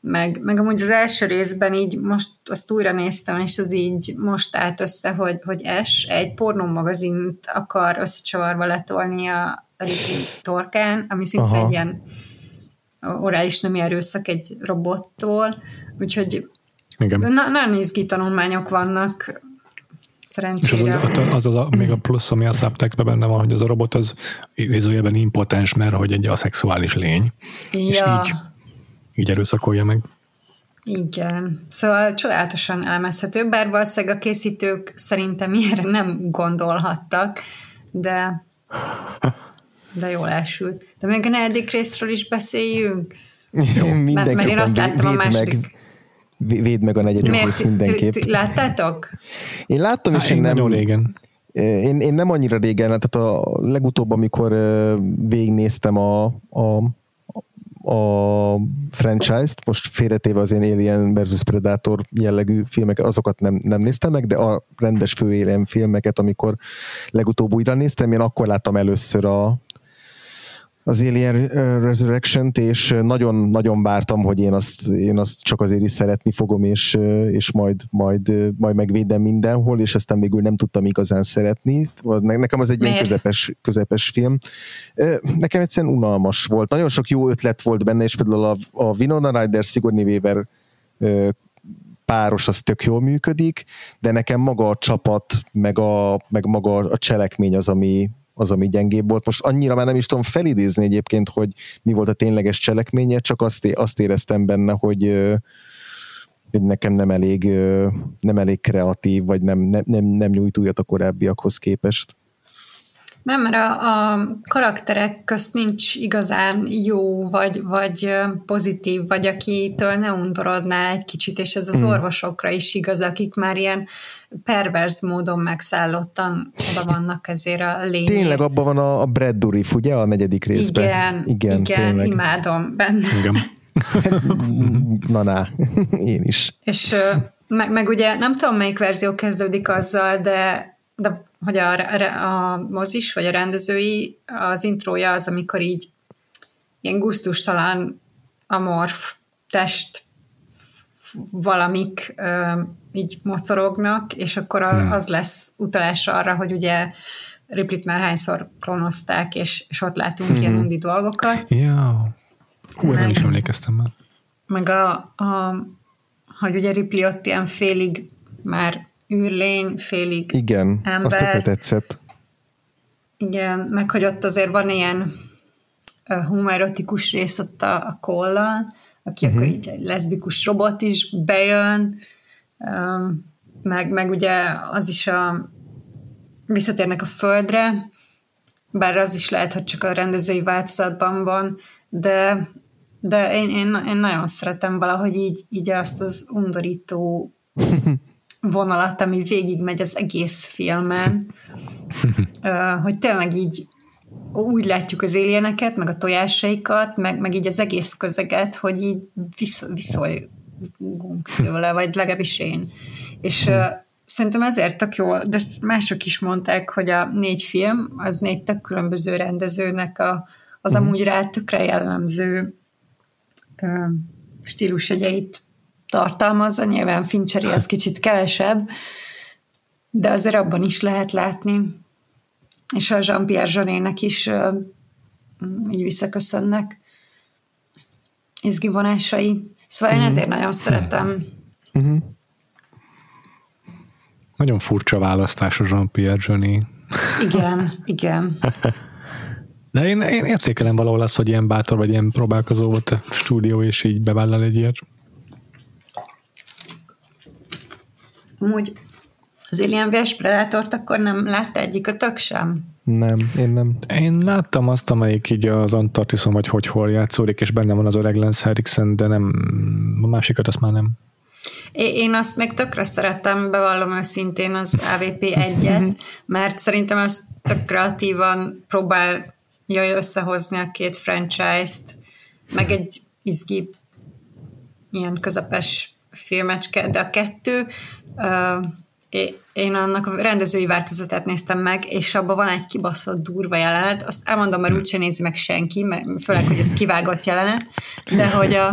meg, meg amúgy az első részben így most azt újra néztem, és az így most állt össze, hogy, hogy S egy pornómagazint akar összecsavarva letolni a Ricky torkán, ami szintén Aha. egy ilyen orális nemi erőszak egy robottól, úgyhogy Igen. Na, nagyon izgi tanulmányok vannak, szerencsére. És az, az, az, a, még a plusz, ami a subtextben benne van, hogy az a robot az idézőjelben impotens, mert hogy egy aszexuális lény. Ja. És így, így erőszakolja meg. Igen. Szóval csodálatosan elemezhető, bár valószínűleg a készítők szerintem ilyenre nem gondolhattak, de de jól elsült. De még a negyedik részről is beszéljünk. Jó. Mert, mert én azt láttam a második... Meg véd meg a negyedik Miért? rész mindenképp. Láttátok? Én láttam, és én nem... Nagyon régen. Én, én nem annyira régen, tehát a legutóbb, amikor végignéztem a, a, a franchise-t, most félretéve az én Alien versus Predator jellegű filmeket, azokat nem, nem néztem meg, de a rendes fő filmeket, amikor legutóbb újra néztem, én akkor láttam először a, az Alien Resurrection-t, és nagyon-nagyon vártam, hogy én azt, én azt csak azért is szeretni fogom, és, és majd, majd, majd megvédem mindenhol, és aztán végül nem tudtam igazán szeretni. Nekem az egy Miért? ilyen közepes, közepes film. Nekem egyszerűen unalmas volt. Nagyon sok jó ötlet volt benne, és például a, a Winona Ryder, Sigourney Weaver páros az tök jól működik, de nekem maga a csapat, meg, a, meg maga a cselekmény az, ami, az, ami gyengébb volt. Most annyira már nem is tudom felidézni egyébként, hogy mi volt a tényleges cselekménye, csak azt, azt éreztem benne, hogy hogy nekem nem elég, nem elég kreatív, vagy nem, nem, nem, nem nyújt újat a korábbiakhoz képest. Nem, mert a, a karakterek közt nincs igazán jó, vagy, vagy pozitív, vagy akitől ne undorodnál egy kicsit, és ez az mm. orvosokra is igaz, akik már ilyen perverz módon megszállottan oda vannak ezért a lény. Tényleg abban van a, a Brad Dourif, ugye, a negyedik részben? Igen, igen, igen imádom benne. Igen. Na, na, én is. És meg, meg ugye nem tudom, melyik verzió kezdődik azzal, de de hogy a, a mozis, vagy a rendezői, az intrója az, amikor így ilyen guztustalan amorf test valamik ö, így mocorognak, és akkor a, hmm. az lesz utalás arra, hogy ugye Riplit már hányszor klonozták, és, és ott látunk hmm. ilyen undi dolgokat. Ja. Hú, nem is emlékeztem már. Meg a, a, hogy ugye Ripley ott ilyen félig már űrlény, félig Igen, ember. azt tökre tetszett. Igen, meg hogy ott azért van ilyen uh, rész ott a, a kollal, aki uh-huh. akkor így egy leszbikus robot is bejön, um, meg, meg ugye az is a visszatérnek a földre, bár az is lehet, hogy csak a rendezői változatban van, de, de én, én, én nagyon szeretem valahogy így, így azt az undorító vonalat, ami végigmegy az egész filmen, hogy tényleg így úgy látjuk az éléneket, meg a tojásaikat, meg, meg így az egész közeget, hogy így visz, viszoljunk tőle, vagy legalábbis én. És uh, szerintem ezért tök jó, de mások is mondták, hogy a négy film, az négy tök különböző rendezőnek a, az uh-huh. amúgy rá tökre jellemző uh, stílusegyeit tartalmazza, nyilván Fincheri az kicsit kevesebb, de azért abban is lehet látni. És a Jean-Pierre Zsonének is uh, így visszaköszönnek izgi vonásai. Szóval én mhm. ezért nagyon szeretem. Mm-hmm. Nagyon furcsa választás a Jean-Pierre Jeunet. Igen, igen. De én, én értékelem valahol azt, hogy ilyen bátor vagy ilyen próbálkozó volt a stúdió, és így bevállal egy ilyet. Amúgy Az Alien vs. Predátort akkor nem látta egyikötök sem? Nem, én nem. Én láttam azt, amelyik így az Antarktiszon vagy hogy hol játszódik, és benne van az öreg Lance Henriksen, de nem, a másikat azt már nem. Én azt még tökre szerettem, bevallom őszintén az AVP 1-et, mert szerintem az tök kreatívan próbálja összehozni a két franchise-t, meg egy izgi ilyen közepes filmecske, de a kettő uh, én annak a rendezői változatát néztem meg, és abban van egy kibaszott durva jelenet, azt elmondom, mert úgyse nézi meg senki, mert főleg, hogy ez kivágott jelenet, de hogy a,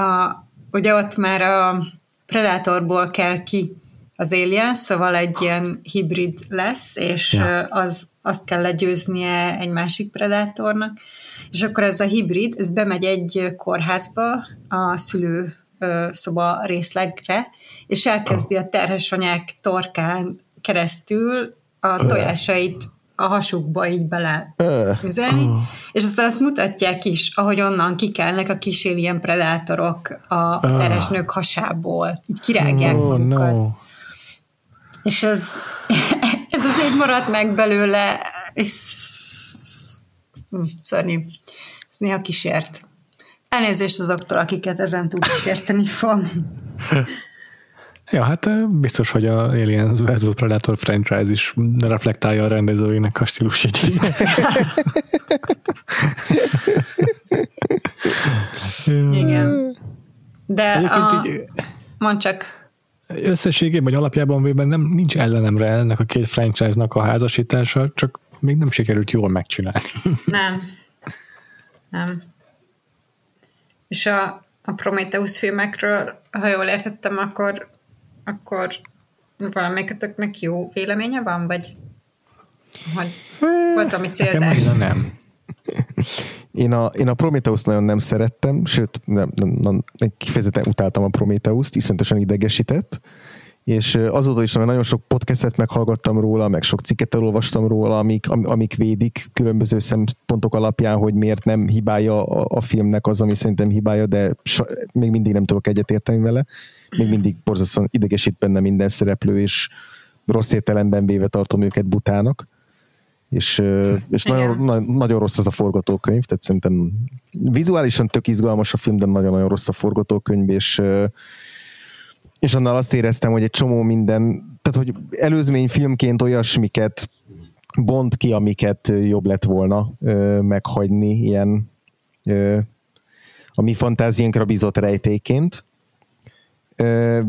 a ugye ott már a Predatorból kell ki az Alien, szóval egy ilyen hibrid lesz, és ja. az, azt kell legyőznie egy másik Predatornak, és akkor ez a hibrid, ez bemegy egy kórházba a szülő szoba részlegre, és elkezdi a terhes anyák torkán keresztül a tojásait a hasukba így bele üzelni, és aztán azt mutatják is, ahogy onnan kikelnek a kis ilyen predátorok a, terhes nők hasából, így kirágják oh, magukat. No. És ez, ez azért maradt meg belőle, és hm, szörnyű. Ez néha kísért. Elnézést azoktól, akiket ezen túl kísérteni fog. Ja, hát biztos, hogy a Aliens vs. Predator franchise is reflektálja a rendezőinek a stílusjegyeit. Igen. De a... Így, mond csak. Összességében, vagy alapjában véve nem, nincs ellenemre ennek a két franchise-nak a házasítása, csak még nem sikerült jól megcsinálni. Nem. Nem. És a, a Prometheus filmekről, ha jól értettem, akkor akkor valamelyikötöknek jó véleménye van, vagy hogy volt ami célzás? nem. Én a, én a Prometheus nagyon nem szerettem, sőt, nem, nem, nem, kifejezetten utáltam a Prometheus-t, iszonyatosan idegesített, és azóta is nagyon sok podcastet meghallgattam róla, meg sok cikket elolvastam róla, amik, amik védik különböző szempontok alapján, hogy miért nem hibája a, a filmnek az, ami szerintem hibája, de sa, még mindig nem tudok egyetérteni vele. Még mindig borzasztóan idegesít benne minden szereplő, és rossz értelemben véve tartom őket butának. És, és nagyon, nagyon, nagyon rossz az a forgatókönyv, tehát szerintem vizuálisan tök izgalmas a film, de nagyon-nagyon rossz a forgatókönyv, és és annál azt éreztem, hogy egy csomó minden, tehát hogy előzmény filmként olyasmiket bont ki, amiket jobb lett volna ö, meghagyni ilyen ö, a mi fantáziánkra bizott rejtéként.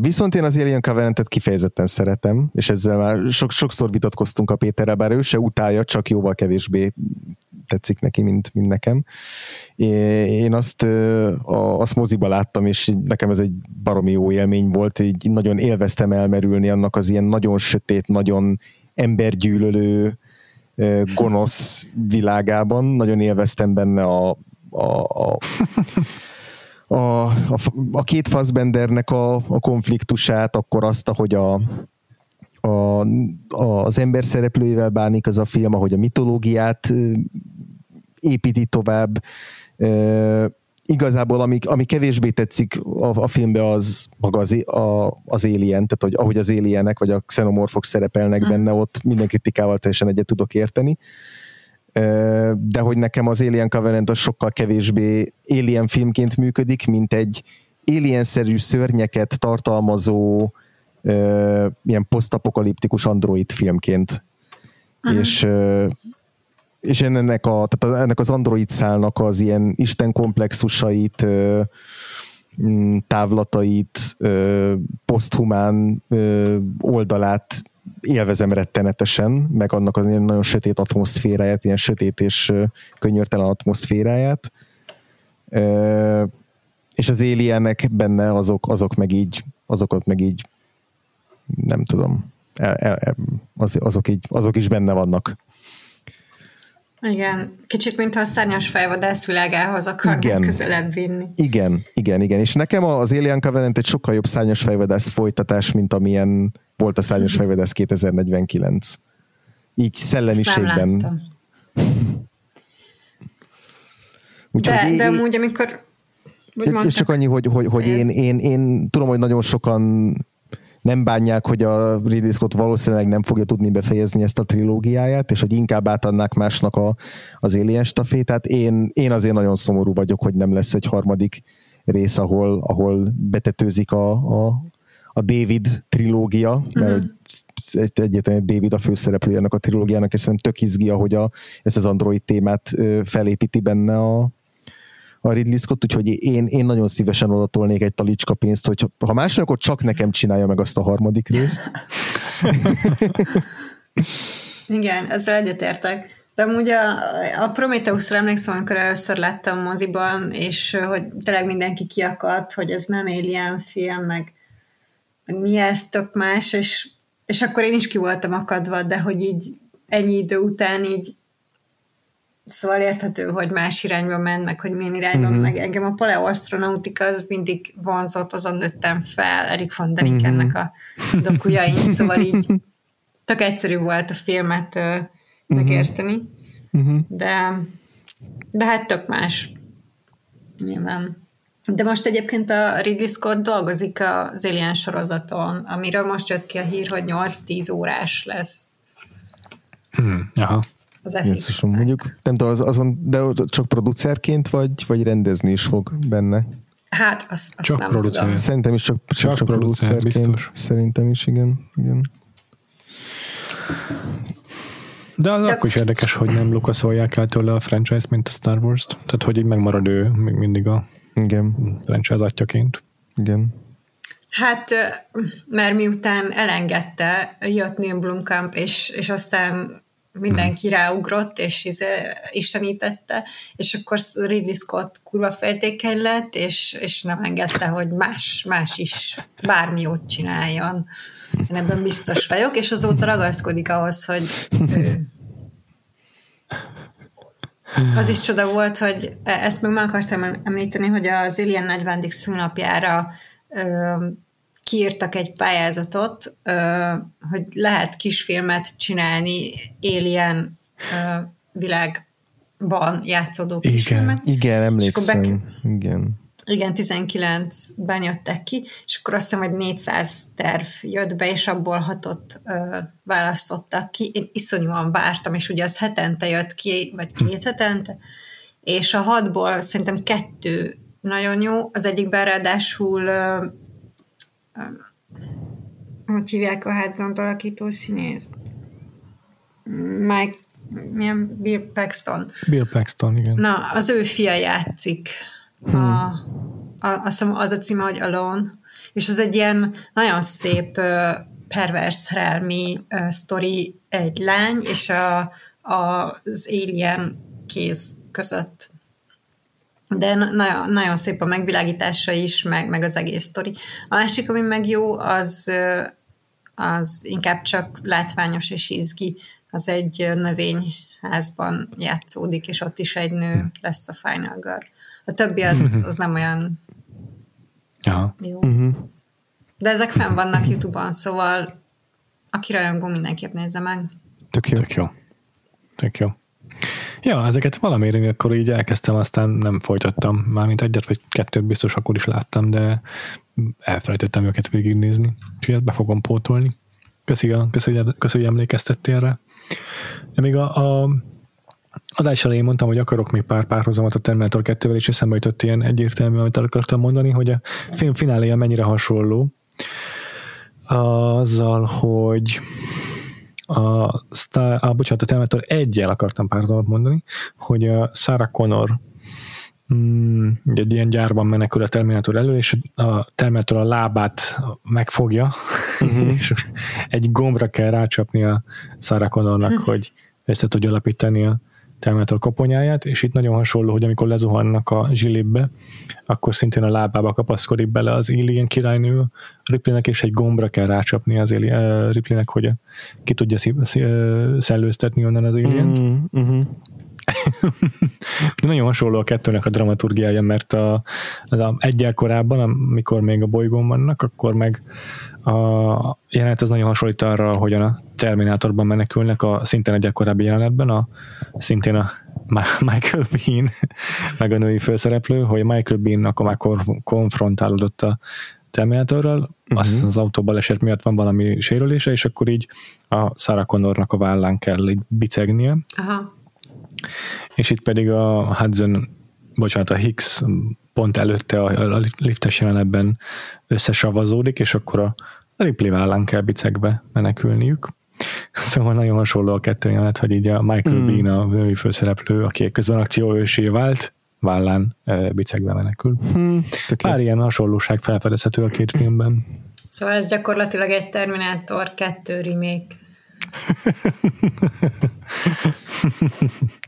Viszont én az Alien Covenant-et kifejezetten szeretem, és ezzel már sok, sokszor vitatkoztunk a Péterrel, bár ő se utálja, csak jóval kevésbé tetszik neki, mint, mint nekem. Én azt, azt moziba láttam, és nekem ez egy baromi jó élmény volt, így nagyon élveztem elmerülni annak az ilyen nagyon sötét, nagyon embergyűlölő, gonosz világában. Nagyon élveztem benne a, a, a a, a, a két Fassbendernek a, a konfliktusát, akkor azt, hogy a, a, az ember szereplőivel bánik az a film, ahogy a mitológiát építi tovább. Igazából ami, ami kevésbé tetszik a, a filmbe az maga az, a, az Alien, tehát hogy ahogy az Alienek vagy a xenomorfok szerepelnek hmm. benne, ott minden kritikával teljesen egyet tudok érteni. De hogy nekem az Alien Covenant az sokkal kevésbé Alien filmként működik, mint egy Alien-szerű szörnyeket tartalmazó ilyen posztapokaliptikus android filmként. Uh-huh. És és ennek, a, tehát ennek az android szálnak az ilyen isten komplexusait, távlatait, poszthumán oldalát élvezem rettenetesen, meg annak az ilyen nagyon sötét atmoszféráját, ilyen sötét és könnyörtelen atmoszféráját. És az alienek benne azok, azok meg így, azokat meg így nem tudom, el, el, az, azok, így, azok is benne vannak. Igen, kicsit mintha a szárnyas fejvadász világához akarnak igen. közelebb vinni. Igen, igen, igen. És nekem az Alien Covenant egy sokkal jobb szárnyas fejvadász folytatás, mint amilyen volt a szárnyas fejvadász 2049. Így szellemiségben. Úgyhogy de, én, de amúgy, amikor... Úgy csak annyi, hogy, hogy, hogy én, én, én tudom, hogy nagyon sokan nem bánják, hogy a Ridley Scott valószínűleg nem fogja tudni befejezni ezt a trilógiáját, és hogy inkább átadnák másnak a, az Alien stafétát. Én, én azért nagyon szomorú vagyok, hogy nem lesz egy harmadik rész, ahol, ahol betetőzik a, a, a David trilógia, mert uh-huh. egyetlen David a főszereplője ennek a trilógiának, és szerintem tök izgi, ahogy a, ezt az Android témát felépíti benne a, a Ridley Scott, úgyhogy én, én nagyon szívesen odatolnék egy talicska pénzt, hogy ha másnak, akkor csak nekem csinálja meg azt a harmadik részt. Igen, ezzel egyetértek. De amúgy a, a Prometheus-ra emlékszem, amikor először láttam moziban, és hogy tényleg mindenki kiakadt, hogy ez nem Alien film, meg, meg mi ez, tök más, és, és akkor én is ki voltam akadva, de hogy így ennyi idő után így Szóval érthető, hogy más irányba ment, meg hogy milyen irányba, uh-huh. meg engem a paleoastronautika az mindig vonzott, azon nőttem fel, Erik von Denikennek uh-huh. a dokujain, szóval így tök egyszerű volt a filmet uh, megérteni, uh-huh. de, de hát tök más. Nyilván. De most egyébként a Ridley Scott dolgozik az Alien sorozaton, amiről most jött ki a hír, hogy 8-10 órás lesz. Hmm, aha az FX. Jézusom, mondjuk, nem tudom, az, azon, de csak producerként vagy, vagy rendezni is fog benne? Hát, azt, azt csak nem producer. tudom. Szerintem is csak, csak, Csak csak producer, producerként. biztos. Szerintem is, igen. igen. De az De- akkor is érdekes, hogy nem lukaszolják el tőle a franchise, mint a Star Wars-t. Tehát, hogy így megmarad ő még mindig a Igen, franchise atyaként. igen. Hát, mert miután elengedte, jött Neil Blomkamp, és, és aztán mindenki ráugrott, és izé, istenítette, és akkor Ridley Scott kurva féltékeny lett, és, és nem engedte, hogy más, más is bármi ott csináljon. Én ebben biztos vagyok, és azóta ragaszkodik ahhoz, hogy ő. Az is csoda volt, hogy e- ezt még meg akartam említeni, hogy az Alien 40. szülnapjára kiírtak egy pályázatot, hogy lehet kisfilmet csinálni Alien világban játszódó Igen. kisfilmet. Igen, És akkor be- emlékszem. Igen. Igen, 19-ben jöttek ki, és akkor azt hiszem, hogy 400 terv jött be, és abból hatot ö, választottak ki. Én iszonyúan vártam, és ugye az hetente jött ki, vagy két hetente, és a hatból szerintem kettő nagyon jó, az egyikben ráadásul ö, hogy hívják a hátzont alakító színész? Mike, milyen Bill Paxton. Bill Paxton, igen. Na, az ő fia játszik. A, a, azt hiszem az a címe, hogy Alone. És ez egy ilyen nagyon szép pervers szerelmi ö, sztori egy lány és a, a, az alien kéz között. De na- nagyon, nagyon szép a megvilágítása is, meg, meg az egész sztori. A másik, ami meg jó, az, az inkább csak látványos és izgi. Az egy növényházban játszódik, és ott is egy nő lesz a Final Girl. A többi az, az nem olyan Aha. jó. Uh-huh. De ezek fenn vannak YouTube-on, szóval aki rajongó, mindenképp nézze meg. Tök jó. Tök jó. Tök jó. Ja, ezeket valamiért én akkor így elkezdtem, aztán nem folytattam. Mármint egyet vagy kettőt biztos akkor is láttam, de elfelejtettem őket végignézni. Úgyhogy ezt be fogom pótolni. Köszi, a, köszi, köszi hogy emlékeztettél rá. De még a, a adás elején mondtam, hogy akarok még pár párhuzamot a Terminator 2-vel, és eszembe jutott ilyen egyértelmű, amit el akartam mondani, hogy a film fináléja mennyire hasonló azzal, hogy a, Star, a bocsánat, a Terminator 1 akartam párhuzamot mondani, hogy a Sarah Connor mm, egy ilyen gyárban menekül a Terminator elő, és a Terminator a lábát megfogja, uh-huh. és egy gombra kell rácsapni a Sarah Connornak, hogy össze tudja alapítani a Terminator koponyáját, és itt nagyon hasonló, hogy amikor lezuhannak a zsilibbe, akkor szintén a lábába kapaszkodik bele az Alien királynő Ripleynek, és egy gombra kell rácsapni az Alien, uh, Ripleynek, hogy ki tudja szellőztetni onnan az alien Uh-huh. Uh-huh. De nagyon hasonló a kettőnek a dramaturgiája, mert a, az a egyel korábban, amikor még a bolygón vannak, akkor meg a jelenet az nagyon hasonlít arra, hogyan a Terminátorban menekülnek a szintén egyel korábbi jelenetben, a, szintén a Michael Bean, meg a női főszereplő, hogy Michael Bean akkor már kon- konfrontálódott a Terminatorral, uh-huh. azt az autóbaleset miatt van valami sérülése, és akkor így a Sarah Connornak a vállán kell így bicegnie. Aha. És itt pedig a Hudson, bocsánat, a Hicks pont előtte a, a liftes jelenetben összesavazódik, és akkor a Ripley vállán kell bicegbe menekülniük. Szóval nagyon hasonló a kettő jelenet, hogy így a Michael mm. Bean a női főszereplő, aki közben akcióősé vált, vállán e, bicegbe menekül. Hmm, Pár ilyen hasonlóság felfedezhető a két filmben. Szóval ez gyakorlatilag egy Terminátor 2 remake.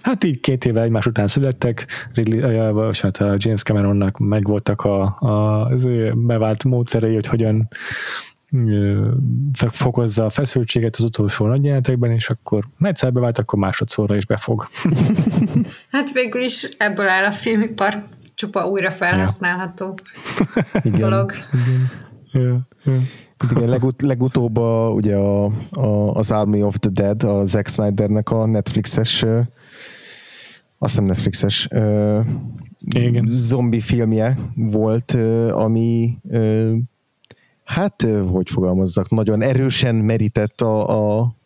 Hát így két éve egymás után születtek, Ridley, vagy hát a James Cameronnak megvoltak a, a, az ő bevált módszerei, hogy hogyan fokozza a feszültséget az utolsó nagyjelenetekben, és akkor egyszer bevált, akkor másodszorra is befog. hát végül is ebből áll a filmipar csupa újra felhasználható ja. dolog. Igen. Ja, ja. Igen, legut- legutóbb a, ugye a, a, az Army of the Dead, a Zack Snydernek a Netflixes azt hiszem Netflixes Igen. zombi filmje volt, ami hát, hogy fogalmazzak, nagyon erősen merített a, a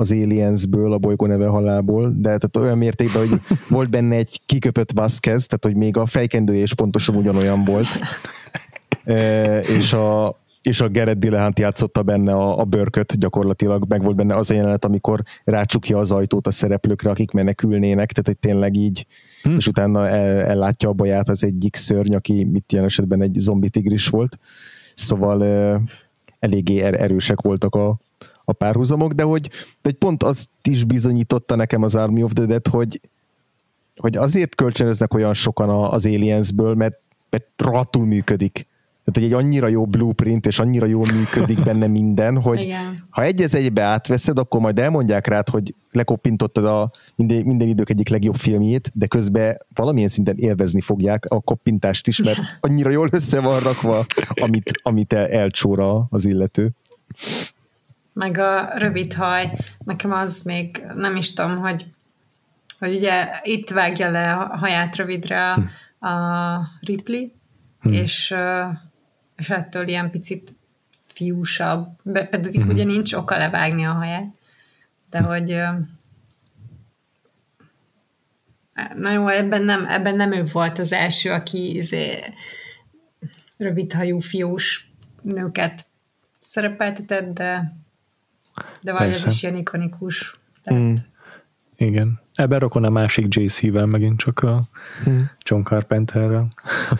az Aliensből, a bolygó neve halából, de tehát olyan mértékben, hogy volt benne egy kiköpött Vasquez, tehát hogy még a fejkendője is pontosan ugyanolyan volt. És a, és a Gerett Dilehunt játszotta benne a, a bőrköt, gyakorlatilag meg volt benne az a jelenet, amikor rácsukja az ajtót a szereplőkre, akik menekülnének, tehát hogy tényleg így, hm. és utána el, ellátja a baját az egyik szörny, aki mit ilyen esetben egy zombi tigris volt. Szóval eléggé er- erősek voltak a, a párhuzamok, de hogy, de hogy pont azt is bizonyította nekem az Army of the Dead, hogy, hogy azért kölcsönöznek olyan sokan az Aliensből, mert, mert rohadtul működik tehát, hogy egy annyira jó blueprint, és annyira jól működik benne minden, hogy Igen. ha egy az egybe átveszed, akkor majd elmondják rád, hogy lekoppintottad a minden, minden idők egyik legjobb filmjét, de közben valamilyen szinten élvezni fogják a koppintást is, mert annyira jól össze van rakva, amit, amit elcsóra az illető. Meg a rövid haj, nekem az még nem is tudom, hogy, hogy ugye itt vágja le a haját rövidre a, Ripley, hmm. és és ettől ilyen picit fiúsabb, pedig uh-huh. ugye nincs oka levágni a haját, de hogy na jó, ebben nem, ebben nem ő volt az első, aki izé, rövidhajú fiús nőket szerepeltetett, de de valahogy ez is ilyen ikonikus. Mm. Igen. Ebben rokon a másik JC-vel megint csak a mm. John Carpenterrel.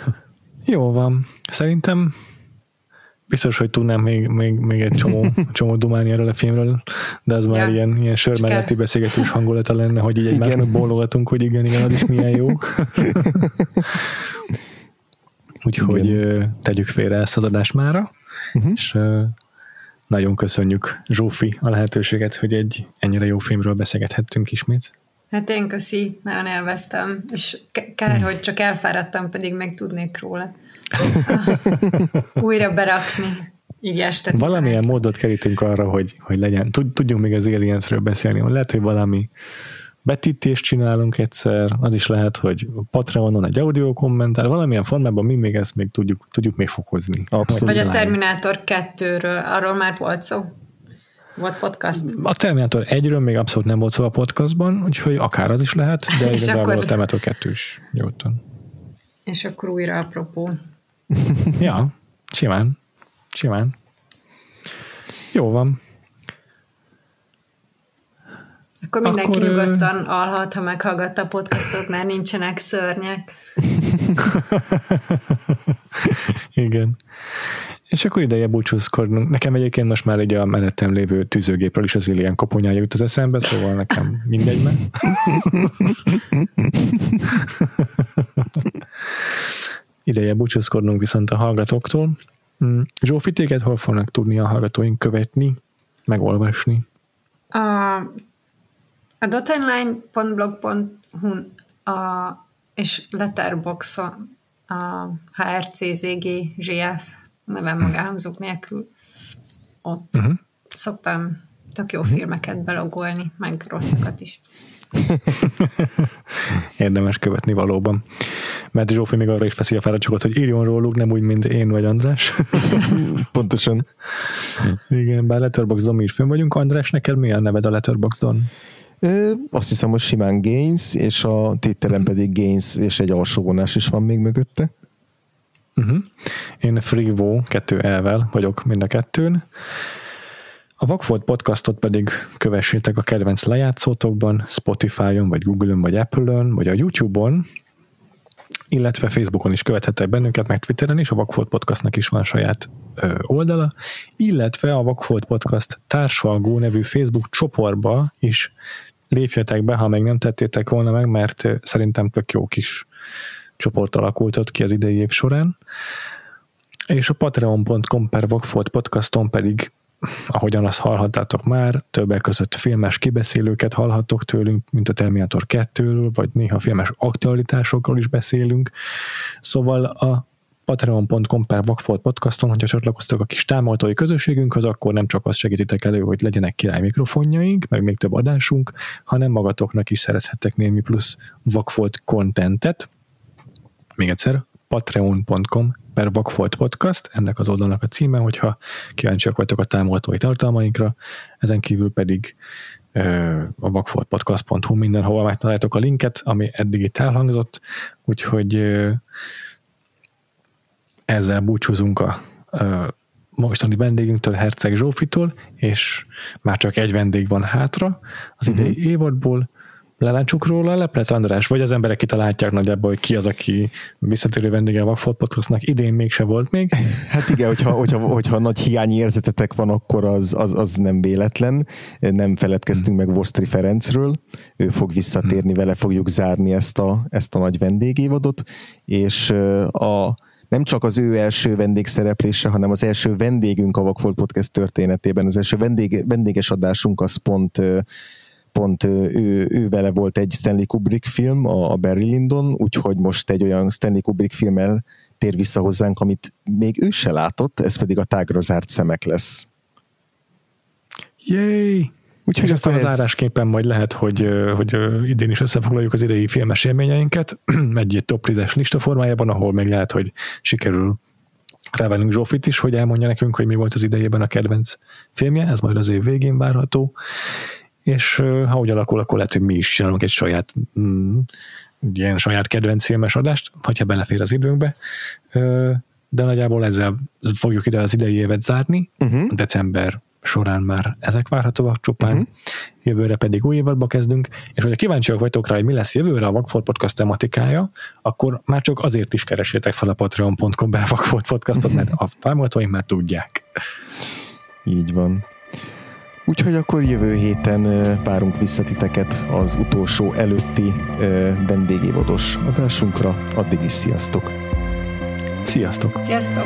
Jó van. Szerintem biztos, hogy tudnám még, még, még egy csomó, csomó dumálni erről a filmről, de az már ja. ilyen, ilyen sör melletti beszélgetős hangulata lenne, hogy így egymásnak bólogatunk, hogy igen, igen, az is milyen jó. Úgyhogy igen. tegyük félre ezt az adást mára, uh-huh. és nagyon köszönjük Zsófi a lehetőséget, hogy egy ennyire jó filmről beszélgethettünk ismét. Hát én köszi, nagyon élveztem, és kár, hmm. hogy csak elfáradtam, pedig meg tudnék róla. Újra berakni. Így este Valamilyen módot kerítünk arra, hogy, hogy legyen, tudjunk még az Aliensről beszélni. Lehet, hogy valami betítést csinálunk egyszer, az is lehet, hogy Patreonon egy audio kommentár, valamilyen formában mi még ezt még tudjuk, tudjuk még fokozni. Abszolút. Vagy a Terminátor 2-ről, arról már volt szó? Volt podcast? A Terminátor 1-ről még abszolút nem volt szó a podcastban, úgyhogy akár az is lehet, de igazából akkor... a Terminátor 2 is nyugodtan. És akkor újra apropó. ja, simán. Simán. Jó van. Akkor mindenki Akkor, nyugodtan alhat, ha meghallgatta a podcastot, mert nincsenek szörnyek. Igen. És akkor ideje búcsúzkodnunk. Nekem egyébként most már egy a mellettem lévő tűzőgépről is az ilyen koponyája jut az eszembe, szóval nekem mindegy, mert... ideje búcsúzkodnunk viszont a hallgatóktól. Mm, Zsófi, téged hol fognak tudni a hallgatóink követni, megolvasni? A, a dotenline.blog.hu a, és letterboxon a HRCZG GF nevem magáhangzók nélkül. Ott uh-huh. szoktam tök jó uh-huh. filmeket belogolni, meg rosszakat is. Érdemes követni valóban. Mert Zsófi még arra is veszi a fáradtságot, hogy írjon róluk, nem úgy, mint én vagy András. Pontosan. Igen, bár Letterboxdon is fönn vagyunk. András, neked mi a neved a Letterboxdon? Ö, azt hiszem, hogy simán Gains, és a Twitteren uh-huh. pedig Gains, és egy alsóvonás is van még mögötte. Uh-huh. Én Freevo kettő elvel vagyok mind a kettőn. A Vagfolt podcastot pedig kövessétek a kedvenc lejátszótokban, Spotify-on, vagy Google-on, vagy Apple-on, vagy a YouTube-on, illetve Facebookon is követhettek bennünket, meg Twitteren is, a Vagfolt Podcastnak is van saját ö, oldala, illetve a Vagfolt Podcast társalgó nevű Facebook csoportba is lépjetek be, ha még nem tettétek volna meg, mert szerintem tök jó kis csoport alakult ott ki az idei év során. És a patreon.com per Vagfolt podcaston pedig ahogyan azt hallhattátok már, többek között filmes kibeszélőket hallhattok tőlünk, mint a Terminator 2-ről, vagy néha filmes aktualitásokról is beszélünk. Szóval a patreon.com per Vagfolt podcaston, hogyha csatlakoztok a kis támogatói közösségünkhöz, akkor nem csak azt segítitek elő, hogy legyenek király mikrofonjaink, meg még több adásunk, hanem magatoknak is szerezhettek némi plusz Vagfolt contentet. Még egyszer, patreon.com per Vagfolt Podcast, ennek az oldalnak a címe, hogyha kíváncsiak vagytok a támogatói tartalmainkra, ezen kívül pedig a vagfoltpodcast.hu mindenhova megtaláltok a linket, ami eddig itt elhangzott, úgyhogy ezzel búcsúzunk a, a mostani vendégünktől, Herceg Zsófitól, és már csak egy vendég van hátra az idei uh-huh. évadból, leláncsuk róla a leplet, András? Vagy az emberek kitalálják nagyjából, hogy ki az, aki visszatérő vendége a Vagfolt Podcastnak, idén mégse volt még. Hát igen, hogyha, hogyha, hogyha nagy hiányi érzetetek van, akkor az, az, az nem véletlen. Nem feledkeztünk hmm. meg Vostri Ferencről, ő fog visszatérni, hmm. vele fogjuk zárni ezt a, ezt a nagy vendégévadot, és a nem csak az ő első vendégszereplése, hanem az első vendégünk a Vagfolt Podcast történetében, az első vendég, vendéges adásunk az pont pont ő, ő vele volt egy Stanley Kubrick film, a Barry Lyndon, úgyhogy most egy olyan Stanley Kubrick filmmel tér vissza hozzánk, amit még ő se látott, ez pedig a tágra zárt szemek lesz. Yay! Úgyhogy aztán ez... az árásképpen majd lehet, hogy, hogy idén is összefoglaljuk az idei filmes élményeinket egy top 10-es lista formájában, ahol még lehet, hogy sikerül rávenünk Zsófit is, hogy elmondja nekünk, hogy mi volt az idejében a kedvenc filmje, ez majd az év végén várható, és ha úgy alakul, akkor lehet, hogy mi is csinálunk egy saját mm, ilyen saját kedvenc filmes adást, hogyha belefér az időnkbe, de nagyjából ezzel fogjuk ide az idei évet zárni, uh-huh. december során már ezek várhatóak csupán, uh-huh. jövőre pedig új évadba kezdünk, és hogyha kíváncsiak vagytok rá, hogy mi lesz jövőre a Vagfolt Podcast tematikája, akkor már csak azért is keresétek fel a patreon.com per Vagfolt Podcastot, mert a támogatóink már tudják. Így van. Úgyhogy akkor jövő héten várunk vissza titeket az utolsó előtti vendégévados adásunkra. Addig is sziasztok! Sziasztok! Sziasztok!